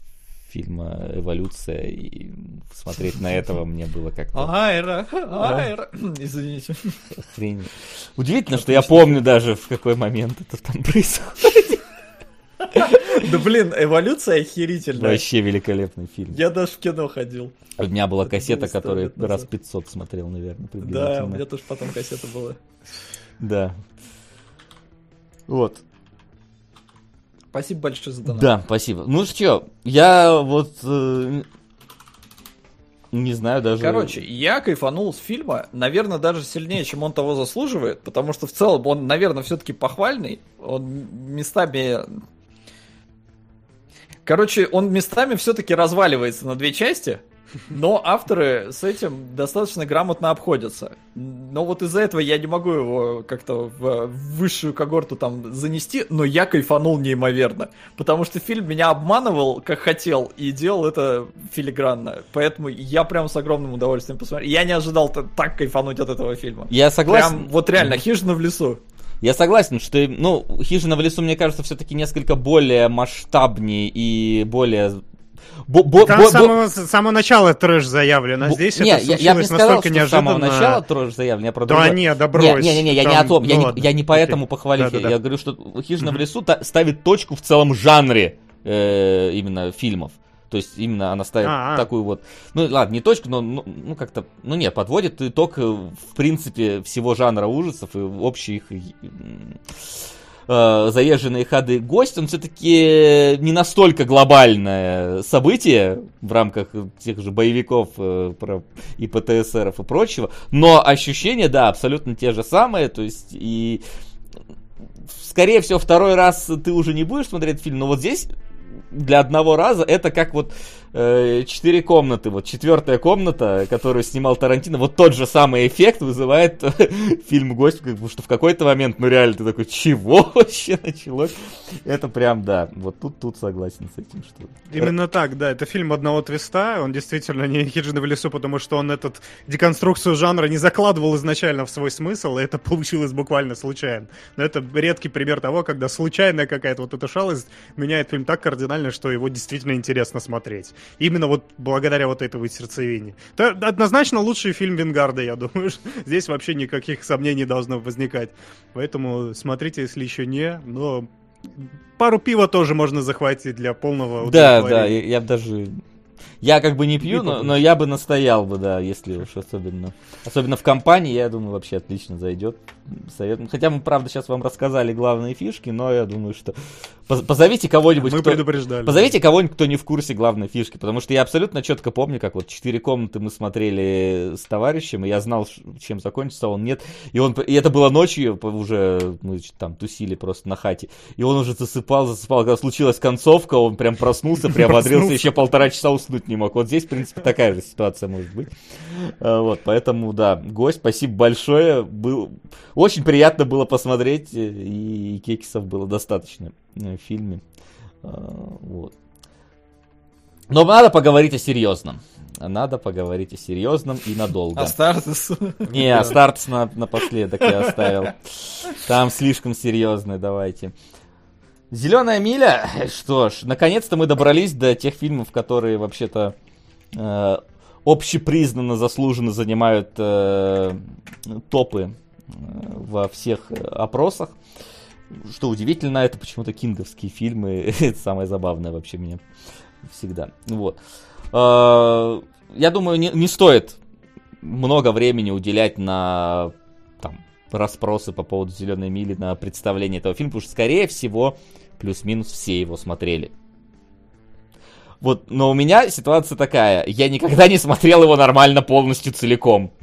фильма «Эволюция», и смотреть на этого мне было как-то Айра, айра. Извините. хрень. Удивительно, что я помню даже, в какой момент это там происходит. Да блин, эволюция охерительная. Вообще великолепный фильм. Я даже в кино ходил. У меня была кассета, которую раз 500 смотрел, наверное, Да, у меня тоже потом кассета была. Да. Вот. Спасибо большое за донат. Да, спасибо. Ну что, я вот э, не знаю даже. Короче, я кайфанул с фильма, наверное, даже сильнее, чем он того заслуживает, потому что в целом он, наверное, все-таки похвальный. Он местами... Короче, он местами все-таки разваливается на две части, но авторы с этим достаточно грамотно обходятся. Но вот из-за этого я не могу его как-то в высшую когорту там занести, но я кайфанул неимоверно. Потому что фильм меня обманывал, как хотел, и делал это филигранно. Поэтому я прям с огромным удовольствием посмотрел. Я не ожидал так кайфануть от этого фильма. Я согласен. Прям вот реально, хижина в лесу. Я согласен, что, ну, Хижина в лесу, мне кажется, все-таки несколько более масштабнее и более... бо- бо- Там бо- с самого, с самого начала трэш заявлен, а бо- здесь не, это я, я бы не сказал, настолько что с неожиданно. самого начала тоже заявлен, я про Да не, да брось. Не, не, не, я не Там- о том, я, ну не, ладно. я не поэтому Окей. похвалить, Да-да-да. я говорю, что Хижина в Мгм. лесу та- ставит точку в целом жанре э, именно фильмов. То есть именно она ставит А-а. такую вот, ну ладно, не точку, но ну, ну, как-то, ну нет, подводит итог, э, в принципе, всего жанра ужасов и общих э, заезженные ходы. Гость, он все-таки не настолько глобальное событие в рамках тех же боевиков э, про и ПТСРов и прочего, но ощущения, да, абсолютно те же самые, то есть и скорее всего второй раз ты уже не будешь смотреть фильм, но вот здесь для одного раза это как вот четыре комнаты, вот четвертая комната, которую снимал Тарантино, вот тот же самый эффект вызывает [LAUGHS] фильм «Гость», бы, что в какой-то момент, ну реально, ты такой, чего [LAUGHS] вообще началось? Это прям, да, вот тут, тут согласен с этим, что... Именно так, да. Это фильм одного твиста. Он действительно не хиджина в лесу, потому что он этот деконструкцию жанра не закладывал изначально в свой смысл, и это получилось буквально случайно. Но это редкий пример того, когда случайная какая-то вот эта шалость меняет фильм так кардинально, что его действительно интересно смотреть. Именно вот благодаря вот этой вот сердцевине. Это однозначно лучший фильм Вингарда, я думаю. [LAUGHS] Здесь вообще никаких сомнений должно возникать. Поэтому смотрите, если еще не, но пару пива тоже можно захватить для полного Да, да, я, я даже... Я как бы не пью, но, но я бы настоял бы, да, если уж особенно. Особенно в компании, я думаю, вообще отлично зайдет. Совет. Хотя мы, правда, сейчас вам рассказали главные фишки, но я думаю, что... Поз- Позовите кого-нибудь, Мы кто... предупреждали. Позовите кого-нибудь, кто не в курсе главной фишки, потому что я абсолютно четко помню, как вот четыре комнаты мы смотрели с товарищем, и я знал, чем закончится, а он нет. И, он, и это было ночью, уже мы там тусили просто на хате, и он уже засыпал, засыпал. Когда случилась концовка, он прям проснулся, приободрился, [LAUGHS] еще полтора часа уснуть не мог. Вот здесь, в принципе, такая же ситуация может быть. А, Вот, поэтому, да, гость, спасибо большое. Был... Очень приятно было посмотреть, э, и кексов было достаточно э, в фильме. А, Вот. Но надо поговорить о серьезном. Надо поговорить о серьезном и надолго. А Стартес? Не, а Стартес на, напоследок я оставил. [LAUGHS] Там слишком серьезный, давайте. Зеленая миля, [LAUGHS] что ж, наконец-то мы добрались до тех фильмов, которые вообще-то э, общепризнанно заслуженно занимают э, топы э, во всех опросах. Что удивительно, это почему-то кинговские фильмы. [LAUGHS] это самое забавное вообще мне всегда. Вот. Э, я думаю, не, не стоит много времени уделять на там, расспросы по поводу Зеленой мили, на представление этого фильма, потому что, скорее всего, плюс-минус все его смотрели. Вот, но у меня ситуация такая, я никогда не смотрел его нормально полностью целиком.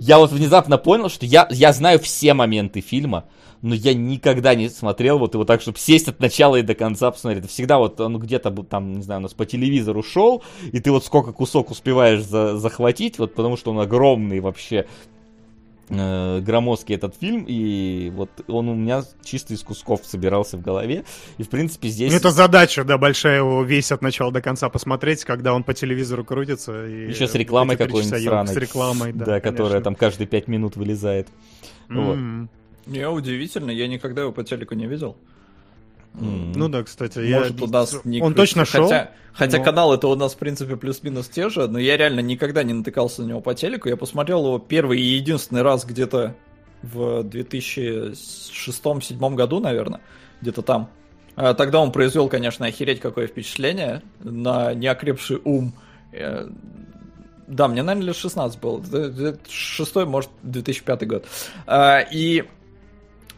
Я вот внезапно понял, что я, я знаю все моменты фильма, но я никогда не смотрел вот его так, чтобы сесть от начала и до конца посмотреть. Всегда вот он где-то там, не знаю, у нас по телевизору шел, и ты вот сколько кусок успеваешь за, захватить, вот потому что он огромный вообще, э, громоздкий этот фильм, и вот он у меня чисто из кусков собирался в голове, и в принципе здесь... Ну, это задача, да, большая его весь от начала до конца посмотреть, когда он по телевизору крутится. И Еще с рекламой какой-нибудь сраной. С рекламой, да, Да, которая конечно. там каждые пять минут вылезает. Вот. М. Не, удивительно, я никогда его по телеку не видел. М. Ну да, кстати, я... Может, у нас не Он крутится. точно шел? Хотя, хотя но- канал это у нас, в принципе, плюс-минус те же, но я реально никогда не натыкался на него по телеку. Я посмотрел его первый и единственный раз где-то в 2006-2007 году, наверное, где-то там. А Тогда он произвел, конечно, охереть какое впечатление на неокрепший ум. Э, Да, мне, наверное, лет 16 было. Шестой, может, 2005 год. А, И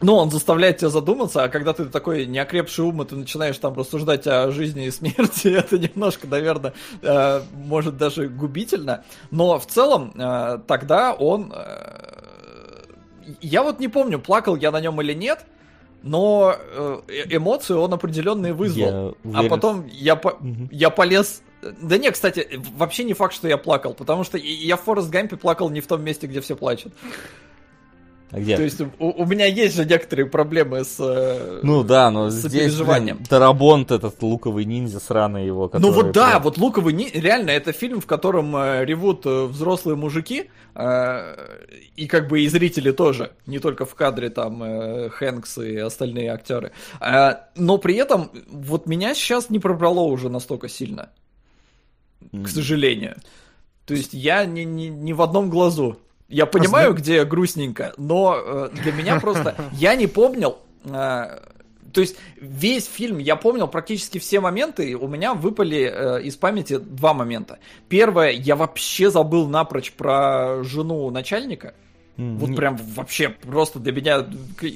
ну, он заставляет тебя задуматься, а когда ты такой неокрепший ум, и ты начинаешь там рассуждать о жизни и смерти, [LAUGHS] это немножко, наверное, э, может даже губительно. Но в целом, э, тогда он... э, Я вот не помню, плакал я на нем или нет, но эмоции он определенные вызвал. Я А потом я, по- Мгм. я полез... Да не, кстати, вообще не факт, что я плакал, потому что я в Форест Гампе плакал не в том месте, где все плачут. А где? То есть у, у меня есть же некоторые проблемы с... э, Ну да, но с здесь, блин, Тарабонт этот луковый ниндзя сраный его, который... Ну вот да, прям- вот Луковый не... реально это фильм, в котором э, ревут э, взрослые мужики, э, и как бы и зрители тоже, не только в кадре там э, Хэнкс и остальные актеры. Э, но при этом вот меня сейчас не пробрало уже настолько сильно, М. к сожалению. То есть я не, не, не в одном глазу. Я понимаю, где грустненько, но э, для меня просто... [LAUGHS] Я не помнил... э, то есть весь фильм я помнил практически все моменты, у меня выпали э, из памяти два момента. Первое, я вообще забыл напрочь про жену начальника. Вот прям вообще просто для меня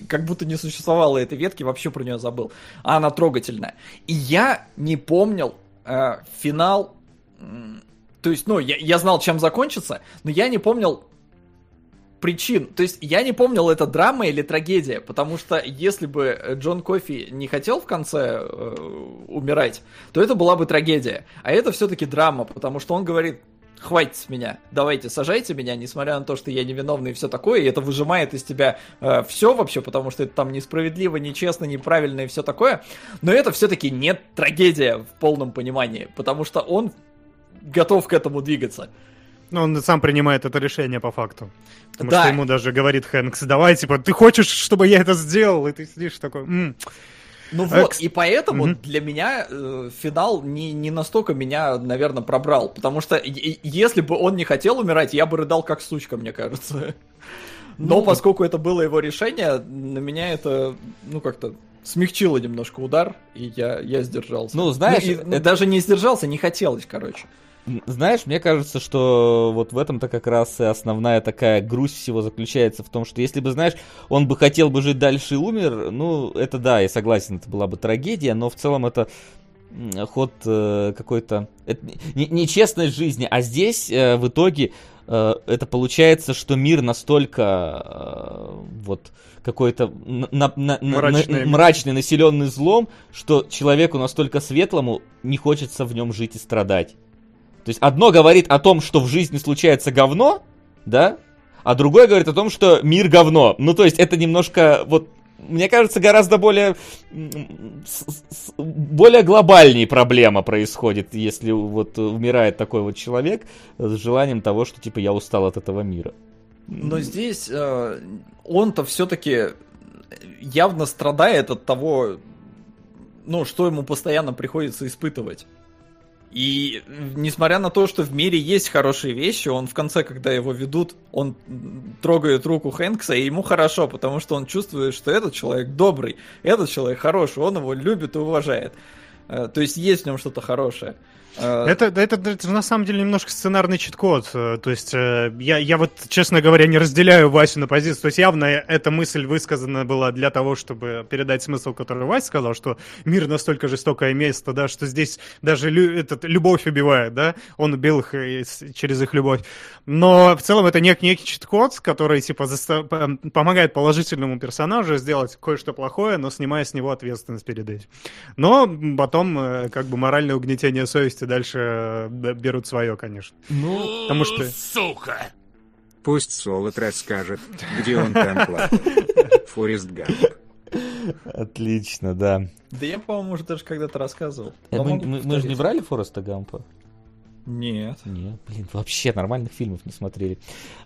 как будто не существовало этой ветки, вообще про нее забыл. А она трогательная. И я не помнил э, финал. То есть, ну, я, я знал, чем закончится, но я не помнил причин. То есть я не помнил, это драма или трагедия, потому что если бы Джон Кофи не хотел в конце э, умирать, то это была бы трагедия. А это все-таки драма, потому что он говорит, хватит с меня, давайте сажайте меня, несмотря на то, что я невиновный и все такое, и это выжимает из тебя все вообще, потому что это там несправедливо, нечестно, неправильно и все такое, но это все-таки не трагедия в полном понимании, потому что он готов к этому двигаться. Ну, он сам принимает это решение по факту. Потому Да. что ему даже говорит Хэнкс, давай, типа, ты хочешь, чтобы я это сделал? И ты сидишь такой, «М, Ну А, вот, и поэтому Мгм. для меня э, финал не, не настолько меня, наверное, пробрал. Потому что и- если бы он не хотел умирать, я бы рыдал как сучка, мне кажется. Но Ну, поскольку это было его решение, на меня это, ну, как-то смягчило немножко удар, и я, я сдержался. Ну, знаешь, и это- даже не сдержался, не хотелось, короче. Знаешь, мне кажется, что вот в этом-то как раз и основная такая грусть всего заключается в том, что если бы, знаешь, он бы хотел бы жить дальше и умер, ну, это да, я согласен, это была бы трагедия, но в целом это ход э, какой-то... Это не- нечестность жизни, а здесь э, в итоге э, это получается, что мир настолько э, вот какой-то на- на- на- на- Мрачный. мрачный, населенный злом, что человеку настолько светлому не хочется в нем жить и страдать. То есть одно говорит о том, что в жизни случается говно, да, а другое говорит о том, что мир говно. Ну, то есть это немножко вот мне кажется, гораздо более, более глобальнее проблема происходит, если вот умирает такой вот человек с желанием того, что типа я устал от этого мира. Но здесь э, он-то все-таки явно страдает от того, ну, что ему постоянно приходится испытывать. И несмотря на то, что в мире есть хорошие вещи, он в конце, когда его ведут, он трогает руку Хэнкса, и ему хорошо, потому что он чувствует, что этот человек добрый, этот человек хороший, он его любит и уважает. Э, то есть есть в нем что-то хорошее. Э, это, это, это на самом деле немножко сценарный чит-код. Э, то есть э, я, я вот, честно говоря, не разделяю Васю на позицию. То есть явно эта мысль высказана была для того, чтобы передать смысл, который Вася сказал, что мир настолько жестокое место, да, что здесь даже лю, этот, любовь убивает, да, он убил их через их любовь. Но в целом это нек, некий чит-код, который типа застав... помогает положительному персонажу сделать кое-что плохое, но снимая с него ответственность перед этим. Но потом как бы моральное угнетение совести и дальше э, берут свое, конечно. Ну, Потому что... сука! Пусть Солод расскажет, где он там плакал. Форест Гамп. Отлично, да. Да я, по-моему, уже даже когда-то рассказывал. Э, мы, мы, мы же не брали Фореста Гампа? Нет. Нет, блин, вообще нормальных фильмов не смотрели.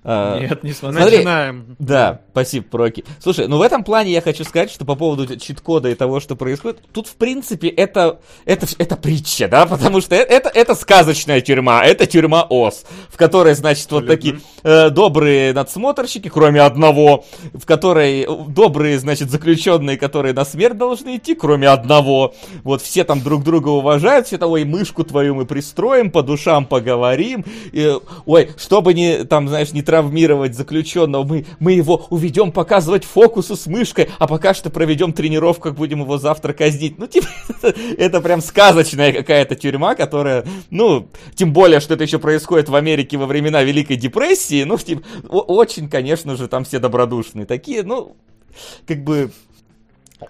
А, Нет, не смотрели. Смотри, Начинаем. Да, спасибо, Проки. Слушай, ну в этом плане я хочу сказать, что по поводу чит-кода и того, что происходит, тут, в принципе, это, это, это притча, да, потому что это, это сказочная тюрьма, это тюрьма ОС, в которой, значит, вот такие э, добрые надсмотрщики, кроме одного, в которой добрые, значит, заключенные, которые на смерть должны идти, кроме одного. Вот все там друг друга уважают, все того, и мышку твою мы пристроим по душе душам поговорим. И, ой, чтобы не, там, знаешь, не травмировать заключенного, мы, мы его уведем показывать фокусы с мышкой, а пока что проведем тренировку, как будем его завтра казнить. Ну, типа, это, [LAUGHS] это прям сказочная какая-то тюрьма, которая, ну, тем более, что это еще происходит в Америке во времена Великой депрессии, ну, типа, очень, конечно же, там все добродушные такие, ну, как бы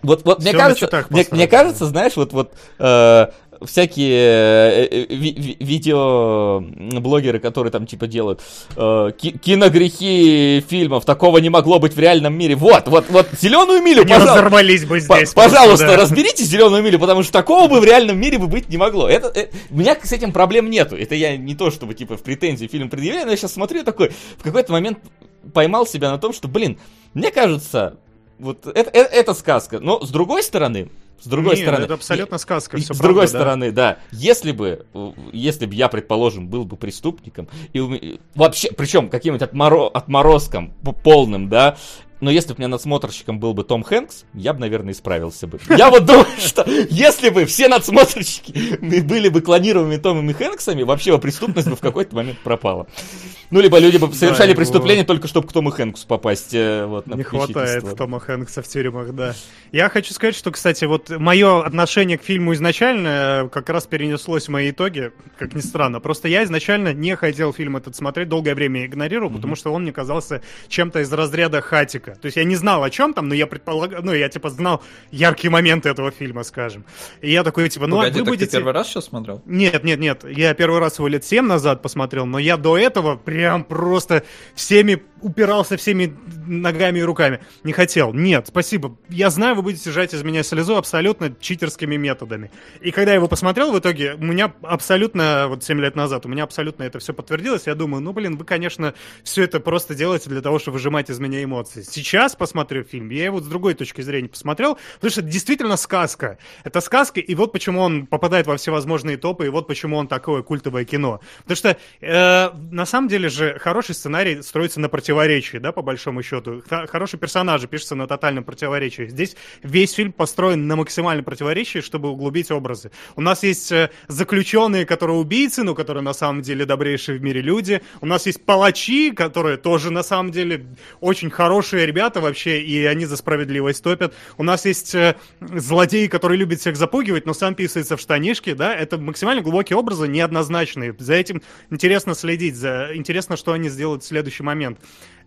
вот, вот мне кажется, мне, мне кажется, знаешь, вот, вот э, всякие э, э, ви- видеоблогеры, которые там типа делают э, киногрехи фильмов, такого не могло быть в реальном мире. Вот, вот, вот зеленую милю, Они пожалуйста, разорвались бы здесь. Пожалуйста, просто, да. разберите зеленую милю, потому что такого бы в реальном мире бы быть не могло. Это, это, у меня с этим проблем нету. Это я не то, чтобы типа в претензии фильм предъявляю, но я сейчас смотрю такой, в какой-то момент поймал себя на том, что, блин, мне кажется, вот это, это, это сказка. Но с другой стороны, с другой Нет, стороны, это абсолютно сказка. Все с правда, другой да. стороны, да, если бы, если бы я, предположим, был бы преступником и вообще, причем каким-нибудь отморо, отморозком полным, да, но если бы у меня надсмотрщиком был бы Том Хэнкс, я бы, наверное, исправился бы. Я вот думаю, что если бы все надсмотрщики были бы клонированными Томами Хэнксами, вообще бы преступность бы в какой-то момент пропала. Ну, либо люди бы совершали да, преступление его... только чтобы к Тому Хэнксу попасть. Э, вот, на Не хватает Тома Хэнкса в тюрьмах, да. Я хочу сказать, что, кстати, вот мое отношение к фильму изначально э, как раз перенеслось в мои итоги, как ни странно. Просто я изначально не хотел фильм этот смотреть, долгое время игнорировал, mm-hmm. потому что он мне казался чем-то из разряда хатика. То есть я не знал о чем там, но я предполагал, ну, я типа знал яркие моменты этого фильма, скажем. И я такой, типа, ну, Погоди, вы так будете... ты первый раз сейчас смотрел? Нет, нет, нет. Я первый раз его лет 7 назад посмотрел, но я до этого прям просто всеми упирался всеми ногами и руками. Не хотел. Нет, спасибо. Я знаю, вы будете жать из меня слезу абсолютно читерскими методами. И когда я его посмотрел, в итоге, у меня абсолютно, вот 7 лет назад, у меня абсолютно это все подтвердилось. Я думаю, ну, блин, вы, конечно, все это просто делаете для того, чтобы выжимать из меня эмоции. Сейчас посмотрю фильм, я его с другой точки зрения посмотрел, потому что это действительно сказка. Это сказка, и вот почему он попадает во всевозможные топы, и вот почему он такое культовое кино. Потому что, э, на самом деле же, хороший сценарий строится на противоречии, да, по большому счету. Хороший персонаж пишется на тотальном противоречии. Здесь весь фильм построен на максимальном противоречии, чтобы углубить образы. У нас есть э, заключенные, которые убийцы, но которые на самом деле добрейшие в мире люди. У нас есть палачи, которые тоже на самом деле очень хорошие ребята вообще, и они за справедливость топят. У нас есть э, злодей, который любит всех запугивать, но сам писается в штанишки, да, это максимально глубокие образы, неоднозначные. За этим интересно следить, за... интересно, что они сделают в следующий момент.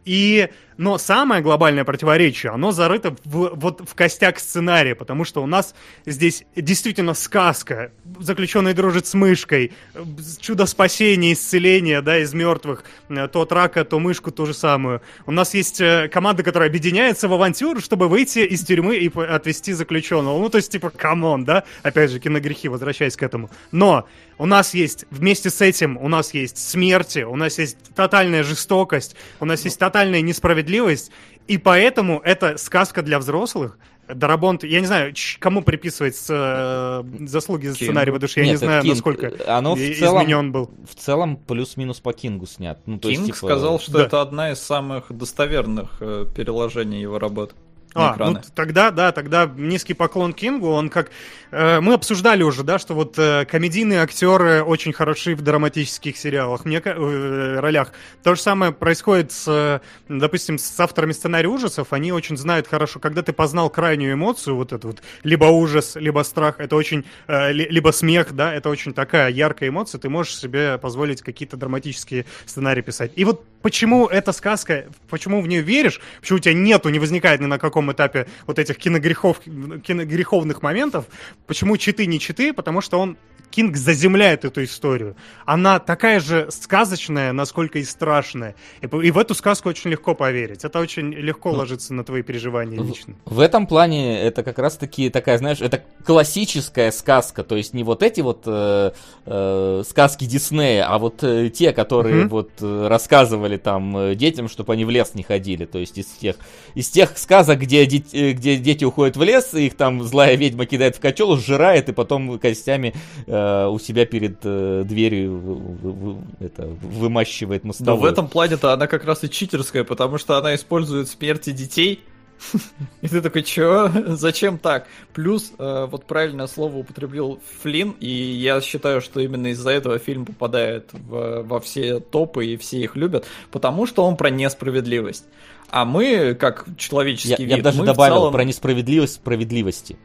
И, но самое глобальное противоречие, оно зарыто в, вот в костяк сценария, потому что у нас здесь действительно сказка. Заключенный дружит с мышкой, э, чудо спасения, исцеления, да, из мертвых, э, то от рака, то мышку, ту же самую. У нас есть э, команда, которая объединяется в авантюру, чтобы выйти из тюрьмы и отвести заключенного. Ну, то есть, типа, come on, да? Опять же, киногрехи, возвращаясь к этому. Но у нас есть, вместе с этим, у нас есть смерти, у нас есть тотальная жестокость, у нас есть тотальная несправедливость, и поэтому это сказка для взрослых. Дарабонт, я не знаю, кому приписывать э, заслуги за сценарий, потому что я Нет, не знаю, Кинг. насколько Оно в целом- изменен был. В целом плюс-минус по Кингу снят. Ну, то есть, Кинг типа, сказал, что Да. это одна из самых достоверных э, переложений его работ А, ну тогда, да, тогда низкий поклон Кингу, он как... э, мы обсуждали уже, да, что вот э, комедийные актеры очень хороши в драматических сериалах, мне, э, ролях. То же самое происходит с, э, допустим, с авторами сценария ужасов, они очень знают хорошо, когда ты познал крайнюю эмоцию, вот эту вот, либо ужас, либо страх, это очень, э, ли- либо смех, да, это очень такая яркая эмоция, ты можешь себе позволить какие-то драматические сценарии писать. И вот почему эта сказка, почему в нее веришь, почему у тебя нету, не возникает ни на каком этапе вот этих киногрехов, киногреховных моментов, почему читы не читы, потому что он Кинг заземляет эту историю. Она такая же сказочная, насколько и страшная. И, и в эту сказку очень легко поверить. Это очень легко ложится на твои переживания В- лично. В этом плане это как раз-таки такая, знаешь, это классическая сказка, то есть не вот эти вот э, э, сказки Диснея, а вот э, те, которые Мгм. вот э, рассказывали там э, детям, чтобы они в лес не ходили, то есть из тех из тех сказок, где, дет- э, где дети уходят в лес, их там злая ведьма кидает в котел, сжирает и потом костями э, у себя перед э, дверью в- в- в- это, вымащивает Но мостовую. в этом плане-то она как раз и читерская, потому что она использует смерти детей. [LAUGHS] И ты такой, чё? Зачем так? Плюс, э, вот правильное слово употребил Флинн, и я считаю, что именно из-за этого фильм попадает в- во все топы, и все их любят, потому что он про несправедливость. А мы, как Я, человеческий я вид, бы даже добавил целом- про несправедливость справедливости.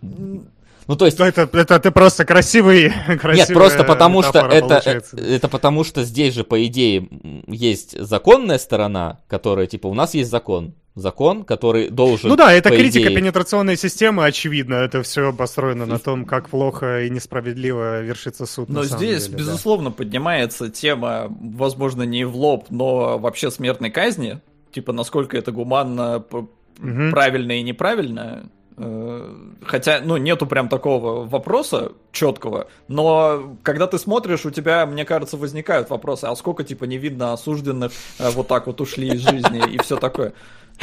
Ну, то есть, Это, это ты просто красивый, [LAUGHS] нет, просто потому что это, получается. это потому что здесь же, по идее, есть законная сторона, которая, типа, у нас есть закон. Закон, который должен... Ну да, это критика идее- пенетрационной системы, очевидно. Это все построено на том, как плохо и несправедливо вершится суд. Но здесь, деле, да. безусловно, поднимается тема, возможно, не в лоб, но вообще смертной казни. Типа, насколько это гуманно, Мгм. правильно и неправильно. Э, Хотя, ну, нету прям такого вопроса четкого, но когда ты смотришь, у тебя, мне кажется, возникают вопросы, а сколько, типа, невидно осужденных э, вот так вот ушли из жизни и все такое.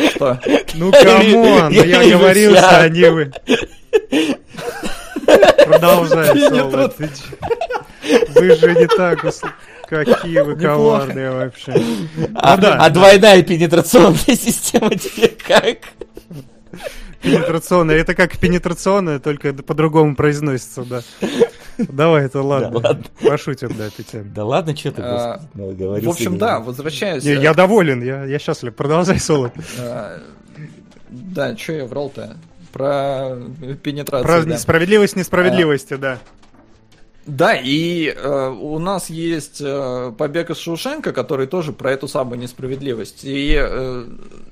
Что? Ну come on, я говорил, что они вы. Продолжай, Вы же не так Какие вы коварные вообще. А, Ну да. а двойная пенетрационная [LAUGHS] система тебе как? Пенетрационная. Это как пенетрационная, только по-другому произносится, да. Давай, это ладно. ладно. Пошутим, да, теме. Да ладно, что ты, А, наговорился, В общем, да, знаю. возвращаясь... Не, Я доволен, я, я счастлив. Продолжай, Соло. э, Да, что я врал-то? Про пенетрацию. Про да. несправедливость несправедливости, да. Да, и э, у нас есть э, побег из Шоушенка, который тоже про эту самую несправедливость. И э,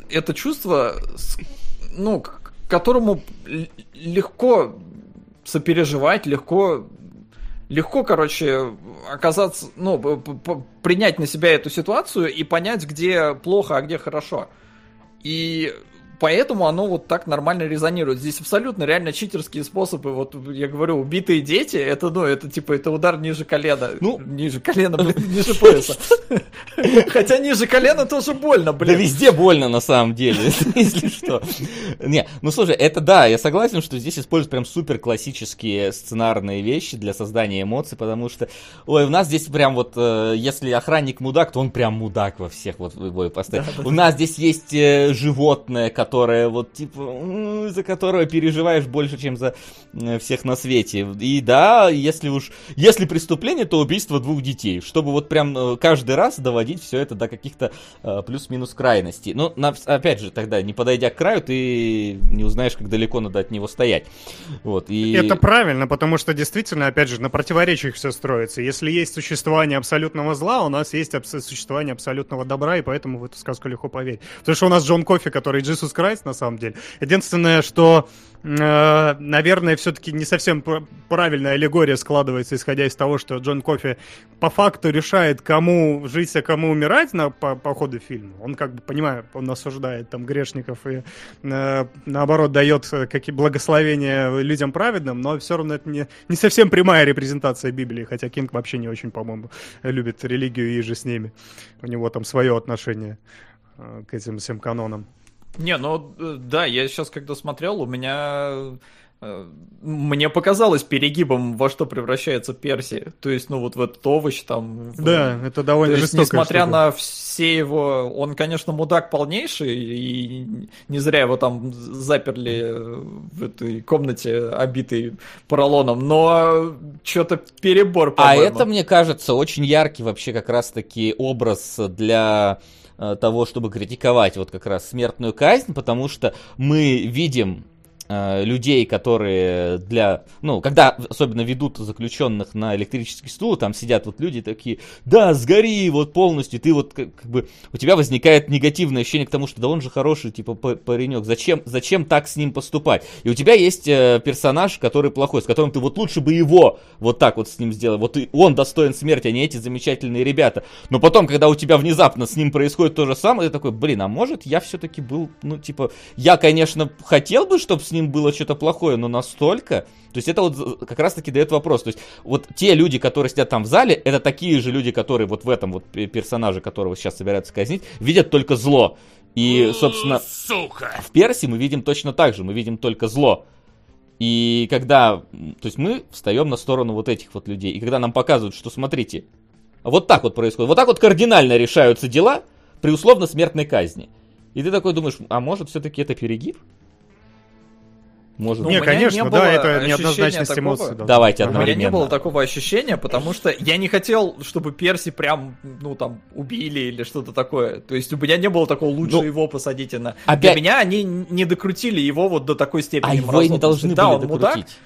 это чувство, ну, которому легко сопереживать, легко, легко, короче, оказаться, ну, принять на себя эту ситуацию и понять, где плохо, а где хорошо. И поэтому оно вот так нормально резонирует. Здесь абсолютно реально читерские способы. Вот я говорю, убитые дети, это, ну, это типа, это удар ниже колена. Ну. ниже колена, [LAUGHS] блин, ниже пояса. Хотя ниже колена тоже больно, Да блин. везде больно на самом деле, [LAUGHS] если что. Не, ну слушай, это да, я согласен, что здесь используют прям супер классические сценарные вещи для создания эмоций, потому что, ой, у нас здесь прям вот, э, если охранник мудак, то он прям мудак во всех вот его ипостасях. У нас здесь есть э, животное, которое которое вот типа, за которого переживаешь больше, чем за э, всех на свете. И да, если уж, если преступление, то убийство двух детей, чтобы вот прям э, каждый раз доводить все это до каких-то э, плюс-минус крайностей. Но на- опять же, тогда не подойдя к краю, ты не узнаешь, как далеко надо от него стоять. Вот, и... Это правильно, потому что действительно, опять же, на противоречиях все строится. Если есть существование абсолютного зла, у нас есть абс- существование абсолютного добра, и поэтому в эту сказку легко поверить. Потому что у нас Джон Кофи, который Иисус Крайст, на самом деле. Единственное, что, э, наверное, все-таки не совсем пр- правильная аллегория складывается, исходя из того, что Джон Кофи по факту решает, кому жить, а кому умирать на, по, по ходу фильма. Он как бы, понимаю, он осуждает там грешников и э, наоборот дает э, какие благословения людям праведным, но все равно это не, не совсем прямая репрезентация Библии, хотя Кинг вообще не очень, по-моему, любит религию и же с ними. У него там свое отношение э, к этим всем канонам. Не, ну э, да, я сейчас когда смотрел, у меня э, мне показалось перегибом, во что превращается Перси. То есть, ну вот в этот овощ там. в- Да, это довольно То есть, несмотря штука. на все его... Он, конечно, мудак полнейший, и не зря его там заперли в этой комнате, обитой поролоном, но что-то перебор, А по-моему. это, мне кажется, очень яркий вообще как раз-таки образ для того, чтобы критиковать вот как раз смертную казнь, потому что мы видим э, людей, которые для, ну, когда особенно ведут заключенных на электрический стул, там сидят вот люди такие, да, сгори вот полностью, ты вот как, как бы, у тебя возникает негативное ощущение к тому, что да он же хороший, типа, па- паренек, зачем, зачем так с ним поступать? И у тебя есть э, персонаж, который плохой, с которым ты вот лучше бы его вот так вот с ним сделал, вот и он достоин смерти, а не эти замечательные ребята. Но потом, когда у тебя внезапно с ним происходит то же самое, ты такой, блин, а может я все-таки был, ну, типа, я, конечно, хотел бы, чтобы с ним было что-то плохое, но настолько... То есть это вот как раз-таки дает вопрос. То есть вот те люди, которые сидят там в зале, это такие же люди, которые вот в этом вот пе- персонаже, которого сейчас собираются казнить, видят только зло. И, собственно, в Перси мы видим точно так же, мы видим только зло. И когда, то есть мы встаем на сторону вот этих вот людей, и когда нам показывают, что смотрите, вот так вот происходит, вот так вот кардинально решаются дела при условно смертной казни. И ты такой думаешь, а может все-таки это перегиб? Может Ну, не, конечно, не да, это неоднозначность такого. эмоций. да. Давайте Ага. У меня не одновременно. было такого ощущения, потому что я не хотел, чтобы Перси прям, ну, там, убили или что-то такое. То есть у меня не было такого, лучше Ну, его посадите на... опять- Для меня они не докрутили его вот до такой степени А его и не должны Да, были он мудак, докрутить.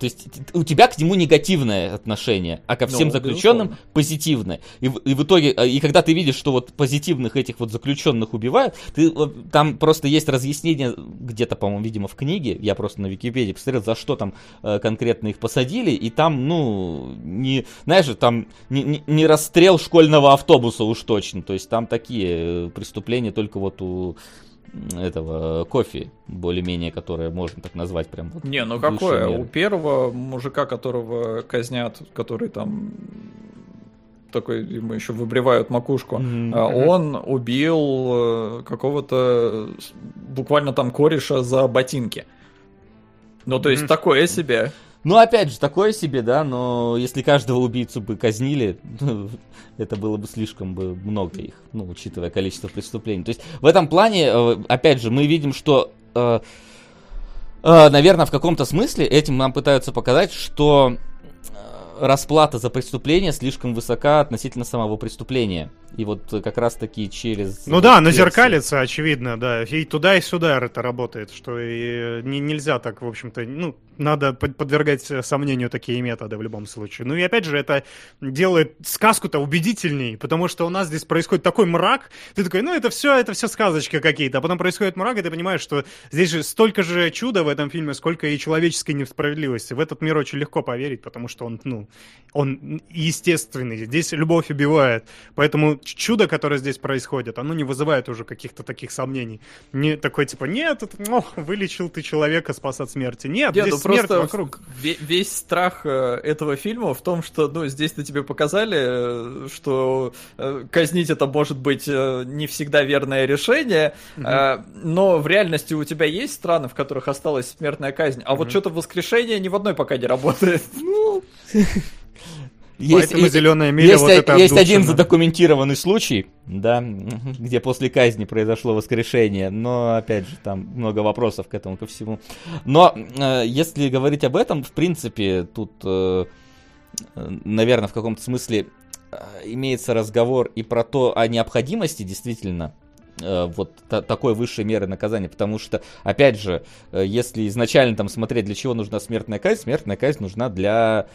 То есть у тебя к нему негативное отношение, а ко всем Ну, заключенным безусловно. позитивное. И, в- и в итоге, э, и когда ты видишь, что вот позитивных этих вот заключенных убивают, ты, вот, там просто есть разъяснение где-то, по-моему, видимо, в книге, я просто на Википедии посмотрел, за что там э, конкретно их посадили, и там, ну, не, знаешь, там не, не- не расстрел школьного автобуса уж точно, то есть там такие э, преступления только вот у этого кофе, более-менее, которое можно так назвать прям вот Не, ну какое? меры. У первого мужика, которого казнят, который там такой, ему еще выбривают макушку, а, он убил э, какого-то буквально там кореша за ботинки. Ну, то есть Мгм. такое себе. Ну, опять же, такое себе, да, но если каждого убийцу бы казнили, [LAUGHS] это было бы слишком бы много их, ну, учитывая количество преступлений. То есть в этом плане, э, опять же, мы видим, что, э, наверное, в каком-то смысле этим нам пытаются показать, что э, расплата за преступление слишком высока относительно самого преступления. И вот э, как раз-таки через... Ну да, на зеркалице, очевидно, да. И туда, и сюда это работает, что и не, нельзя так, в общем-то, ну, надо под- подвергать э, сомнению такие методы в любом случае. Ну и опять же, это делает сказку-то убедительней, потому что у нас здесь происходит такой мрак, ты такой, ну это все, это все сказочки какие-то, а потом происходит мрак, и ты понимаешь, что здесь же столько же чуда в этом фильме, сколько и человеческой несправедливости. В этот мир очень легко поверить, потому что он, ну, он естественный. Здесь любовь убивает. Поэтому чудо, которое здесь происходит, оно не вызывает уже каких-то таких сомнений. Не такой типа, нет, это, ну, вылечил ты человека, спас от смерти. Нет, Нет, здесь ну смерть просто вокруг. ве- весь страх э, этого фильма в том, что, ну, здесь-то тебе показали, э, что э, казнить это может быть не всегда верное решение, э, но в реальности у тебя есть страны, в которых осталась смертная казнь, а вот что-то воскрешение ни в одной пока не работает. Ну, Есть, Поэтому и- зеленая миля есть, вот это есть один отдушина. задокументированный случай, да, [LAUGHS] где после казни произошло воскрешение, но опять же там много вопросов к этому ко всему. Но э, если говорить об этом, в принципе, тут, э, наверное, в каком-то смысле э, имеется разговор и про то о необходимости действительно э, вот та- такой высшей меры наказания, потому что, опять же, э, если изначально там смотреть, для чего нужна смертная казнь, смертная казнь нужна для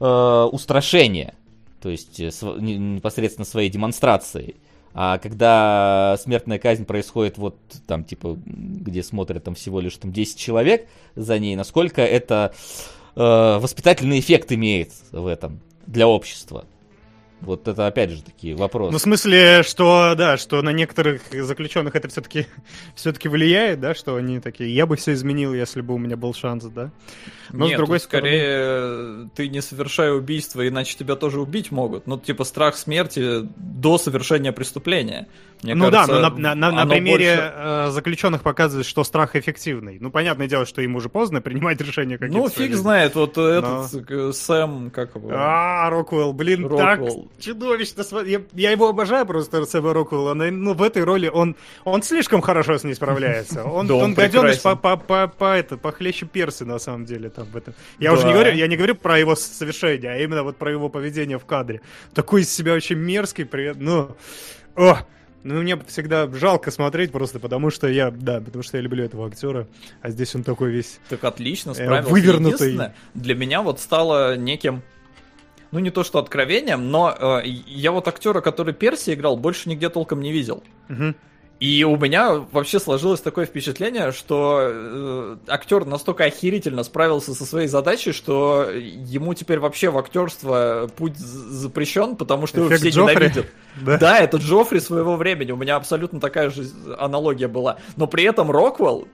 э, устрашения, то есть э, св- не- непосредственно своей демонстрацией. А когда смертная казнь происходит вот там, типа, где смотрят там всего лишь там 10 человек за ней, насколько это э, воспитательный эффект имеет в этом для общества? Вот это опять же такие вопросы. Ну, в смысле, что, да, что на некоторых заключенных это все-таки [LAUGHS] все-таки влияет, да, что они такие, я бы все изменил, если бы у меня был шанс, да. Но Нет, с другой стороны... скорее ты не совершай убийство, иначе тебя тоже убить могут. Ну, типа страх смерти до совершения преступления. Мне ну кажется, да, но на, на- на- примере больше- э, заключенных показывает, что страх эффективный. Ну, понятное дело, что им уже поздно принимать решения какие-то. Ну, фиг знает, вот Но- этот э, Сэм, как его? А, Роквелл, блин, так Роквелл. чудовищно. сво- Я, я его обожаю просто, Сэма Роквелла, но ну, в этой роли он, он слишком хорошо с ней справляется. [LAUGHS] Он, Да, он он гаденыш по, по, по, по это, похлеще персы, на самом деле, там в этом. Я уже Да. не говорю, я не говорю про его совершение, а именно вот про его поведение в кадре. Такой из себя очень мерзкий, при... ну, о, ну, мне всегда жалко смотреть просто потому, что я, да, потому что я люблю этого актера, а здесь он такой весь... Так отлично Э, справился. вывернутый. Единственное, для меня вот стало неким, ну не то что откровением, но э, я вот актера, который Перси играл, больше нигде толком не видел. Мгм. И у меня вообще сложилось такое впечатление, что э, актер настолько охерительно справился со своей задачей, что ему теперь вообще в актерство путь запрещен, потому что его Эффект все Джоффри. ненавидят. [LAUGHS] Да. Да, это Джоффри своего времени. У меня абсолютно такая же аналогия была. Но при этом Роквелл,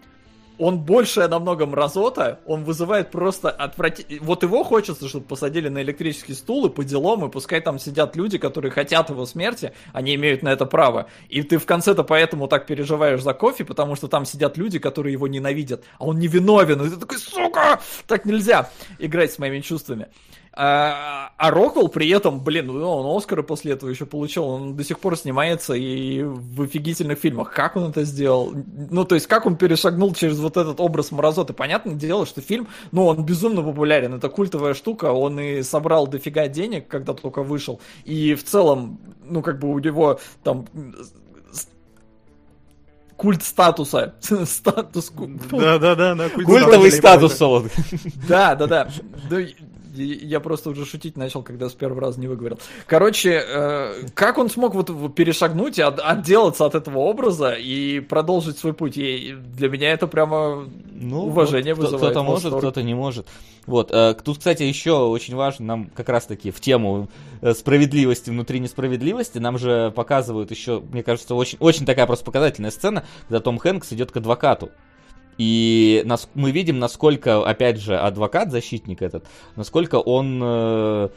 он большая намного мразота, он вызывает просто отвратительно. Вот его хочется, чтобы посадили на электрический стул и по делам, и пускай там сидят люди, которые хотят его смерти, они имеют на это право. И ты в конце-то поэтому так переживаешь за кофе, потому что там сидят люди, которые его ненавидят, а он не виновен, и ты такой, сука, так нельзя играть с моими чувствами. А, а Роквелл при этом, блин, ну, он Оскара после этого еще получил, он до сих пор снимается и в офигительных фильмах. Как он это сделал? Ну, то есть, как он перешагнул через вот этот образ мразоты? Понятное дело, что фильм, ну, он безумно популярен, это культовая штука, он и собрал дофига денег, когда только вышел, и в целом, ну, как бы у него там культ статуса, [LAUGHS] статус, ку- Да-да-да, на культ Культовый статус Солод. [LAUGHS] да, да, да. Я просто уже шутить начал, когда с первого раза не выговорил. Короче, э, как он смог вот перешагнуть и от- отделаться от этого образа и продолжить свой путь? И для меня это прямо Ну, уважение вот вызывает. Кто-то может, кто-то не может. Вот. э, Тут, кстати, еще очень важно нам как раз-таки в тему э, справедливости внутри несправедливости нам же показывают еще, мне кажется, очень, очень такая просто показательная сцена, когда Том Хэнкс идет к адвокату. И нас, мы видим, насколько, опять же, адвокат, защитник этот, насколько он э,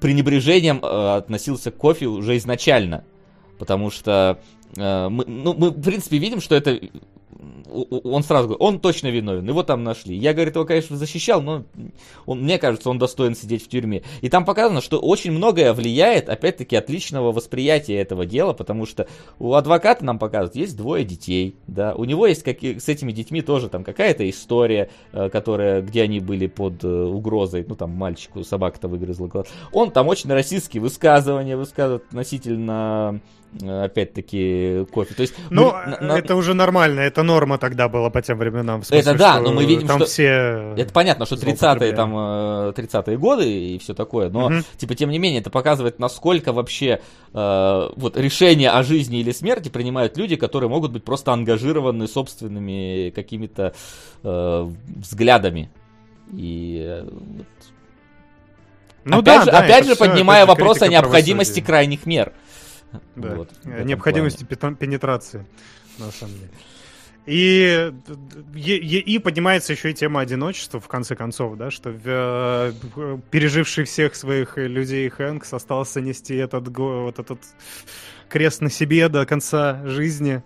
пренебрежением э, относился к кофе уже изначально. Потому что э, мы, ну, мы, в принципе, видим, что это... Он сразу говорит, он точно виновен, его там нашли. Я, говорит, его, конечно, защищал, но он, мне кажется, он достоин сидеть в тюрьме. И там показано, что очень многое влияет, опять-таки, от личного восприятия этого дела, потому что у адвоката нам показывают, есть двое детей, да, у него есть какие, с этими детьми тоже там какая-то история, э, которая, где они были под э, угрозой, ну там мальчику собака-то выгрызла глаз. Он там очень расистские высказывания высказывает относительно, э, опять-таки, кофе. То есть, Ну, мы- на- на- это уже нормально, это норма тогда была по тем временам. смысле, Это да, но мы видим, там что- все... Это понятно, что 30-е злоупотребляют. там э, 30-е годы и все такое, но Мгм. типа тем не менее это показывает, насколько вообще э, вот решение о жизни или смерти принимают люди, которые могут быть просто ангажированы собственными какими-то э, взглядами. И э, вот. Ну опять да, же, да, опять это же поднимая это вопрос о необходимости правосудия. крайних мер. Да. Вот, Э, Необходимости пенетрации, на самом деле. И, и, и поднимается еще и тема одиночества, в конце концов, да, что э, переживший всех своих людей Хэнкс остался нести этот, вот этот крест на себе до конца жизни.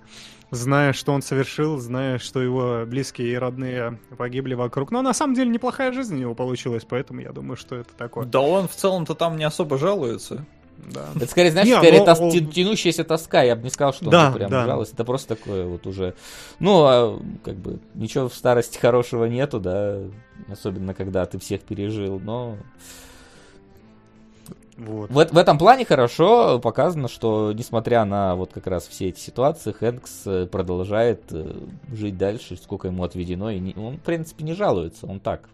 зная, что он совершил, зная, что его близкие и родные погибли вокруг. Но на самом деле неплохая жизнь у него получилась, поэтому я думаю, что это такое. Да он в целом-то там не особо жалуется. Да. Это скорее, знаешь, Не, скорее но тос- он- тя- тянущаяся тоска. Я бы не сказал, что Да, он прям да. жалость. Это просто такое вот уже... Ну, а, как бы, ничего в старости хорошего нету, да, особенно когда ты всех пережил, но... Вот. В, в этом плане хорошо показано, что несмотря на вот как раз все эти ситуации, Хэнкс э, продолжает э, жить дальше, сколько ему отведено, и не- он, в принципе, не жалуется, он так,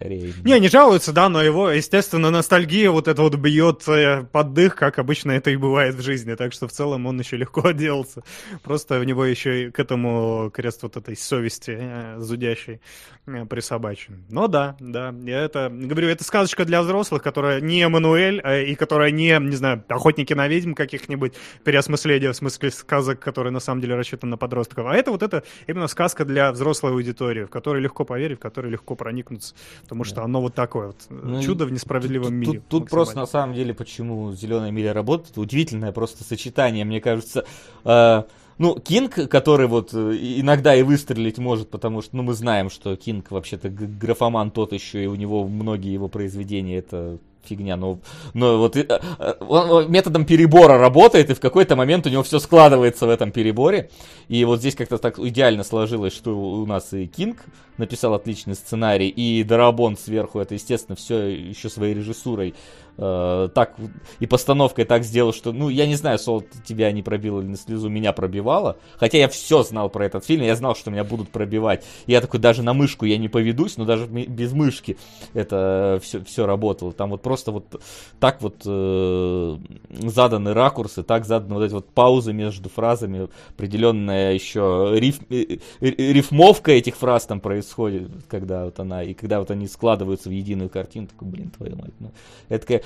скорее... Не, не жалуется, да, но его, естественно, ностальгия вот это вот бьет э, под дых, как обычно это и бывает в жизни. Так что в целом он еще легко [LAUGHS] отделался. Просто у него еще и к этому крест вот этой совести э, зудящей э, присобачен. Но да, да, я это говорю, это сказочка для взрослых, которая не Эммануэль, э, и которая не, не знаю, охотники на ведьм каких-нибудь, переосмысления в смысле сказок, которые на самом деле рассчитаны на подростков. А это вот это именно сказка для взрослой аудитории, в которой легко поверить, в которой легко проникнуться. Потому что оно вот такое вот. э, Ну, чудо в несправедливом Тут, мире. тут- тут просто на самом деле, почему зеленая миля работает, удивительное просто сочетание, мне кажется. Э, ну, Кинг, который вот э, иногда и выстрелить может, потому что, ну, мы знаем, что Кинг вообще-то графоман тот еще, и у него многие его произведения это фигня, но, но вот э, э, он методом перебора работает, и в какой-то момент у него все складывается в этом переборе. И вот здесь как-то так идеально сложилось, что у нас и Кинг написал отличный сценарий, и Дарабон сверху это, естественно, все еще своей режиссурой э, так и постановкой так сделал, что, ну, я не знаю, Сол, тебя не пробило или на слезу, меня пробивало. Хотя я все знал про этот фильм, я знал, что меня будут пробивать. Я такой, даже на мышку я не поведусь, но даже без мышки это все, все работало. Там вот просто вот так вот э, заданы ракурсы, так заданы вот эти вот паузы между фразами, определенная еще риф, э, э, рифмовка этих фраз там происходит, когда вот она, и когда вот они складываются в единую картину, такой, блин, твою мать, ну, это такая-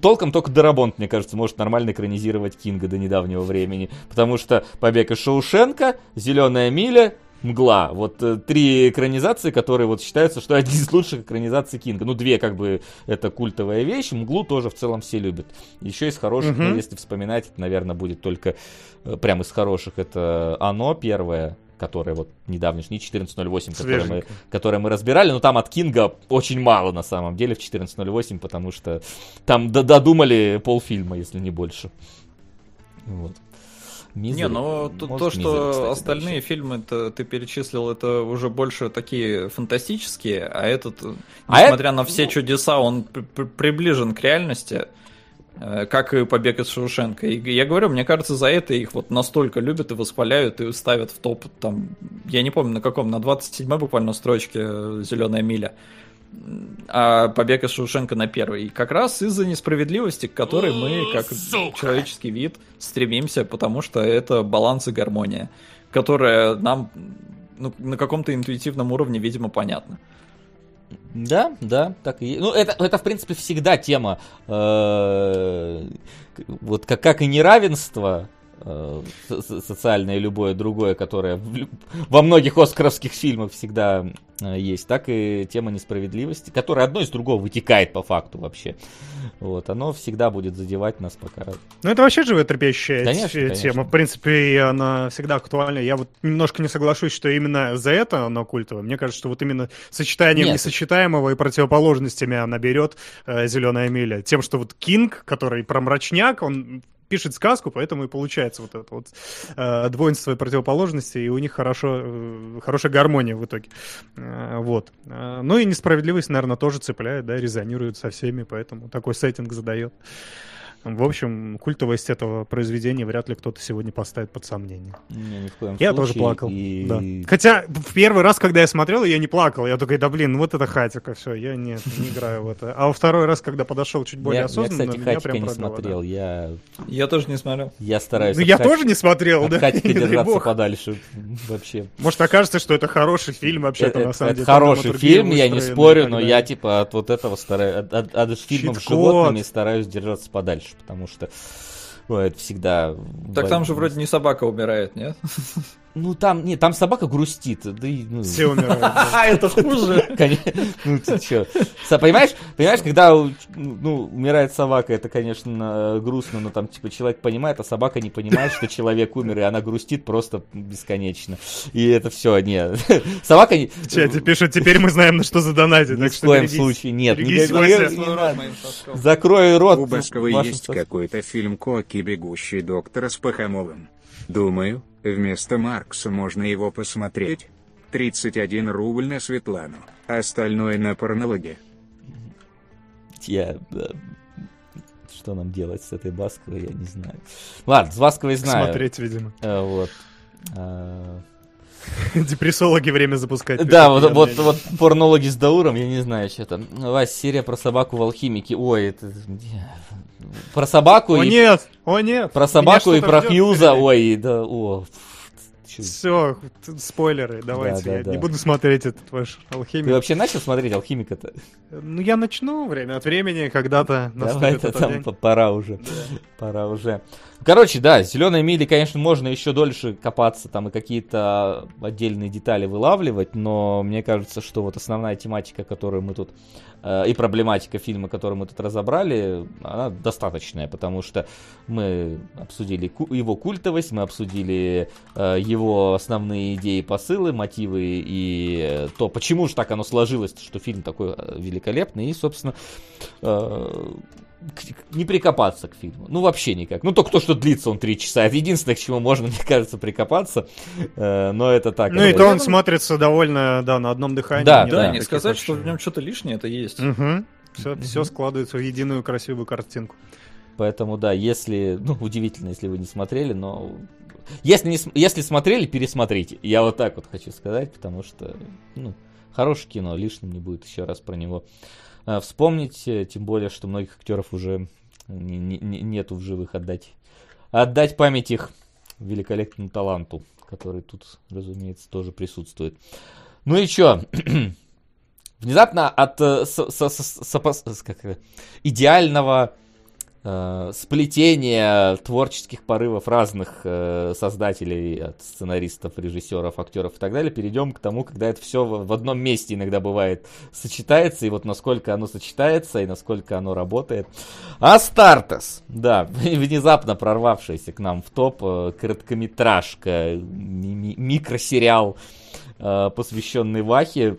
толком только Дарабонт, мне кажется, может нормально экранизировать Кинга до недавнего времени, потому что «Побег из Шоушенка», «Зеленая миля», Мгла. Вот э, три экранизации, которые вот считаются, что одни из лучших экранизаций Кинга. Ну, две как бы это культовая вещь. Мглу тоже в целом все любят. Еще из хороших, Мгм. ну, если вспоминать, это, наверное, будет только э, прям из хороших. Это Оно первое, которое вот недавнешний 14.08, которое мы, которое мы разбирали, но там от Кинга очень мало на самом деле в 14.08, потому что там додумали полфильма, если не больше. Вот. Не, Мизери. но то, Может, то, Мизери, что кстати, остальные дальше. фильмы -то ты перечислил, это уже больше такие фантастические, а этот, А несмотря это- на все чудеса, он при- при- приближен к реальности, как и «Побег из Шоушенка». И я говорю, мне кажется, за это их вот настолько любят и восхваляют, и ставят в топ, там, я не помню на каком, на 27-й буквально строчке «Зеленая миля», а «Побег из Шоушенка» на первой. И как раз из-за несправедливости, к которой мы, как человеческий вид, стремимся, потому что это баланс и гармония, которая нам ну, на каком-то интуитивном уровне, видимо, понятна. Да, да, так и. Ну, это, это в принципе, всегда тема, э, вот как, как и неравенство, социальное и любое другое, которое в во многих оскаровских фильмах всегда э, есть, так и тема несправедливости, которая одно из другого вытекает по факту вообще. Вот, оно всегда будет задевать нас пока. Ну, это вообще животрепещущая Конечно, те- конечно. тема. В принципе, и она всегда актуальна. Я вот немножко не соглашусь, что именно за это она культовая. Мне кажется, что вот именно сочетанием Нет. несочетаемого и противоположностями она берет «Зеленая миля». Тем, что вот Кинг, который про мрачняк, он пишет сказку, поэтому и получается вот это вот э, двоинство и противоположности, и у них хорошо, э, хорошая гармония в итоге. Э, вот. Э, ну и несправедливость, наверное, тоже цепляет, да, резонирует со всеми, поэтому такой сеттинг задает. В общем, культовость этого произведения вряд ли кто-то сегодня поставит под сомнение. Не, ни в коем Я тоже случае. плакал. И- да. Хотя в первый раз, когда я смотрел, я не плакал. Я такой, да блин, вот это хатика, все, я нет, не играю в это. А во второй раз, когда подошел чуть более Я, я, осознанно, кстати, меня прям не пробило, да. смотрел. Я, Я тоже не смотрел. я стараюсь Ну я Хати- тоже не смотрел, от да. Хатика [LAUGHS] не держаться бог. подальше вообще. Может окажется, что это хороший фильм вообще-то Это, на самом это деле. хороший драматургия фильм, я не спорю, но я типа от вот этого стараюсь, от, фильмов с животными стараюсь держаться подальше, потому что ой, это всегда... Так там же вроде не собака умирает, нет? [LAUGHS] Ну там, нет, там собака грустит. Да и, ну, Все умирают. [LAUGHS] А, это хуже. Конечно, ну ты. Са- Понимаешь, понимаешь, когда ну, умирает собака, это, конечно, э, грустно, но там, типа, человек понимает, а собака не понимает, что человек умер, и она грустит просто бесконечно. И это все, не. [LAUGHS] Собака не... В чате пишут, теперь мы знаем, на что задонатить. Ни в что коем случае нет. Закрой рот. У Басковой вашим есть какой-то фильм «Коки, бегущий доктора с Пахомолом». Думаю, вместо Маркса можно его посмотреть. 31 рубль на Светлану, остальное на порнологе. Я... э, Что нам делать с этой Басковой, я не знаю. Ладно, с Басковой знаю. Смотреть, видимо. Э, Вот. А, [LAUGHS] Депрессологи время запускать. Да, вот, вот, вот порнологи с Дауром, я не знаю, что там. Вась, серия про собаку в алхимике. Ой, это... Про собаку О и... нет, о нет. Про собаку и про Хьюза, ой, да, о. Все, спойлеры, давайте. да, я да. не буду смотреть этот ваш Ты алхимик. вообще начал смотреть алхимика-то? Ну, я начну время от времени, когда-то Давай, это там день. пора уже. Пора уже. Короче, да, зеленой мили, конечно, можно еще дольше копаться там и какие-то отдельные детали вылавливать, но мне кажется, что вот основная тематика, которую мы тут и проблематика фильма, которую мы тут разобрали, она достаточная, потому что мы обсудили его культовость, мы обсудили э, его основные идеи, посылы, мотивы и э, то, почему же так оно сложилось, что фильм такой э, великолепный, и, собственно, э, не прикопаться к фильму. Ну, вообще никак. Ну, только то, что длится он три часа. Это единственное, к чему можно, [LAUGHS] мне кажется, прикопаться. Э, но это так. Ну и это то он смотрится довольно, да, на одном дыхании. Да, да. Не сказать, что в нем что-то лишнее это есть. Все, все складывается в единую красивую картинку. Поэтому, да, если... Ну, удивительно, если вы не смотрели, но... Если, не, если смотрели, пересмотрите. Я вот так вот хочу сказать, потому что, ну, хорошее кино, лишним не будет еще раз про него вспомнить. э, Тем более, что многих актеров уже не- не- не- нету в живых отдать. Отдать память их великолепному таланту, который тут, разумеется, тоже присутствует. Ну и чё? [CLEARS THROAT] Внезапно от э, со- со- со- сопос- с- как идеального э, сплетения творческих порывов разных э, создателей, от сценаристов, режиссеров, актеров и так далее, перейдем к тому, когда это все в, одном месте иногда бывает сочетается, и вот насколько оно сочетается, и насколько оно работает. Астартес, да, [LAUGHS] внезапно прорвавшаяся к нам в топ э, короткометражка, ми- ми- микросериал, э, посвященный Вахе.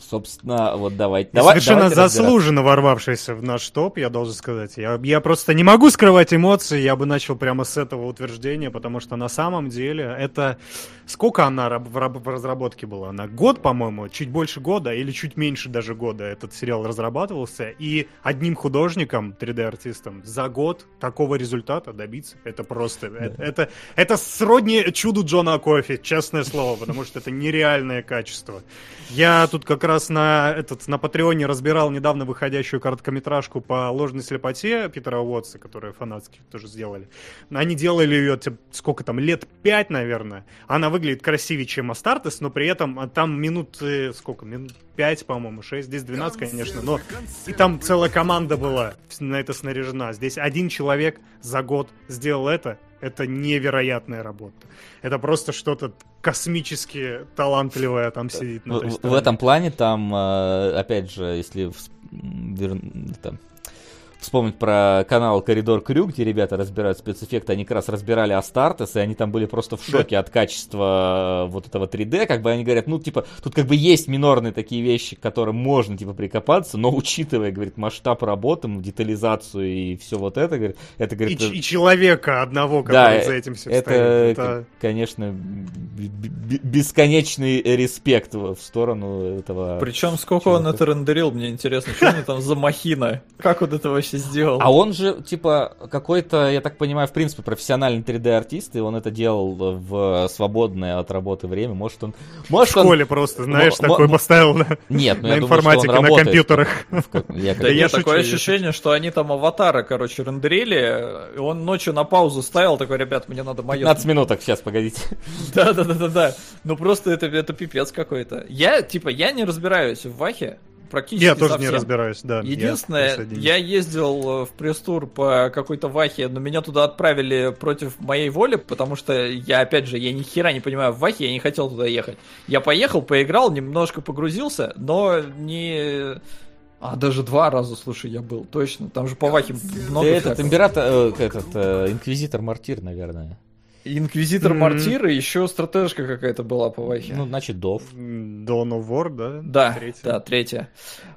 Собственно, вот давайте. И давай- совершенно давайте заслуженно ворвавшийся в наш топ, я должен сказать. Я, я просто не могу скрывать эмоции, я бы начал прямо с этого утверждения, потому что на самом деле это... Сколько она в, в разработке была? Она год, по-моему, чуть больше года или чуть меньше даже года этот сериал разрабатывался, и одним художником, 3D-артистом, за год такого результата добиться, это просто... Это, это, это сродни чуду Джона Кофи, честное слово, потому что это нереальное качество. Я тут как раз на этот на Патреоне разбирал недавно выходящую короткометражку по ложной слепоте Питера Уотса, которую фанатские тоже сделали. Они делали ее типа, сколько там лет пять, наверное. Она выглядит красивее, чем Астартес, но при этом а, там минут э, сколько минут пять, по-моему, 6, здесь 12, конечно, но и там целая команда была на это снаряжена. Здесь один человек за год сделал это. Это невероятная работа. Это просто что-то космически талантливое там сидит В, в- в этом плане там, э, опять же, если вс- м, вер- это, вспомнить про канал Коридор Крюк, где ребята разбирают спецэффекты, они как раз разбирали Астартес, и они там были просто в шоке от качества вот этого 3D, как бы они говорят, ну, типа, тут как бы есть минорные такие вещи, к которым можно, типа, прикопаться, но учитывая, говорит, масштаб работы, детализацию и все вот это, говорит, это, И, говорит, ч- и человека одного, который Да, за этим все это, стоит. Это... конечно, бесконечный респект в сторону этого. Причем сколько он чувака. это рендерил, мне интересно, что у него там за махина? Как он это вообще сделал? А он же, типа, какой-то, я так понимаю, в принципе, профессиональный 3D-артист, и он это делал в свободное от работы время. Может, он... В Может, он... школе просто, знаешь, мо- такой мо- поставил на, Нет, ну на я думаю, что он информатике, на компьютерах. в как- я Да я шучу, такое я ощущение, что они там аватара, короче, рендерили, и он ночью на паузу ставил, такой, ребят, мне надо мое. 15 минуток, сейчас, погодите. [LAUGHS] Да, да, да, да, да. Ну просто это, это пипец какой-то. Я, типа, я не разбираюсь в Вахе. Практически Я тоже совсем. не разбираюсь, да. я Единственное, присоединюсь. я ездил э, в пресс-тур по какой-то вахе, но меня туда отправили против моей воли, потому что я, опять же, я ни хера не понимаю в вахе, я не хотел туда ехать. Я поехал, поиграл, немножко погрузился, но не... А, даже два раза, слушай, я был, точно. Там же по вахе много Ты этот император, э, этот э, инквизитор Мартир, наверное. Инквизитор. Мартир и еще стратежка какая-то была по вахе. Ну, значит, Дов. Dawn of War, да? Да, Третья. да, третья.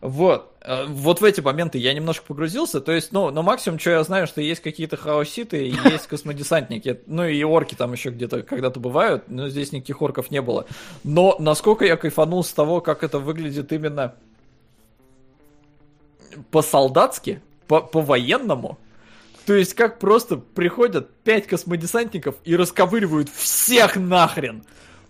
Вот. Э, Вот в эти моменты я немножко погрузился. То есть, ну, но максимум, что я знаю, что есть какие-то хаоситы и есть космодесантники. Ну и орки там еще где-то когда-то бывают, но здесь никаких орков не было. Но насколько я кайфанул с того, как это выглядит именно по-солдатски, по- по-военному. То есть, как просто приходят пять космодесантников и расковыривают всех нахрен.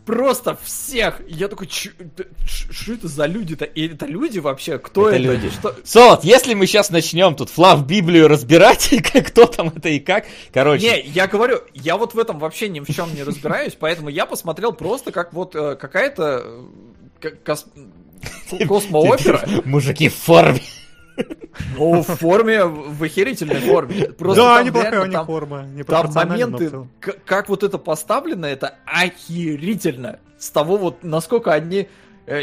Просто всех. Я такой, что это за люди-то? И это люди вообще? Кто Это это? люди. Что- Солод, если мы сейчас начнем тут флав Библию разбирать, [LAUGHS] кто там это и как, короче, Не, я говорю, я вот в этом вообще ни в чем не разбираюсь, [LAUGHS] поэтому я посмотрел просто как вот э, какая-то э, [LAUGHS] космоопера, мужики в форме. Но в форме, в охерительной форме. Просто Да, неплохая у них форма. Там моменты, как вот это поставлено, это охерительно. С того вот, насколько они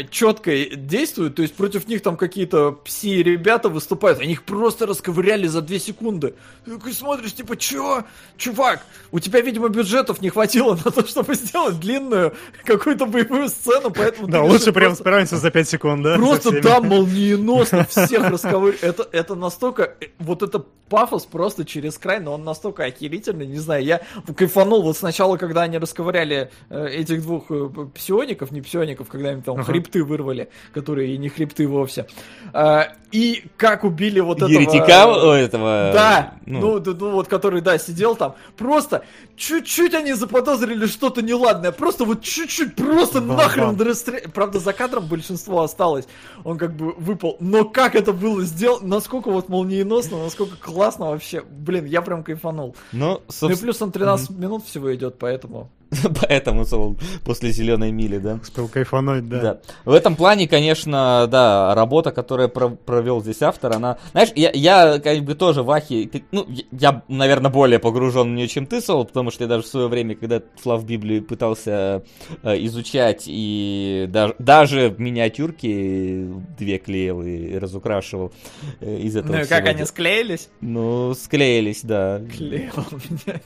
четко действуют, то есть против них там какие-то пси-ребята выступают, они их просто расковыряли за две секунды. Ты смотришь, типа, чё? Чувак, у тебя, видимо, бюджетов не хватило на то, чтобы сделать длинную какую-то боевую сцену, поэтому... Да, лучше прям справимся за 5 секунд, да? Просто там молниеносно [LAUGHS] всех расковыривают. Это, это настолько... э, Вот это пафос просто через край, но он настолько охерительный, не знаю, я кайфанул вот сначала, когда они расковыряли э, этих двух э, псиоников, не псиоников, когда им там. Хребты вырвали, которые и не хребты вовсе. А, и как убили вот этого... Еретика этого... Да, ну, ну, ну вот, который, да, сидел там, просто чуть-чуть они заподозрили что-то неладное, просто вот чуть-чуть, просто Бам-бам. нахрен расстрел... Правда, за кадром большинство осталось, он как бы выпал, но как это было сделано, насколько вот молниеносно, насколько классно вообще, блин, я прям кайфанул. ну, Ну и собственно, плюс он 13 минут всего идет, поэтому... [LAUGHS] поэтому Солод после зеленой мили, да. Успел кайфануть, да. Да. В этом плане, конечно, да, работа, которую про- провел здесь автор, она... Знаешь, я, я как бы тоже в Ахе... Ну, я, я, наверное, более погружен в нее, чем ты, Сол, потому что я даже в свое время, когда Флав Библию пытался э, изучать и даже, даже миниатюрки две клеил и разукрашивал э, из этого Ну и как они склеились? Ну, склеились, да. Клеил [LAUGHS] меня.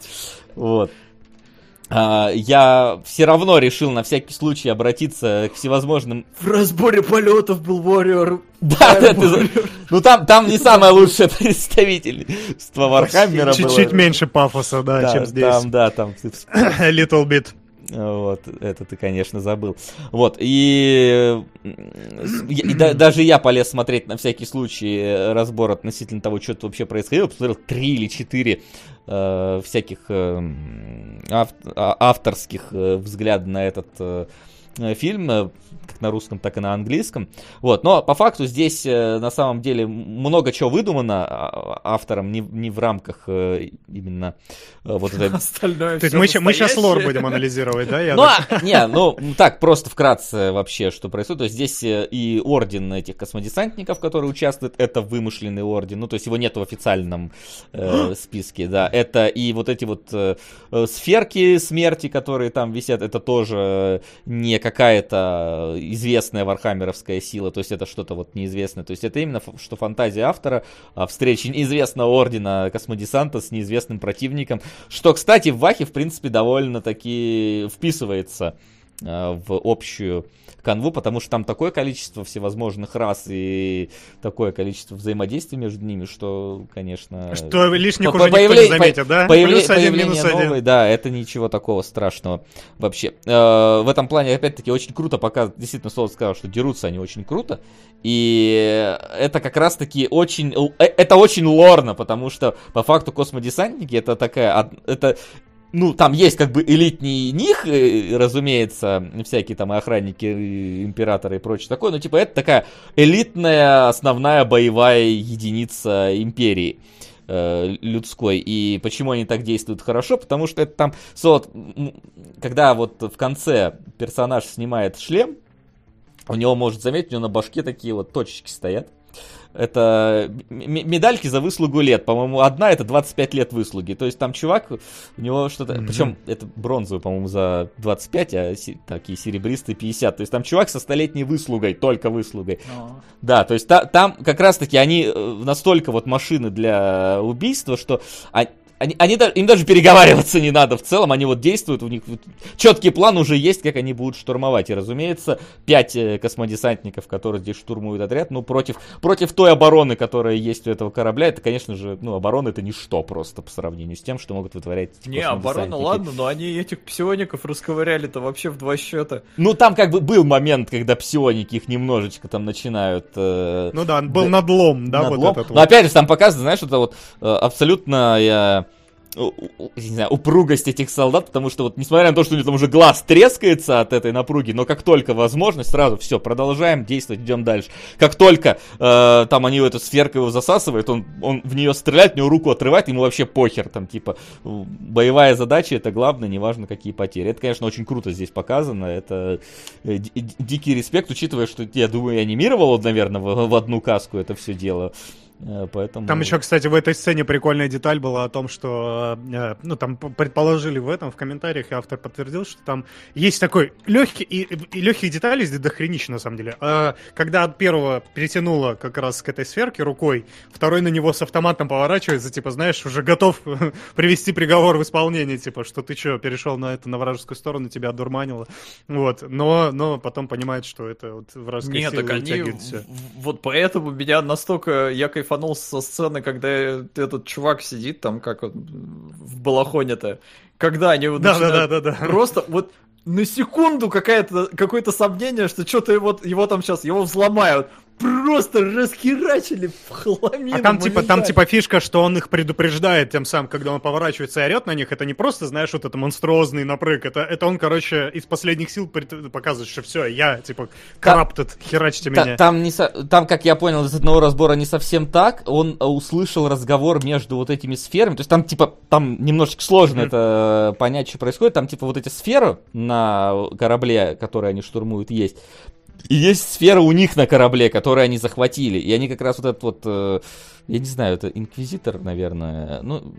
Вот. А, я все равно решил на всякий случай обратиться к всевозможным В разборе полетов был Warrior. [LAUGHS] Да, да, ты ну там, там не самое лучшее [LAUGHS] представительство Вархаммера было. Чуть-чуть меньше пафоса, да, Да, чем здесь. Там, да, там Little bit. Вот, это ты, конечно, забыл. Вот, и, я- и да- даже я полез смотреть на всякий случай э, разбор относительно того, что тут вообще происходило. Посмотрел три или четыре э, всяких э, а- авторских э, взглядов на этот э, э, фильм, э, как на русском, так и на английском. Вот, но по факту здесь э, на самом деле много чего выдумано а- автором, не, не в рамках э, именно э, вот этой [LAUGHS] Остальное То есть мы, ща- мы сейчас лор настоящее. будем анализировать, да? Я ну, так- а, не, ну, так, просто вкратце вообще, что происходит. То есть здесь и орден этих космодесантников, которые участвуют, это вымышленный орден. Ну, то есть его нет в официальном э, списке, да. Это и вот эти вот э, сферки смерти, которые там висят, это тоже не какая-то известная вархаммеровская сила, то есть это что-то вот неизвестное. То есть это именно что фантазия автора о встрече неизвестного ордена космодесанта с неизвестным противником, что, кстати, в Вахе, в принципе, довольно-таки вписывается э, в общую канву, потому что там такое количество всевозможных рас и такое количество взаимодействий между ними, что, конечно... Что лишних по- уже никто появле- не заметит, да? появле- Плюс один, минус один. да, это ничего такого страшного вообще. Э, в этом плане, опять-таки, очень круто показывает, действительно, Солод сказал, что дерутся они очень круто, и это как раз-таки очень, э, это очень лорно, потому что, по факту, космодесантники, это такая, это ну, там есть как бы элитнее них, э, разумеется, всякие там охранники, э, императоры и прочее такое, но типа это такая элитная основная боевая единица империи э, людской. И почему они так действуют хорошо? Потому что это там, вот, м, когда вот в конце персонаж снимает шлем, У него, может заметить, у него на башке такие вот точечки стоят. Это медальки за выслугу лет. По-моему, одна это 25 лет выслуги. То есть там чувак, у него что-то... Mm-hmm. Причем это бронзовый, по-моему, за 25, а си- такие серебристые 50. То есть там чувак со столетней выслугой, только выслугой. Oh. Да, то есть та- там как раз-таки они э, настолько вот машины для убийства, что они, они, им даже переговариваться не надо в целом, они вот действуют, у них четкий план уже есть, как они будут штурмовать. И, разумеется, пять э, космодесантников, которые здесь штурмуют отряд, ну, против, против той обороны, которая есть у этого корабля, это, конечно же, ну, оборона это ничто просто по сравнению с тем, что могут вытворять Не, оборона, ладно, но они этих псиоников расковыряли-то вообще в два счета. Ну, там как бы был момент, когда псионики их немножечко там начинают... Э, ну да, был надлом, да, надлом. вот этот Но вот. опять же, там показано, знаешь, это вот э, абсолютно... Я не знаю, упругость этих солдат, потому что вот, несмотря на то, что у них там уже глаз трескается от этой напруги, но как только возможность, сразу все, продолжаем действовать, идем дальше. Как только э, там они эту сферку его засасывают, он, он в нее стреляет, у него руку отрывает, ему вообще похер, там, типа, боевая задача, это главное, неважно, какие потери. Это, конечно, очень круто здесь показано, это э, дикий респект, учитывая, что, я думаю, я анимировал, наверное, в, в одну каску это все дело. Э, поэтому... Там еще, кстати, в этой сцене прикольная деталь была о том, что, э, ну, там предположили в этом, в комментариях, и автор подтвердил, что там есть такой легкий, и, и легких деталей здесь дохренища, на самом деле. А, когда от первого перетянуло как раз к этой сферке рукой, второй на него с автоматом поворачивается, типа, знаешь, уже готов [LAUGHS] привести приговор в исполнение, типа, что ты что, перешел на это, на вражескую сторону, тебя одурманило. Вот, но, но потом понимает, что это вот вражеская Нет, так они, вот поэтому меня настолько, я кайф кайфанул со сцены, когда этот чувак сидит там, как он в балахоне-то, когда они вот да, да, да, да, да. просто вот на секунду какое-то сомнение, что что-то его, его там сейчас, его взломают просто расхерачили в хламину. А там типа, там типа фишка, что он их предупреждает тем самым, когда он поворачивается и орет на них. Это не просто, знаешь, вот это монструозный напрыг. Это, это он, короче, из последних сил показывает, что все, я, типа, corrupted, херачьте меня. Там, не со... там, как я понял из одного разбора, не совсем так. Он э, услышал разговор между вот этими сферами. То есть там, типа, там немножечко сложно mm-hmm. это понять, что происходит. Там, типа, вот эти сферы на корабле, которые они штурмуют, есть. И есть сфера у них на корабле, которую они захватили. И они как раз вот этот вот, э, я не знаю, это инквизитор, наверное. Ну,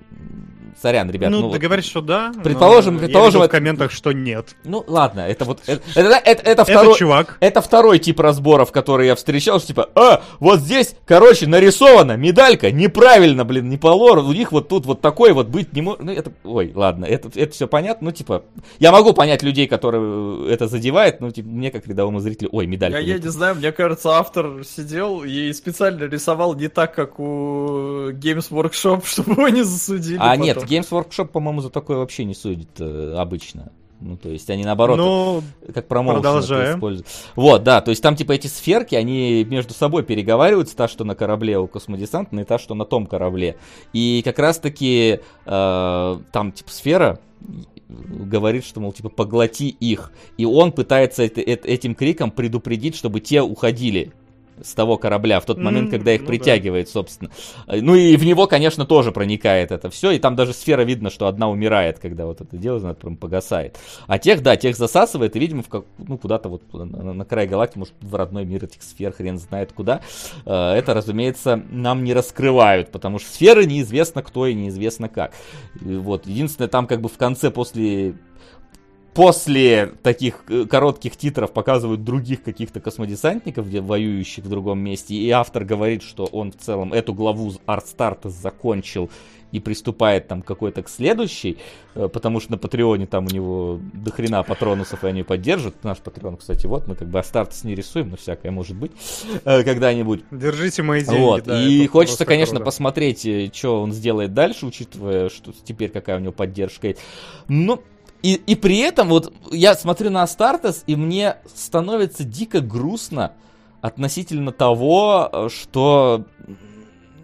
Сорян, ребят. Ну, ну ты вот, говоришь, что да. Предположим, предположим. Я в комментах, что нет. Ну, ладно, это вот. Это, это, это, это второй. Это чувак. Это второй тип разборов, который я встречал, что типа, а, вот здесь, короче, нарисована медалька неправильно, блин, не по лору. У них вот тут вот такой вот быть не может. Ну, это. Ой, ладно, это, это все понятно. Ну, типа, я могу понять людей, которые это задевает, но типа, мне как рядовому зрителю, ой, медалька. Я, я не знаю, мне кажется, автор сидел и специально рисовал не так, как у Games Workshop, [LAUGHS] чтобы его не засудили. А потом. нет, Games Workshop, по-моему, за такое вообще не судит э, обычно. Ну, то есть они наоборот, ну, как промоушен используют. Вот, да, то есть там типа эти сферки, они между собой переговариваются, та, что на корабле у космодесантной, и та, что на том корабле. И как раз-таки э, там типа сфера говорит, что, мол, типа, поглоти их. И он пытается это, это, этим криком предупредить, чтобы те уходили с того корабля в тот момент, mm, когда их ну притягивает, да. собственно. Ну и в него, конечно, тоже проникает это все, и там даже сфера видно, что одна умирает, когда вот это дело, знает, прям погасает. А тех, да, тех засасывает, и, видимо, в как, ну, куда-то вот на, на край галактики, может, в родной мир этих сфер, хрен знает куда. Э, это, разумеется, нам не раскрывают, потому что сферы неизвестно кто и неизвестно как. Вот, единственное, там как бы в конце, после после таких э, коротких титров показывают других каких-то космодесантников, где воюющих в другом месте, и автор говорит, что он в целом эту главу Артстарта закончил и приступает там какой-то к следующей, э, потому что на Патреоне там у него дохрена патронусов, и они поддержат. Наш Патреон, кстати, вот, мы как бы Астартес не рисуем, но всякое может быть э, когда-нибудь. Держите мои деньги. Вот. Да, и хочется, конечно, круто. посмотреть, что он сделает дальше, учитывая, что теперь какая у него поддержка есть. И, и при этом вот я смотрю на Астартес, и мне становится дико грустно относительно того, что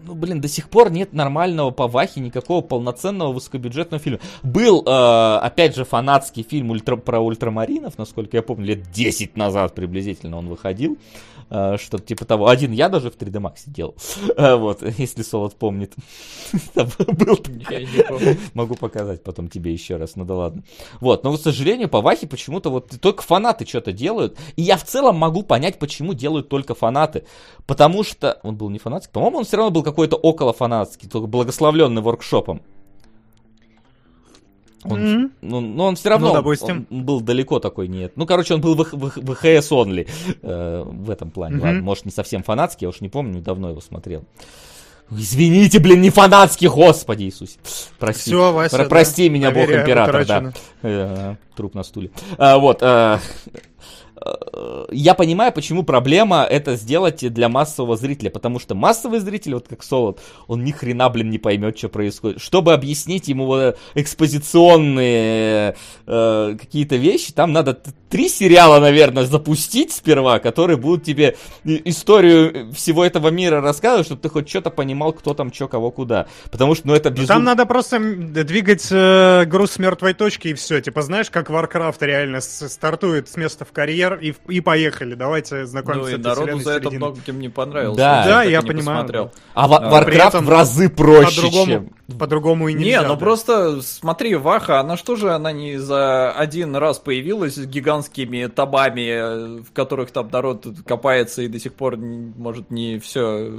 ну, блин, до сих пор нет нормального по Вахе, никакого полноценного высокобюджетного фильма. Был, э, опять же, фанатский фильм ультра, про ультрамаринов, насколько я помню, лет 10 назад приблизительно он выходил. э, что-то типа того. Один я даже в 3D Max делал, [LAUGHS] Э, вот, если Солод помнит. [LAUGHS] Был. Могу показать потом тебе еще раз, ну да ладно. Вот, но, к сожалению, по Вахе почему-то вот только фанаты что-то делают. И я в целом могу понять, почему делают только фанаты. Потому что он был не фанатский, по-моему, он все равно был какой-то около фанатский, только благословленный воркшопом. Он, Мгм. ну, но он все равно Ну, допустим. он был далеко такой нет. Ну, короче, он был в, в, в HS only э, в этом плане. Мгм. Ладно, может, не совсем фанатский, я уж не помню, давно его смотрел. Извините, блин, не фанатский, господи Иисус. Прости. Все, Вася, Про- да, прости меня, Бог доверие император, утрачено. да. Э, Труп на стуле. А, Вот. э, Я понимаю, почему проблема это сделать для массового зрителя, потому что массовый зритель, вот как Солод, он ни хрена, блин, не поймет, что происходит. Чтобы объяснить ему вот экспозиционные э, какие-то вещи, там надо три сериала, наверное, запустить сперва, которые будут тебе историю всего этого мира рассказывать, чтобы ты хоть что-то понимал, кто там, что, кого, куда. Потому что, ну, это безумно... Там надо просто двигать э, груз с мертвой точки и все. Типа, знаешь, как Warcraft реально стартует с места в карьер и, в- и поехали. Давайте Ну знакомиться и с этой народу за это многим не понравилось. Да. Да, и я понимаю. посмотрел. А А, Warcraft в разы проще, По-другому, чем... по-другому и нельзя. Не, ну да. просто смотри, Ваха, она что же, она не за один раз появилась с гигантскими табами, в которых там народ копается и до сих пор, может, не все.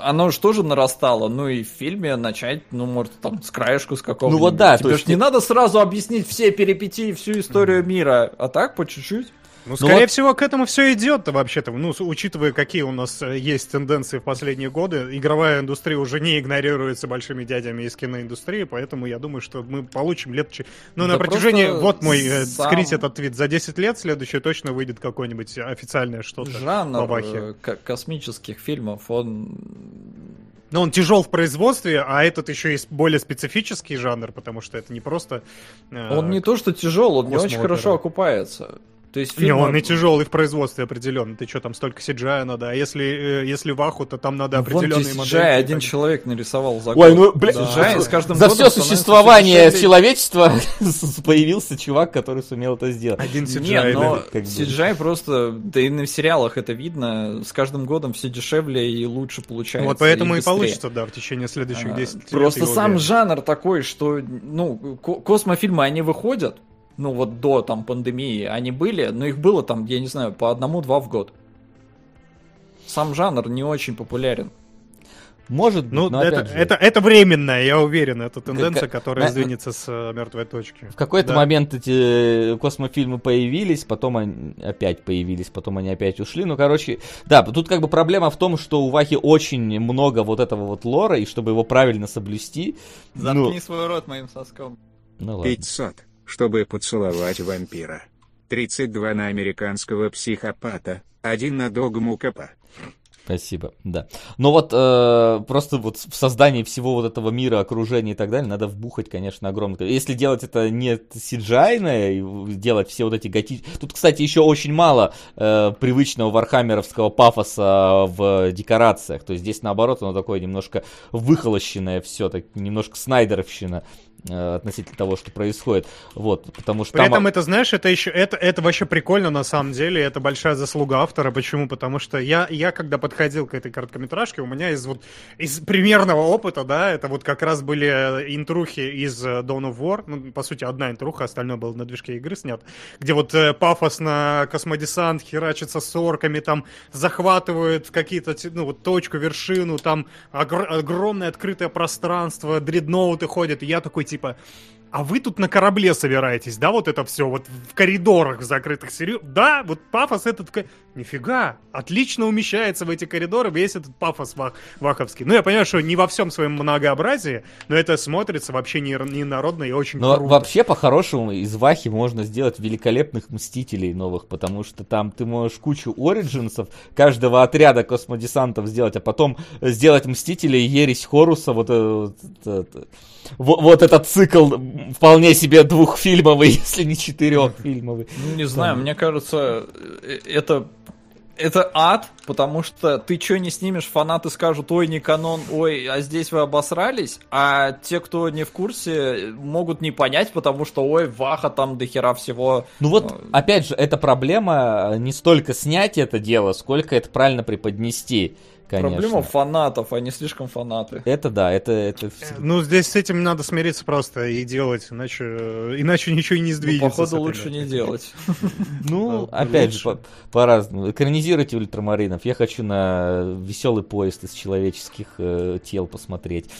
Оно же тоже нарастало, ну и в фильме начать, ну, может, там, с краешку с какого-нибудь. Ну вот да, то Тебе есть ж не надо сразу объяснить все перипетии, всю историю мира, а так, по чуть-чуть. Ну, скорее вот- всего, к этому все идет вообще-то. Ну, учитывая, какие у нас э, есть тенденции в последние годы, игровая индустрия уже не игнорируется большими дядями из киноиндустрии, поэтому я думаю, что мы получим лет... Ну, на Да протяжении... просто Вот мой, э, сам- скрыть этот твит. За 10 лет следующее точно выйдет какое-нибудь официальное что-то Жанр э, ко- космических фильмов, он Но он тяжел в производстве, а этот еще есть более специфический жанр, потому что это не просто... э, Он не то что тяжел, он не очень хорошо окупается. То есть Не, фильм... он и тяжелый в производстве определенно. Ты что, там столько CGI надо, а если, э, если ваху, то там надо Вон тебе определенные CGI модели. один человек нарисовал за Ой, ну, бля, CGI с каждым за все существование человечества [LAUGHS] появился чувак, который сумел это сделать. Один CGI, Не, но да. как бы. CGI просто, да и на сериалах это видно, с каждым годом все дешевле и лучше получается. Вот поэтому и, быстрее. получится, да, в течение следующих А, 10 лет. Просто сам уверен. жанр такой, что, ну, ко- космофильмы, они выходят, ну, вот до там пандемии они были, но их было там, я не знаю, по одному-два в год. Сам жанр не очень популярен. Может быть, Ну, но это, опять же, это, это временная, я уверен, это тенденция, Как- которая на- сдвинется с э, мертвой точки. В какой-то Да. момент эти космофильмы появились, потом они опять появились, потом они опять ушли. Ну, короче, да, тут как бы проблема в том, что у Вахи очень много вот этого вот лора, и чтобы его правильно соблюсти, ну, свой рот моим соском. ну ладно. 500, чтобы поцеловать вампира. 32 на американского психопата, один на догму КП. Спасибо, да. Но вот э, просто вот в создании всего вот этого мира, окружения и так далее, надо вбухать, конечно, огромное. Если делать это не cgi делать все вот эти готи... Тут, кстати, еще очень мало э, привычного вархаммеровского пафоса в декорациях. То есть здесь, наоборот, оно такое немножко выхолощенное все, так немножко снайдеровщина относительно того, что происходит. Вот, потому что При там... этом это, знаешь, это еще, это, это вообще прикольно на самом деле, это большая заслуга автора. Почему? Потому что я, я когда подходил к этой короткометражке, у меня из вот из примерного опыта, да, это вот как раз были э, интрухи из э, Dawn of War, ну, по сути, одна интруха, остальное было на движке игры снят, где вот э, пафосно космодесант херачится с орками, там захватывает какие-то, ну, вот точку, вершину, там огр- огромное открытое пространство, дредноуты ходят, и я такой, типа, а вы тут на корабле собираетесь, да, вот это все, вот в коридорах закрытых, серьезно? Да, вот пафос этот, нифига, отлично умещается в эти коридоры весь этот пафос вах- ваховский. Ну, я понимаю, что не во всем своем многообразии, но это смотрится вообще не, не народно и очень Но круто. вообще, по-хорошему, из Вахи можно сделать великолепных Мстителей новых, потому что там ты можешь кучу Ориджинсов, каждого отряда космодесантов сделать, а потом сделать Мстителей Ересь Хоруса, вот, э, вот, это- вот, вот этот цикл вполне себе двухфильмовый, [LAUGHS] если не четырехфильмовый. Ну, не знаю, мне кажется, э, это, это ад, потому что ты что не снимешь, фанаты скажут, ой, не канон, ой, а здесь вы обосрались, а те, кто не в курсе, могут не понять, потому что, ой, Ваха там до хера всего. Ну вот, опять же, эта проблема не столько снять это дело, сколько это правильно преподнести. Конечно. Проблема фанатов, они слишком фанаты. Это да, это... это... Ну, здесь с этим надо смириться просто и делать, иначе, иначе ничего и не сдвинется. Ну, походу, лучше не делать. [LAUGHS] Ну, опять же, по-разному. Экранизируйте ультрамаринов. Я хочу на веселый поезд из человеческих э, тел посмотреть.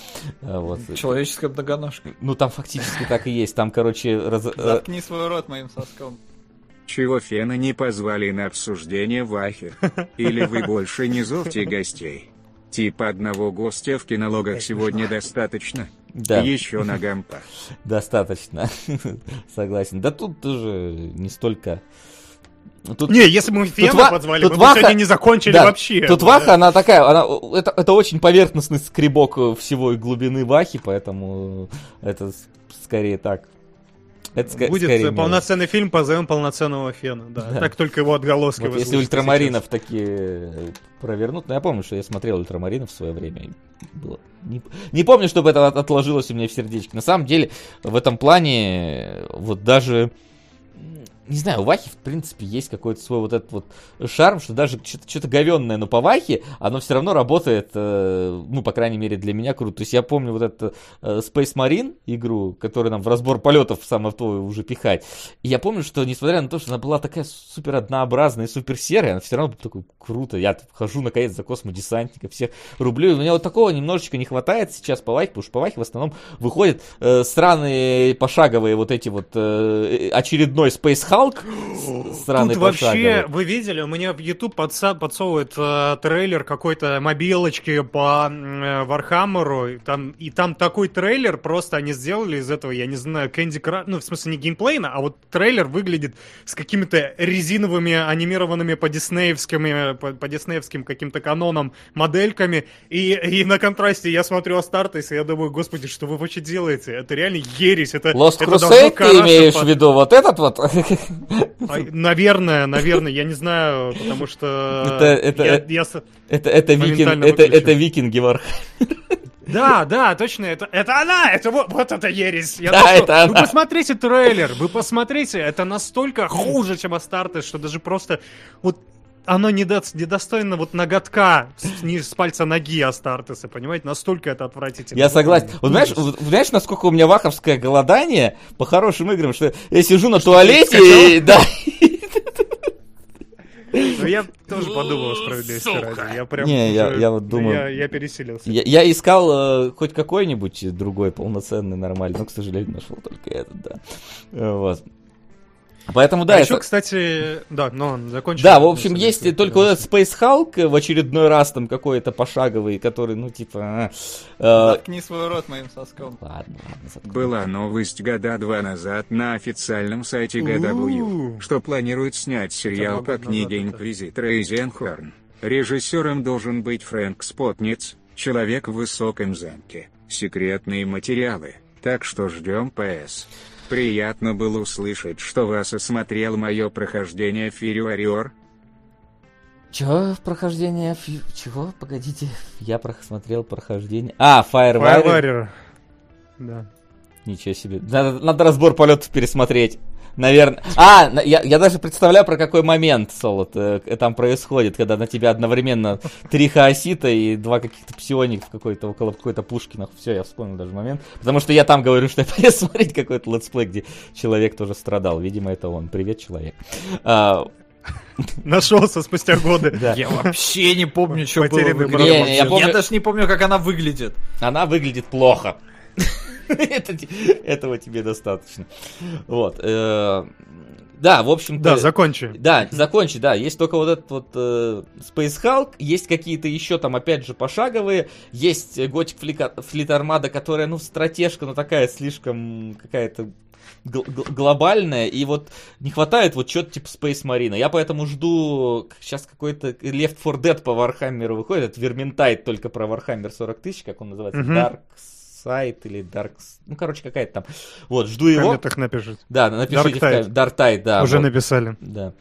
Вот. Человеческая многоножка. Ну, там фактически так и есть. Там, короче... Раз... Заткни свой рот моим соском. Чего Фена не позвали на обсуждение Вахи? [LAUGHS] Или вы больше не зовте гостей? Типа одного гостя в кинологах сегодня достаточно? Да. Еще на гампа. [LAUGHS] Достаточно. [LAUGHS] Согласен. Да тут тоже не столько... Тут, не, если бы мы Фена тут позвали, тут мы Ваха, бы сегодня не закончили да, вообще. Тут да. Ваха, она такая, она, это, это очень поверхностный скребок всего глубины Вахи, поэтому это скорее так. Это Будет скорее полноценный фильм, позовем полноценного Фена. Да. да. Так только его отголоски вот Если ультрамаринов сейчас. такие провернут, ну я помню, что я смотрел ультрамаринов в свое время. Было... Не, не помню, чтобы это отложилось у меня в сердечке. На самом деле, в этом плане, вот даже не знаю, у Вахи, в принципе, есть какой-то свой вот этот вот шарм, что даже что-то, говенное, но по Вахе оно все равно работает, э, ну, по крайней мере, для меня круто. То есть я помню вот эту э, Space Marine игру, которую нам в разбор полетов самое то уже пихать. И я помню, что несмотря на то, что она была такая супер однообразная и супер серая, она все равно такой круто. Я хожу наконец за космодесантника, всех рублю. И у меня вот такого немножечко не хватает сейчас по Вахе, потому что по Вахе в основном выходят э, странные пошаговые вот эти вот э, очередной Space Hulk [GASPS] Тут вообще, вы видели, у меня в YouTube подса- подсовывает э, трейлер какой-то мобилочки по э, Вархаммеру, там, и там такой трейлер, просто они сделали из этого, я не знаю, Candy Crush, ну, в смысле, не геймплейно, а вот трейлер выглядит с какими-то резиновыми, анимированными по диснеевскими, по, по диснеевским каким-то канонам модельками, и, и на контрасте я смотрю Астартес, и я думаю, господи, что вы вообще делаете? Это реально ересь, это... Lost это Crusade ты имеешь под... в виду, вот этот вот? [LAUGHS] А, наверное, наверное, я не знаю, потому что... Это, это, я, я... это, это, викинг, это, это викинги Вархаммер. Да, да, точно, это, это она, это вот, вот это ересь. Я да, думаю, это вы она. посмотрите трейлер, вы посмотрите, это настолько хуже, чем Астартес, что даже просто вот оно недо, недостойно вот ноготка с, не, с пальца ноги Астартеса, понимаете? Настолько это отвратительно. Я согласен. Вот знаешь, вот, знаешь, насколько у меня ваховское голодание по хорошим играм, что я сижу на что туалете и... Да. Ну, я тоже подумал о справедливости ради. Я прям Не, я, я вот думаю... Я, я пересилился. Я, я искал э, хоть какой-нибудь другой полноценный, нормальный, но, к сожалению, нашел только этот, да. Вот. Поэтому да. А это... еще, кстати, да, но он закончил. Да, в общем, есть только вот этот Space Hulk в очередной раз там какой-то пошаговый, который, ну, типа... Э, Заткни свой рот моим соском. Ладно, ладно, заткну. Была новость года два назад на официальном сайте GW, что планируют снять сериал по книге Инквизитора Эйзенхорн. Режиссером должен быть Фрэнк Спотниц, человек в высоком замке. Секретные материалы. Так что ждем ПС. Приятно было услышать, что вас осмотрел мое прохождение Fire Warrior. Чего прохождение? Фи... Чего? Погодите. [LAUGHS] Я просмотрел прохождение. А, Fire Warrior. Warrior. Да. Ничего себе. Надо, надо разбор полетов пересмотреть. Наверное. А, я, я даже представляю, про какой момент, Солод, э, там происходит, когда на тебя одновременно [LAUGHS] три хаосита и два каких-то псиоников какой-то около какой-то пушки. Все, я вспомнил даже момент. Потому что я там говорю, что я полез [LAUGHS] смотреть какой-то летсплей, где человек тоже страдал. Видимо, это он. Привет, человек. А, [LAUGHS] Нашелся спустя годы. Да. Я вообще не помню, что было в игре. Не, я, помню... я даже не помню, как она выглядит. Она выглядит плохо. [LAUGHS] Это, этого тебе достаточно. Вот. Э, да, в общем-то... Да, закончи. Да, закончи, да. Есть только вот этот вот э, Space Hulk, есть какие-то еще там, опять же, пошаговые, есть Готик Флит Армада, которая, ну, стратежка, но такая слишком какая-то глобальная, и вот не хватает вот что-то типа Space Marine. Я поэтому жду, сейчас какой-то Left 4 Dead по Вархаммеру выходит, это Vermintide только про Warhammer 40 тысяч, как он называется. Dark Side или Dark... Ну, короче, какая-то там. Вот, жду его. так напишут. Да, напишите Dark Tide. в Dark Tide, да. Уже вот. написали. Да.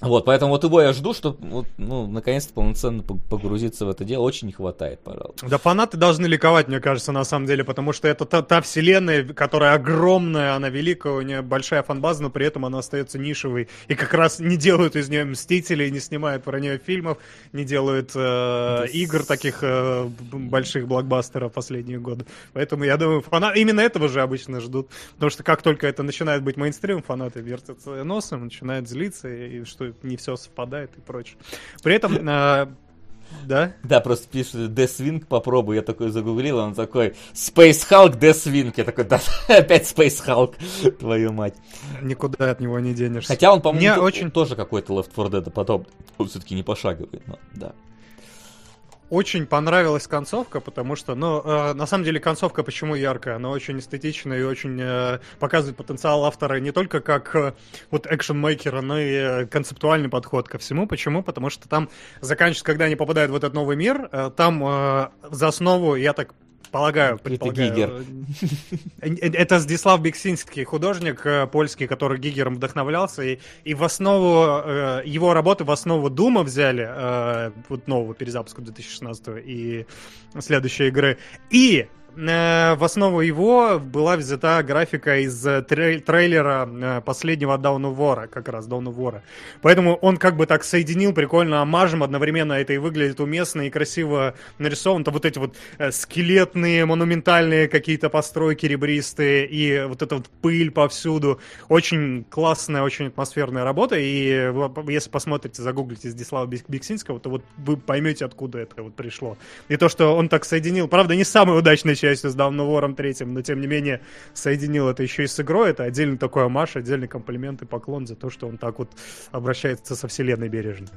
Вот, поэтому вот его я жду, чтобы, вот, ну, наконец-то полноценно погрузиться в это дело. Очень не хватает, пожалуйста. Да фанаты должны ликовать, мне кажется, на самом деле, потому что это та, та вселенная, которая огромная, она великая, у нее большая фанбаза, но при этом она остается нишевой. И как раз не делают из нее Мстителей, не снимают про нее фильмов, не делают э, игр таких э, больших блокбастеров последние годы. Поэтому я думаю, фанаты именно этого же обычно ждут. Потому что как только это начинает быть мейнстримом, фанаты вертятся носом, начинают злиться, и что не все совпадает и прочее. При этом э, да? Да, просто пишет Deathwing, попробуй. Я такой загуглил, он такой Space Hulk, Deathwing. Я такой, да, [LAUGHS] опять Space Hulk, [LAUGHS] твою мать. Никуда от него не денешься. Хотя он, по-моему, очень... тоже какой-то Left 4 Dead потом. Он все-таки не пошаговый, но да очень понравилась концовка, потому что, ну, э, на самом деле концовка почему яркая? Она очень эстетичная и очень э, показывает потенциал автора не только как э, вот экшен-мейкера, но и э, концептуальный подход ко всему. Почему? Потому что там заканчивается, когда они попадают в этот новый мир, э, там э, за основу, я так Полагаю, предполагаю. Гигер. Э, э, это Здислав Бексинский, художник э, польский, который Гигером вдохновлялся, и, и в основу его работы, в основу Дума взяли, вот нового перезапуска 2016 и следующей игры. И Э, в основу его была взята графика из э, трей- трейлера э, последнего of War, как раз of War. Поэтому он как бы так соединил прикольно омажем, одновременно это и выглядит уместно и красиво нарисован. То вот эти вот скелетные, монументальные какие-то постройки ребристые и вот эта вот пыль повсюду. Очень классная, очень атмосферная работа. И если посмотрите, загуглите Здислава Бексинского, то вот вы поймете, откуда это вот пришло. И то, что он так соединил, правда, не самый удачный частью с Dawn War 3, но тем не менее соединил это еще и с игрой. Это отдельный такой амаш, отдельный комплимент и поклон за то, что он так вот обращается со вселенной бережно.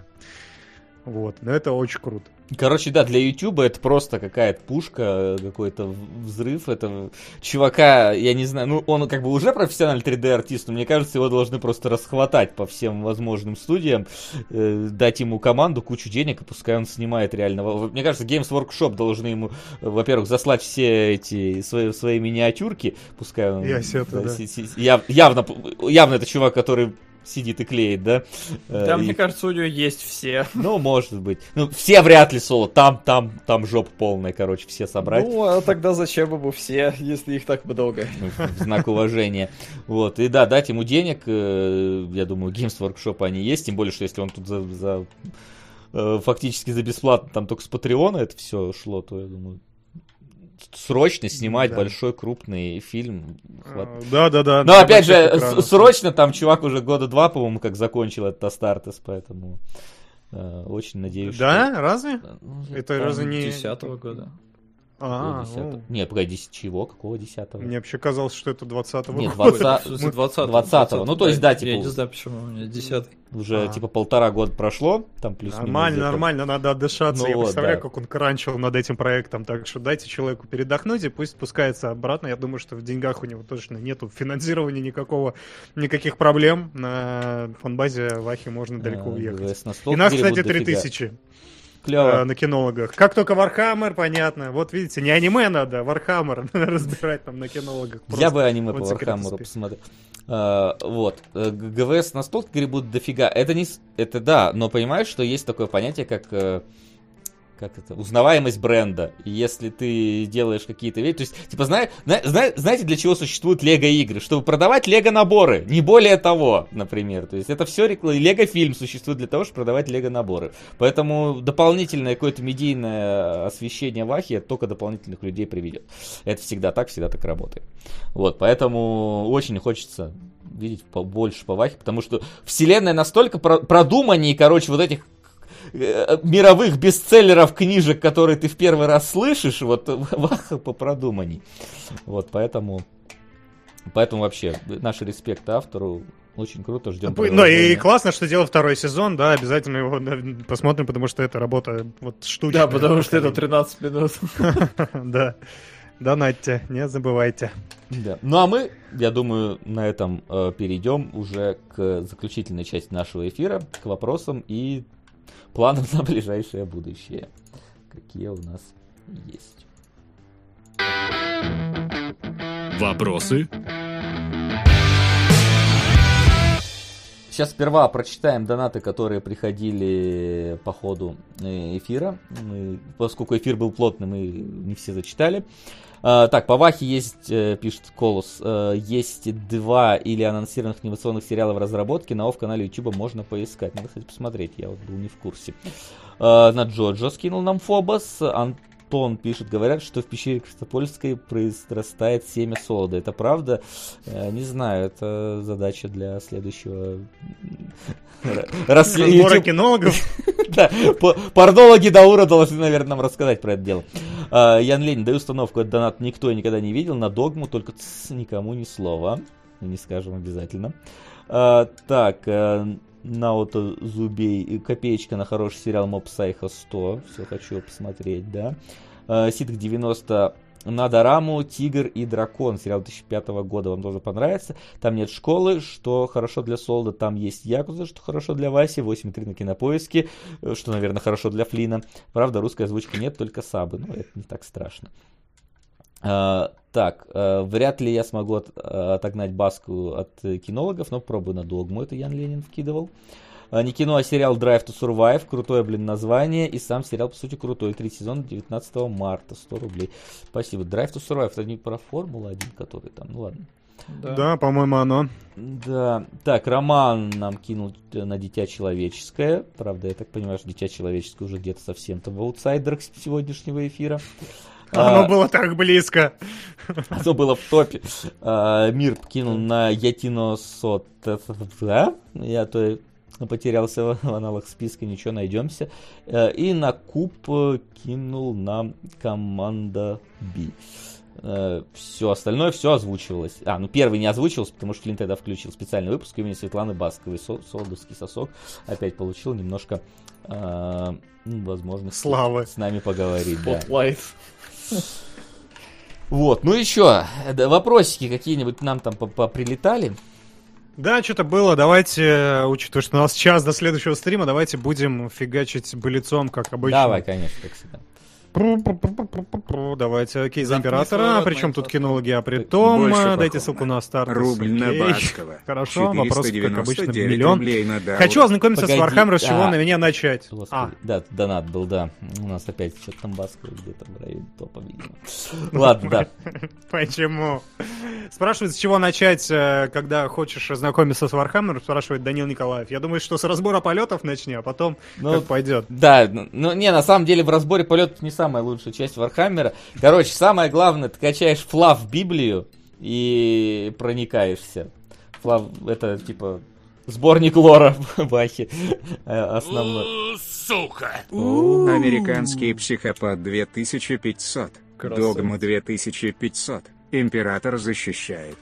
Вот, но это очень круто. Короче, да, для YouTube это просто какая-то пушка, какой-то взрыв. Это чувака, я не знаю, ну он как бы уже профессиональный 3D-артист, но мне кажется, его должны просто расхватать по всем возможным студиям, э, дать ему команду, кучу денег, и пускай он снимает реально. Мне кажется, Games Workshop должны ему, во-первых, заслать все эти свои, свои миниатюрки, пускай он... Я это, да. Яв, явно, явно это чувак, который сидит и клеит, да? Да, и... мне кажется, у него есть все. Ну, может быть. Ну, все вряд ли соло. Там, там, там жоп полная, короче, все собрать. Ну, а тогда зачем бы все, если их так много? [LAUGHS] Ну, в знак уважения. Вот, и да, дать ему денег, э, я думаю, Games Workshop они есть, тем более, что если он тут за, за э, фактически за бесплатно, там только с Патреона это все шло, то я думаю, срочно снимать да. большой крупный фильм. А, да, да, да. Но опять же, экранов. срочно там чувак уже года два, по-моему, как закончил этот Астартес, поэтому э, очень надеюсь. Да, что... разве? Ну, Это разве не десятого года? А, ну. Нет, погоди, чего? Какого 10 Мне вообще казалось, что это 20 Нет, 20 20 20 Ну, то есть, да, типа... Я не знаю, почему у меня 10 Уже, а. типа, полтора года прошло, там плюс Нормально, нормально, надо отдышаться. Ну, Я вот, представляю, да. как он кранчил над этим проектом, так что дайте человеку передохнуть и пусть спускается обратно. Я думаю, что в деньгах у него точно нету финансирования никакого, никаких проблем. На фанбазе Вахи можно далеко а, уехать. И нас, кстати, 3000. Клево. Э, на кинологах. Как только Вархаммер, понятно. Вот видите, не аниме надо, а Вархаммер [LAUGHS] разбирать там на кинологах. Просто Я бы аниме вот по Вархаммеру посмотрел. Э, вот. Э, ГВС настолько гребут дофига. Это не... Это да, но понимаешь, что есть такое понятие, как э, как это, узнаваемость бренда. если ты делаешь какие-то вещи, то есть, типа, зна, зна, знаете, для чего существуют лего-игры? Чтобы продавать лего-наборы, не более того, например. То есть, это все реклама. Лего-фильм существует для того, чтобы продавать лего-наборы. Поэтому дополнительное какое-то медийное освещение Вахи только дополнительных людей приведет. Это всегда так, всегда так работает. Вот, поэтому очень хочется видеть побольше по Вахе, потому что вселенная настолько продуманнее, короче, вот этих мировых бестселлеров книжек, которые ты в первый раз слышишь, вот [LAUGHS] Ваха по продуманней. Вот, поэтому... Поэтому вообще, наш респект автору, очень круто, ждем. Ну и классно, что делал второй сезон, да, обязательно его посмотрим, потому что это работа вот штучная. Да, потому что это 13 минут. [LAUGHS] Да. Донатьте, не забывайте. Да. Ну а мы, я думаю, на этом э, перейдем уже к заключительной части нашего эфира, к вопросам и планов [LAUGHS] на ближайшее будущее. Какие у нас есть. Вопросы? сейчас сперва прочитаем донаты, которые приходили по ходу э, эфира. Мы, поскольку эфир был плотным, мы не все зачитали. А, так, по Вахе есть, э, пишет Колос, э, есть два или анонсированных анимационных сериала в разработке. На ОВ-канале YouTube можно поискать. Надо, кстати, посмотреть, я вот был не в курсе. На Джоджо скинул нам Фобос. Антон пишет, говорят, что в пещере Крестопольской произрастает семя солода. Это правда? Э, не знаю, это задача для следующего Разбора кинологов. [LAUGHS] Да, порнологи Даура должны, наверное, нам рассказать про это дело. А, Ян Ленин, даю установку, этот донат никто никогда не видел, на догму только никому ни слова. Не скажем обязательно. А, так, э, Наото Зубей, копеечка на хороший сериал Моб Сайха 100. Все хочу посмотреть, да. А, Ситк 90 на Дораму «Тигр и дракон», сериал 2005 года, вам тоже понравится. Там нет школы, что хорошо для Солда, там есть Якуза, что хорошо для Васи, 8.3 на кинопоиске, что, наверное, хорошо для Флина. Правда, русской озвучки нет, только сабы, но это не так страшно. А, так, а, вряд ли я смогу от, отогнать баску от кинологов, но пробую на догму, это Ян Ленин вкидывал. Не кино, а сериал Drive to Survive. Крутое, блин, название. И сам сериал, по сути, крутой. Третий сезон 19 марта. 100 рублей. Спасибо. Drive to Survive. Это не про Формулу-1, который там. Ну ладно. Да, да по-моему, оно. Да. Так, Роман нам кинул на Дитя Человеческое. Правда, я так понимаю, что Дитя Человеческое уже где-то совсем-то в аутсайдерах сегодняшнего эфира. Оно а, было так близко. Оно было в топе. А, мир кинул на Ятино Сот. Да? Я то потерялся в аналог списка, ничего найдемся. Э, и на куб э, кинул нам команда B. Э, все остальное, все озвучивалось. А, ну первый не озвучивался, потому что Флинт тогда включил специальный выпуск имени Светланы Басковой. Со Солдовский сосок опять получил немножко э, возможность Славы. с нами поговорить. Spotlight. Да. Вот, ну еще, вопросики какие-нибудь нам там прилетали. Да, что-то было. Давайте, учитывая, что у нас час до следующего стрима, давайте будем фигачить былицом, как обычно. Давай, конечно, как всегда. Давайте, окей, за императора. Причем тут кинологи, а при том, дайте ссылку на старт. Рубль на Баскова. Хорошо, вопрос, как обычно, миллион. Хочу ознакомиться с Вархаммером, с чего на меня начать. Да, донат был, да. У нас опять что-то там Баскова где-то в районе топа, видимо. Ладно, да. Почему? Спрашивает, с чего начать, когда хочешь ознакомиться с Вархаммером, спрашивает Данил Николаев. Я думаю, что с разбора полетов начни, а потом как пойдет. Да, ну не, на самом деле в разборе полетов не самая лучшая часть Вархаммера. Короче, самое главное, ты качаешь fluff Библию и проникаешься. Флав, это типа сборник лора [LAUGHS] в Бахе э, основной. Сука! Американский психопат 2500. Догма 2500. Император защищает.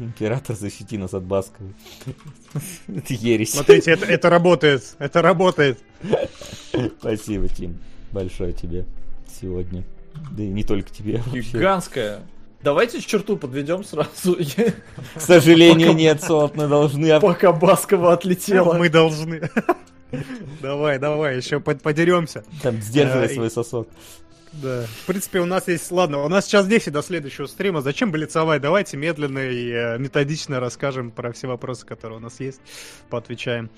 Император, защити нас от Басковой. [LAUGHS] Это ересь. Смотрите, это, это работает. Это работает. Спасибо, Тим. Большое тебе сегодня. Да и не только тебе. Гигантская. Давайте черту подведем сразу. [LAUGHS] К сожалению, нет, Солод, мы должны... Пока Баскова отлетела. Мы должны. [LAUGHS] Давай, давай, еще подеремся. Там сдерживай свой сосок. Да. В принципе, у нас есть... Ладно, у нас сейчас 10 до следующего стрима. Зачем блицовать? Давайте медленно и э, методично расскажем про все вопросы, которые у нас есть. Поотвечаем.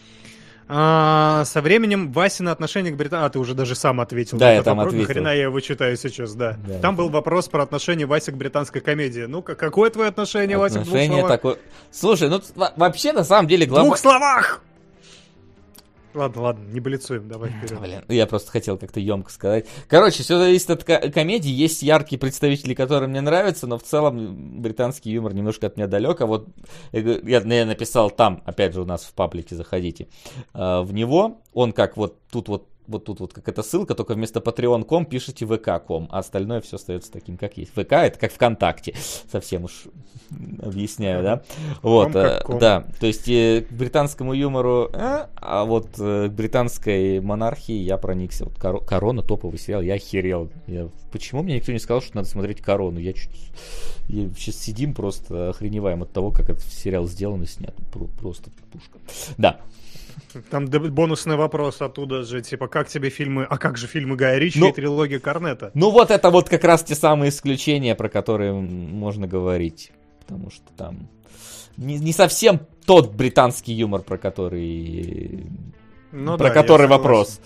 А, со временем Васина отношение к Британии... А, ты уже даже сам ответил. Да, я там вопрос. ответил. Хрена я его читаю сейчас, да. да там был вопрос про отношение Васи к британской комедии. Ну, какое твое отношение, Вася, к двух словах? Такое... Слушай, ну, вообще, на самом деле... Глав... В двух словах! Ладно, ладно, не болицуем, давай вперед. [LAUGHS] Блин, я просто хотел как-то емко сказать. Короче, все зависит от комедии. Есть яркие представители, которые мне нравятся, но в целом британский юмор немножко от меня далек. А вот я, я написал там, опять же, у нас в паблике, заходите, а, в него. Он как вот тут вот вот тут вот как эта ссылка, только вместо patreon.com пишите vk.com, а остальное все остается таким, как есть. ВК это как ВКонтакте, [LAUGHS] совсем уж [LAUGHS] объясняю, да? Вот, э, да, то есть э, к британскому юмору, э, а вот к британской монархии я проникся. Вот Кор- Корона топовый сериал, я охерел. Я, почему мне никто не сказал, что надо смотреть Корону? Я чуть... Я, сейчас сидим просто охреневаем от того, как этот сериал сделан и снят. Просто пушка. Да, там бонусный вопрос оттуда же, типа, как тебе фильмы, а как же фильмы Гая Ричи ну, и трилогия Корнета? Ну вот это вот как раз те самые исключения, про которые можно говорить. Потому что там не, не совсем тот британский юмор, про который, Ну про да, который вопрос.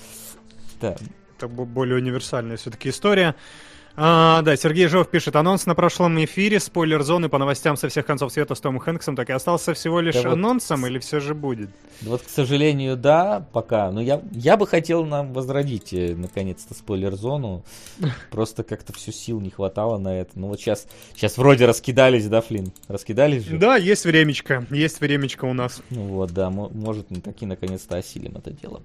Да. Это бо- более универсальная все-таки история. А, да, Сергей Жов пишет, анонс на прошлом эфире, спойлер зоны по новостям со всех концов света с Томом Хэнксом, так и остался всего лишь Да вот- анонсом или все же будет? Вот, к сожалению, да, пока. Но я, я бы хотел нам возродить, э, наконец-то, спойлер-зону. Просто как-то всю сил не хватало на это. Ну вот сейчас, сейчас вроде раскидались, да, Флинн? Раскидались же? Да, есть времечко, есть времечко у нас. Ну вот, да, мо- может, мы таки наконец-то осилим это дело.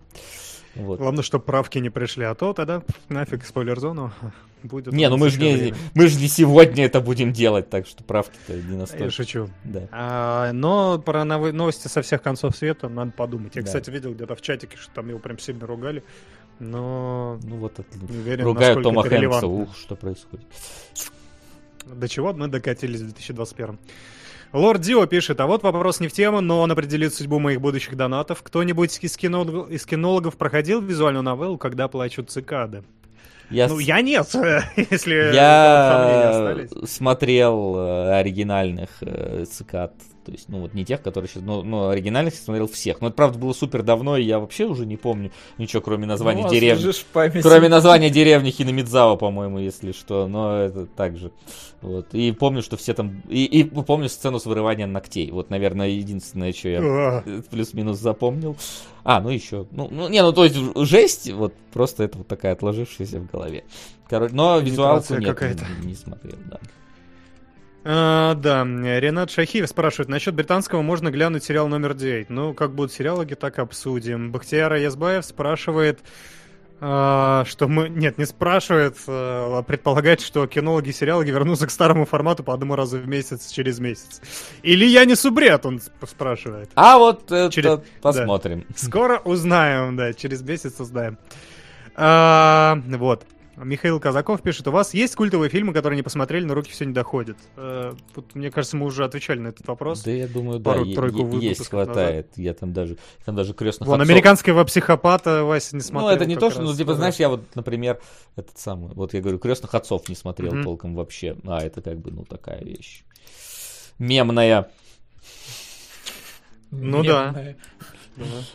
Вот. Главное, чтобы правки не пришли, а то тогда нафиг спойлер-зону [LAUGHS] будет. Не, ну мы же не, мы же не сегодня это будем делать, так что правки-то не Я настолько. шучу. Да. А, но про новости со всех концов света надо подумать. Я, Да. кстати, видел где-то в чатике, что там его прям сильно ругали. Но Ну вот это. не уверен, Ругают Тома Хэнкса. Ух, что происходит. До чего мы докатились в 2021. Лорд Дио пишет, а вот вопрос не в тему, но он определит судьбу моих будущих донатов. Кто-нибудь из, кинологов, из кинологов проходил визуальную новеллу, когда плачут цикады? Я, Ну, с- я нет, [LAUGHS] если я смотрел э, оригинальных э, цикад. То есть, ну вот не тех, которые сейчас, но, но оригинальных я смотрел всех. Но это правда было супер давно, и я вообще уже не помню ничего, кроме названия Ну, деревни. Кроме названия деревни Хинамидзава, по-моему, если что, но это так же. Вот. И помню, что все там... И, и помню сцену с вырыванием ногтей. Вот, наверное, единственное, что я А, [LAUGHS] плюс-минус запомнил. А, ну еще. Ну, ну, не, ну то есть жесть, вот просто это вот такая отложившаяся в голове. Короче, но визуалку нет, не, не смотрел, да. А, да, Ренат Шахиев спрашивает, насчет британского можно глянуть сериал номер 9. Ну, как будут сериалоги, так обсудим. Бахтияр Язбаев спрашивает, а, что мы... Нет, не спрашивает, а предполагает, что кинологи и сериалоги вернутся к старому формату по одному разу в месяц через месяц. Или я не субред, он сп- спрашивает. А вот это Через- посмотрим. Скоро узнаем, да, через месяц узнаем. А, вот. Михаил Казаков пишет, у вас есть культовые фильмы, которые не посмотрели, но руки все не доходят? Э, тут, мне кажется, мы уже отвечали на этот вопрос. Да, я думаю, да, Пару-тройку е- е- есть, выпусков хватает. Я там даже, там даже крестных Вон, отцов- американского психопата Вася не смотрел. Ну, это не то, что, ну, раз, типа, да. знаешь, я вот, например, этот самый, вот я говорю, крестных отцов не смотрел Мгм. толком вообще. А, это как бы, ну, такая вещь. Мемная. Ну да. Мемная.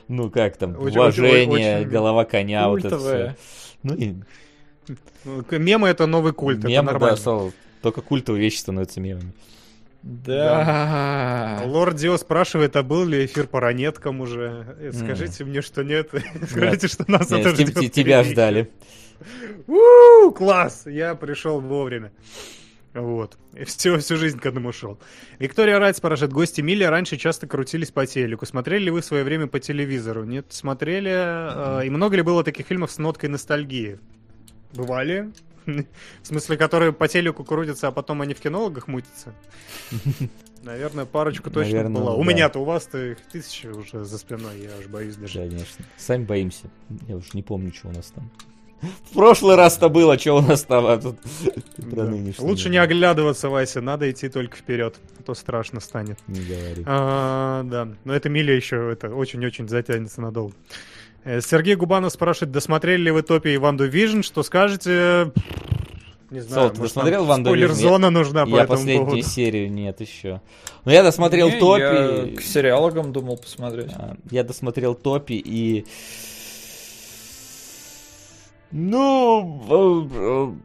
Ну, как там, Очень- уважение, очень- голова коня, вот это Культовая. все. Ну, и Ну, Мемы это новый культ, это мемы, да, нормально. стало- только культовые вещи становятся мемами. Да. Лорд Дио спрашивает, а был ли эфир по ранеткам уже? Э, Скажите мне, что нет. [LAUGHS] Скажите, что нас Нет, это ждет те- тебя ждали. У, класс! Я пришел вовремя. Вот. И всю, всю жизнь к этому шел. Виктория Райт спрашивает, гости Милли раньше часто крутились по телеку. Смотрели ли вы в свое время по телевизору? Нет, смотрели. э, и много ли было таких фильмов с ноткой ностальгии? Бывали. В смысле, которые по телеку крутятся, а потом они в кинологах мутятся? Наверное, парочку точно Наверное, было. У да. меня-то, у вас-то их тысячи уже за спиной, я аж боюсь даже. Конечно. Сами боимся. Я уж не помню, что у нас там. В прошлый раз-то было, что у нас там, а тут Да. Лучше не оглядываться, Вася, надо идти только вперед, а то страшно станет. Не говори. А, да, но это Миля еще это очень-очень затянется надолго. Э, Сергей Губанов спрашивает, досмотрели ли вы Топи и Ванду Vision, что скажете? Не знаю, Сол, ты может, досмотрел «Ванду Vision»? Спойлер-зона нужна по Я этому последнюю поводу. серию нет еще. Но я досмотрел Не, Топи. Я к сериалогам думал посмотреть. А, Я досмотрел Топи и... Ну...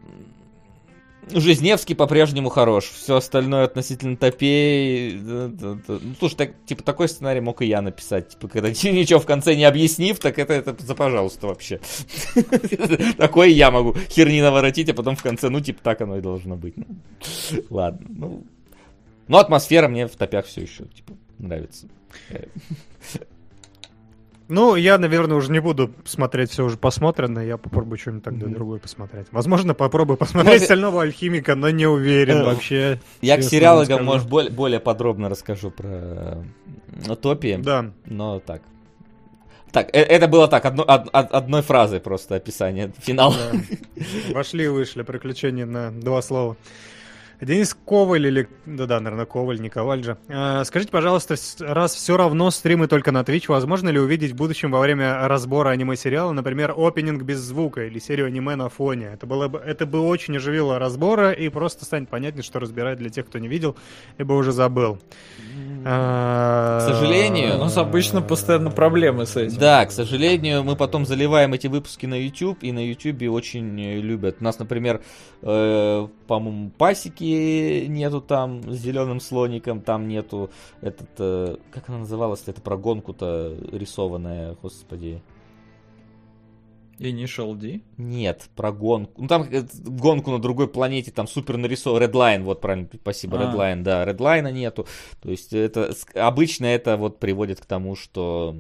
Жизневский по-прежнему хорош. Все остальное относительно топей. Ну, слушай, так, типа такой сценарий мог и я написать. Типа, когда [LAUGHS] ничего в конце не объяснив, так это, это за пожалуйста вообще. [LAUGHS] Такое я могу херни наворотить, а потом в конце, ну, типа, так оно и должно быть. [LAUGHS] Ладно, ну. Но атмосфера мне в топях все еще, типа, нравится. Ну, я, наверное, уже не буду смотреть все уже посмотрено, я попробую что-нибудь тогда Мгм. другое посмотреть. Возможно, попробую посмотреть Может- «Стального алхимика», но не уверен Э, вообще. Я к сериалогам, может, более, более подробно расскажу про э, Топи, Да, но так. Так, э- это было так, одно- од- од- одной фразой просто описание финала. Да. Вошли и вышли. Приключения на два слова. Денис Коваль или... Да-да, наверное, Коваль, не Коваль же. А, скажите, пожалуйста, раз все равно стримы только на Twitch, возможно ли увидеть в будущем во время разбора аниме-сериала, например, опенинг без звука или серию аниме на фоне? Это, было бы, это бы очень оживило разбора и просто станет понятнее, что разбирать для тех, кто не видел, либо уже забыл. К сожалению, У нас обычно постоянно проблемы с этим. Да, к сожалению, мы потом заливаем эти выпуски на YouTube, и на YouTube очень э, любят. У нас, например, э, по-моему, пасеки нету там с зеленым слоником, там нету этот, э, как она называлась, это про гонку-то рисованная, господи. Initial D? Нет, про гонку. Ну там э, гонку на другой планете, там супер нарисован. Redline, вот правильно, спасибо, А. Redline, да, Redline нету. То есть это обычно это вот приводит к тому, что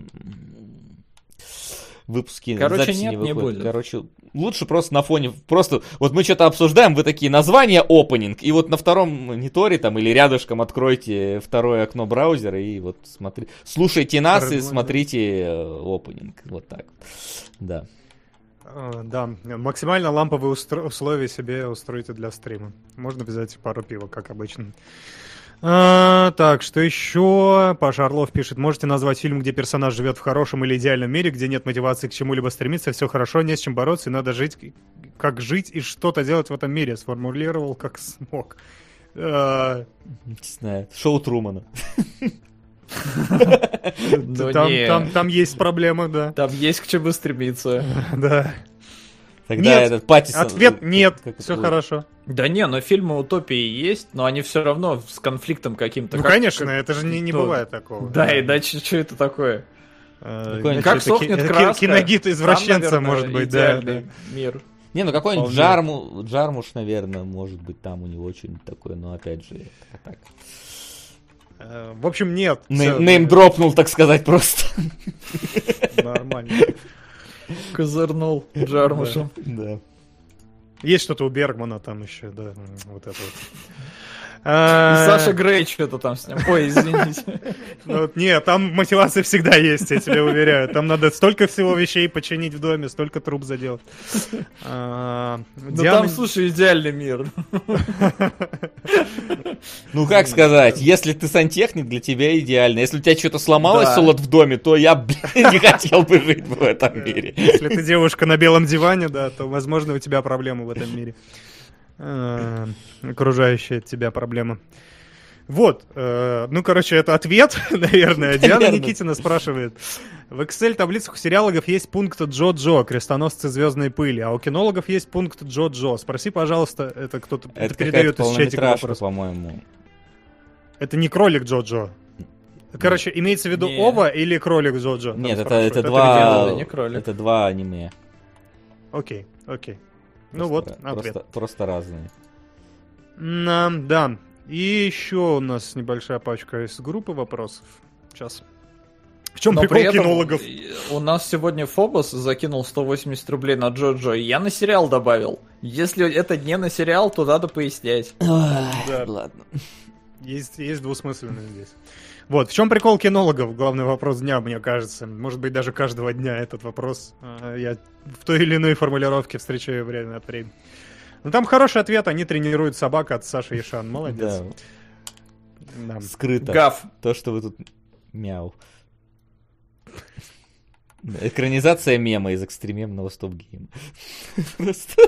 выпуски Короче, записи нет, не выходят. будет. Короче, лучше просто на фоне, просто вот мы что-то обсуждаем, вы такие названия опенинг, и вот на втором мониторе там или рядышком откройте второе окно браузера и вот смотри, слушайте нас и Redline, да. смотрите опенинг, вот так. Да. Э, Да, максимально ламповые устро- условия себе устройте для стрима. Можно взять пару пива, как обычно. А, так, что еще? Паша Орлов пишет, можете назвать фильм, где персонаж живет в хорошем или идеальном мире, где нет мотивации к чему-либо стремиться, все хорошо, не с чем бороться, и надо жить, как жить и что-то делать в этом мире. Сформулировал как смог. А, Не знаю, шоу Трумана. Ну, там, там, там есть проблема, да. Там есть к чему стремиться. [LAUGHS] да. Тогда Нет, этот Паттисон... Ответ нет, как все это- хорошо. Да не, но фильмы утопии есть, но они все равно с конфликтом каким-то. Ну, Как- конечно, как- это же не, не бывает такого. Да, иначе что это такое? Э, Какой-нибудь- иначе Как это сохнет ки- краска? Киногид Там, извращенца, наверное, может быть, да. мир. Не, ну какой-нибудь. Джарму, Джармуш, наверное, может быть, там у него что-нибудь такое, но опять же, это так. Э, В общем, нет. Нейм, дропнул, так сказать, просто. Нормально. Козырнул Джармушем. Да. Есть что-то у Бергмана там еще, да, вот это вот. А, Саша Грей что-то там с ним. Ой, извините. [LAUGHS] ну вот Нет, там мотивация всегда есть, я тебе уверяю. Там надо столько всего вещей починить в доме, столько труб заделать. А, Ну Диана- там, слушай, идеальный мир. [LAUGHS] Ну как сказать, если ты сантехник, для тебя идеально. Если у тебя что-то сломалось, Да. Солод, в доме, то я, блин, [LAUGHS] не хотел бы жить в этом мире. Если ты девушка на белом диване, да, то, возможно, у тебя проблемы в этом мире. А, Окружающая тебя проблема. Вот, э, ну, короче, это ответ, [LAUGHS] наверное. Диана. Никитина спрашивает. В Excel-таблицах у сериалогов есть пункт Джо-Джо, крестоносцы звездной пыли, а у кинологов есть пункт Джо-Джо. Спроси, пожалуйста, это кто-то Это передает из чатика вопрос. по-моему. Это не кролик Джо-Джо. Короче, имеется в виду Не. Ова или кролик Джо-Джо? Нет, это, это где два... это не кролик. Это два аниме. Окей, окей. Ну вот, Просто- ответ. Просто, просто разные. На, да. И еще у нас небольшая пачка из группы вопросов. Сейчас. В чем Но прикол при этом кинологов? У нас сегодня Фобос закинул 180 рублей на Джо-Джо, и я на сериал добавил. Если это не на сериал, то надо пояснять. Да. Ладно. Есть, есть двусмысленность здесь. Вот, в чем прикол кинологов? Главный вопрос дня, мне кажется. Может быть, даже каждого дня этот вопрос а, я в той или иной формулировке встречаю время от времени. Ну, там хороший ответ, они тренируют собак от Саши Ишан. Молодец. Да, Да. скрыто. Гав. То, что вы тут... Мяу. Экранизация мема из экстремемного стоп-гейма. [LAUGHS] Просто...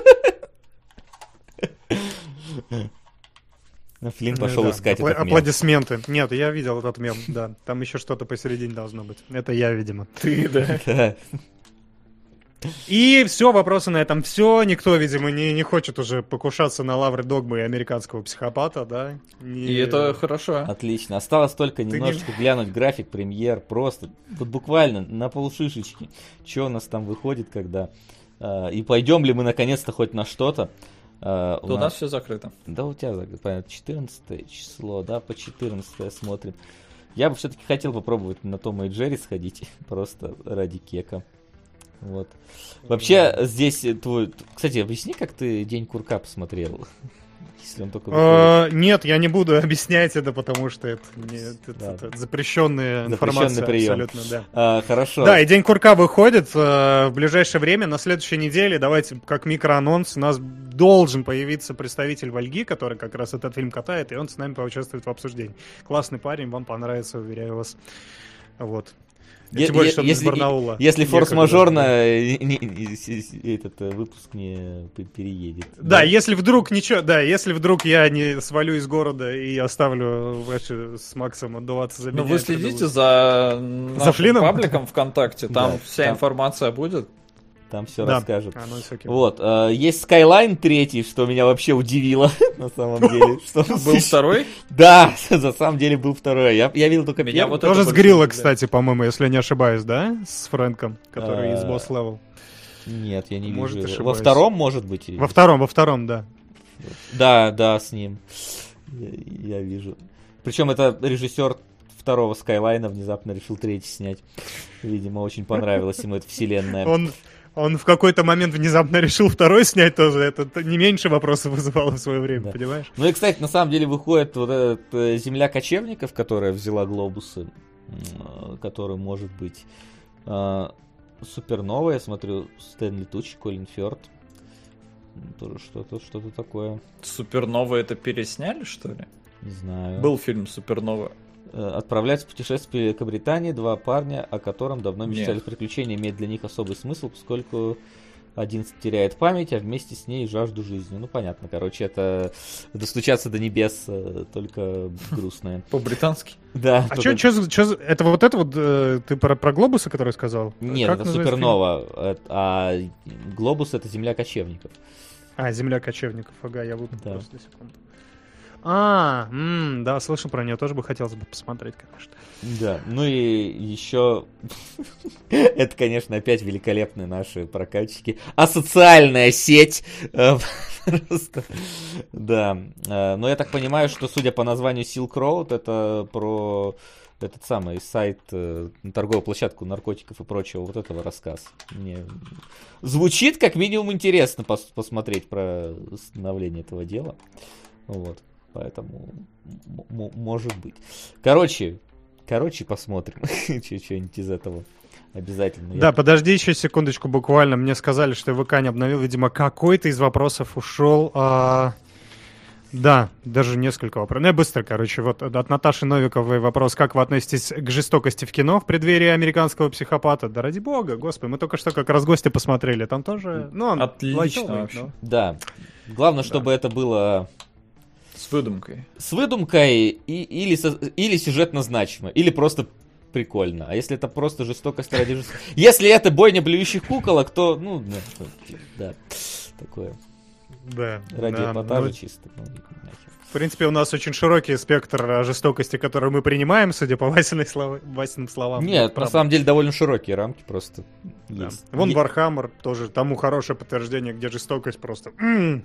Флинн пошел Да, искать апла- этот мем. Аплодисменты. Нет, я видел этот мем, [LAUGHS] да. Там еще что-то посередине должно быть. Это я, видимо. Ты, да. [LAUGHS] И все, вопросы на этом все. Никто, видимо, не, не хочет уже покушаться на лавры догмы американского психопата, да? Не- И это хорошо. Отлично. Осталось только не- немножечко глянуть график, премьер, просто. Вот буквально на полшишечки. Что у нас там выходит, когда... а, и пойдем ли мы наконец-то хоть на что-то. А, То у нас все закрыто. Да у тебя, так, понятно, 14 число, да, по 14 смотрим. Я бы все-таки хотел попробовать на Тома и Джерри сходить, [LAUGHS] просто ради кека. Вот. Вообще, здесь твой... Кстати, объясни, как ты День Курка посмотрел. [LAUGHS] Если он только выходит. А, нет, я не буду [LAUGHS] объяснять это, потому что это, не- это- Да. это запрещенная информация. прием. Абсолютно, да. А, хорошо. Да, и День Курка выходит э, в ближайшее время, на следующей неделе. Давайте, как микроанонс, у нас должен появиться представитель Вальги, который как раз этот фильм катает, и он с нами поучаствует в обсуждении. Классный парень, вам понравится, уверяю вас. Вот. Е- Тем более, что из Барнаула. Если форс-мажорно этот э, выпуск не переедет. Да, если вдруг ничего, да, если вдруг я не свалю из города и оставлю Вася с Максом отдуваться за Ну, меня. вы это следите за нашим Флином? пабликом [LAUGHS] ВКонтакте, там Да, вся там. информация будет. Там все Да. расскажут. А, ну. Вот, э, есть Skyline третий, что меня вообще удивило, [LAUGHS] на самом деле. [LAUGHS] Был второй? Да, [LAUGHS] на самом деле был второй. Я, я видел только Меня первый. Тоже с Грилла, кстати, по-моему, если я не ошибаюсь, да? С Фрэнком, который из А, Boss Level. Нет, я не Может, вижу. Во втором, может быть. Во втором, во втором, да. Да, да, с ним. Я, я вижу. Причем это режиссер второго Скайлайна внезапно решил третий снять. Видимо, очень понравилась ему эта вселенная. Он, он в какой-то момент внезапно решил второй снять тоже. Это не меньше вопросов вызывало в свое время, Да. понимаешь? Ну и, кстати, на самом деле выходит вот эта э, земля кочевников, которая взяла глобусы, который может быть э, суперновая, я смотрю, Стэнли Туч, Колин Фёрд. Тоже что-то, что-то такое. Супернова это пересняли, что ли? Не знаю. Был фильм Супернова. Э, Отправляются в путешествие к Великобритании два парня, о котором давно Нет. мечтали. Приключения имеют для них особый смысл, поскольку один теряет память, а вместе с ней жажду жизни. Ну, понятно, короче, это достучаться до небес, э, только грустное. [LAUGHS] По-британски. Да. А только- что, что, это вот это вот, э, ты про, про глобусы, который сказал? Нет, Как это супернова, а глобус это земля кочевников. А, Земля кочевников, ага, я выпал Да. просто на секунду. А, м, да, слышал про нее, тоже бы хотелось бы посмотреть, конечно. Да, ну и еще, [LAUGHS] это, конечно, опять великолепные наши прокатчики. Асоциальная сеть. э, [LAUGHS] Просто, да. Э, Но я так понимаю, что, судя по названию Silk Road, это про этот самый сайт, э, торговую площадку наркотиков и прочего, вот этого рассказ. Мне звучит как минимум интересно пос- посмотреть про становление этого дела. Вот. Поэтому может быть. Короче, короче, посмотрим [LAUGHS] что-нибудь из этого. Обязательно. Я- Да, подожди еще секундочку буквально. Мне сказали, что ВК не обновил. Видимо, какой-то из вопросов ушел. а, Да, даже несколько вопросов. Ну, я быстро, короче. Вот от Наташи Новиковой вопрос. Как вы относитесь к жестокости в кино в преддверии американского психопата? Да ради бога, господи. Мы только что как раз гости посмотрели. Там тоже... Ну, он Отлично лайтовый, вообще. но- Да. Главное, чтобы это было С выдумкой. с выдумкой и, или, со- или сюжетно значимо, или просто прикольно. А если это просто жестокость ради жестокости... [LAUGHS] Если это бойня блюющих куколок, то, ну, да, то- да, такое. Да. Ради да, эпатажа ну, чисто. ну, нахер. В принципе, у нас очень широкий спектр а, жестокости, который мы принимаем, судя по [LAUGHS] Васиной слова- Васиным словам. Нет, на самом деле довольно широкие рамки просто Да. есть. Вон Вархаммер тоже тому хорошее подтверждение, где жестокость просто... м,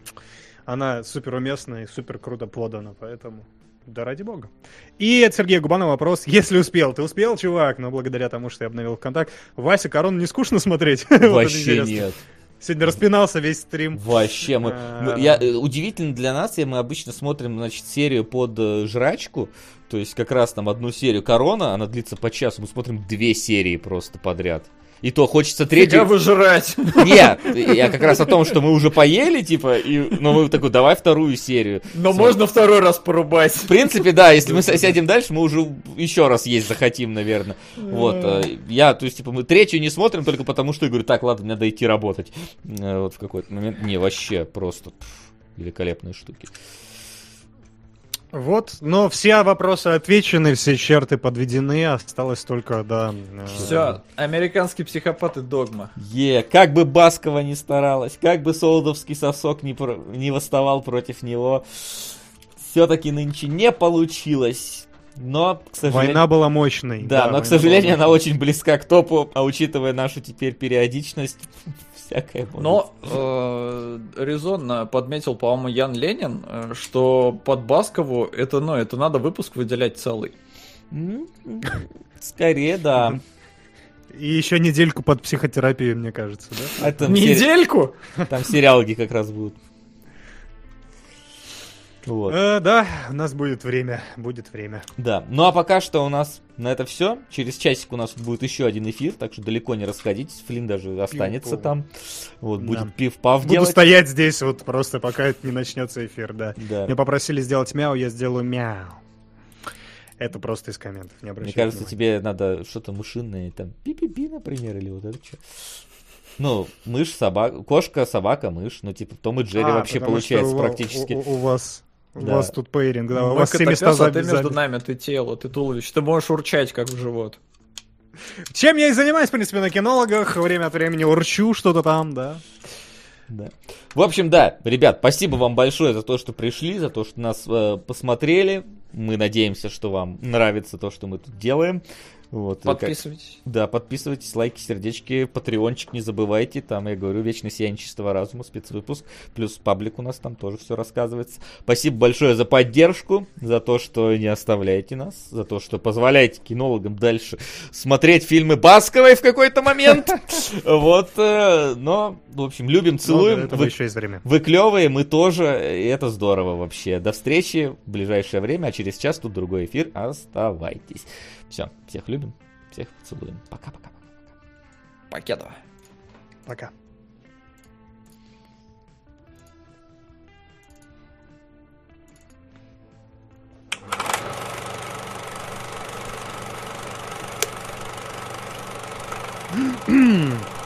Она супер уместна и супер круто подана, поэтому... Да ради бога. И от Сергея Губанова вопрос, если успел. Ты успел, чувак? Но благодаря тому, что я обновил ВКонтакт. Вася, Корону не скучно смотреть? [LAUGHS] Вот Вообще интересно. нет. Сегодня распинался весь стрим. Вообще, мы, А. мы- я, э, удивительно для нас, я, мы обычно смотрим, значит, серию под э, жрачку, то есть как раз там одну серию Корона, она длится по часу, мы смотрим две серии просто подряд. И то хочется Фига третью... выжрать. Нет, я как раз о том, что мы уже поели, типа, и, но мы такой, давай вторую серию. Но Смотри. можно второй раз порубать. В принципе, да, если мы сядем дальше, мы уже еще раз есть захотим, наверное. Вот, э, я, то есть, типа, мы третью не смотрим только потому, что я говорю, так, ладно, мне надо идти работать. Э, Вот в какой-то момент, не, вообще, просто великолепные штуки. Вот, но все вопросы отвечены, все черты подведены, осталось только, да... э, Все, американский психопат и догма. Е, как бы Баскова не старалась, как бы Солдовский сосок не, про- не восставал против него, все-таки нынче не получилось. Но, к сожалению... Война была мощной. Да, но, война к сожалению, была она очень близка к топу, а учитывая нашу теперь периодичность, всякое может Но э, резонно подметил, по-моему, Ян Ленин, э, что под Баскову это, ну, это надо выпуск выделять целый. Скорее, да. И еще недельку под психотерапию, мне кажется, да? А там, сери- Недельку? там сериалги как раз будут. Вот. Э, да, у нас будет время, будет время. Да. Ну а пока что у нас на это все. Через часик у нас будет еще один эфир, так что далеко не расходитесь. Флин даже останется там. Вот, Да. будет пив-пав Буду делать. стоять здесь вот просто, пока это не начнется эфир, да. Да. Меня попросили сделать мяу, я сделаю мяу. Это просто из комментов, не Мне обращайте кажется, внимания. тебе надо что-то мышиное, там, пи-пи-пи, например, или вот это что. Ну, мышь, собака, кошка, собака, мышь. Ну, типа, Том и Джерри А, вообще что получается у- практически. У, у- у вас, у Да. вас тут пейринг, да, у вас все места а ты между нами, ты тело, ты туловище. Ты можешь урчать, как в живот. Чем я и занимаюсь, в принципе, на кинологах. Время от времени урчу что-то там, да. Да. В общем, да, ребят, спасибо вам большое за то, что пришли, за то, что нас э, посмотрели. Мы надеемся, что вам нравится то, что мы тут делаем. Вот, и как- Подписывайтесь. Да, подписывайтесь, лайки, сердечки, патреончик не забывайте. Там, я говорю, Вечное сияние чистого разума, спецвыпуск. Плюс паблик у нас там тоже все рассказывается. Спасибо большое за поддержку, за то, что не оставляете нас, за то, что позволяете кинологам дальше смотреть фильмы Басковой в какой-то момент. [LAUGHS] Вот, э, но, в общем, любим, Но целуем. Вы- еще есть время. Вы клевые, мы тоже, и это здорово вообще. До встречи в ближайшее время, а через час тут другой эфир. Оставайтесь. Все, всех любим, всех целуем. Пока-пока. Покедова. Пока. [CLEARS THROAT]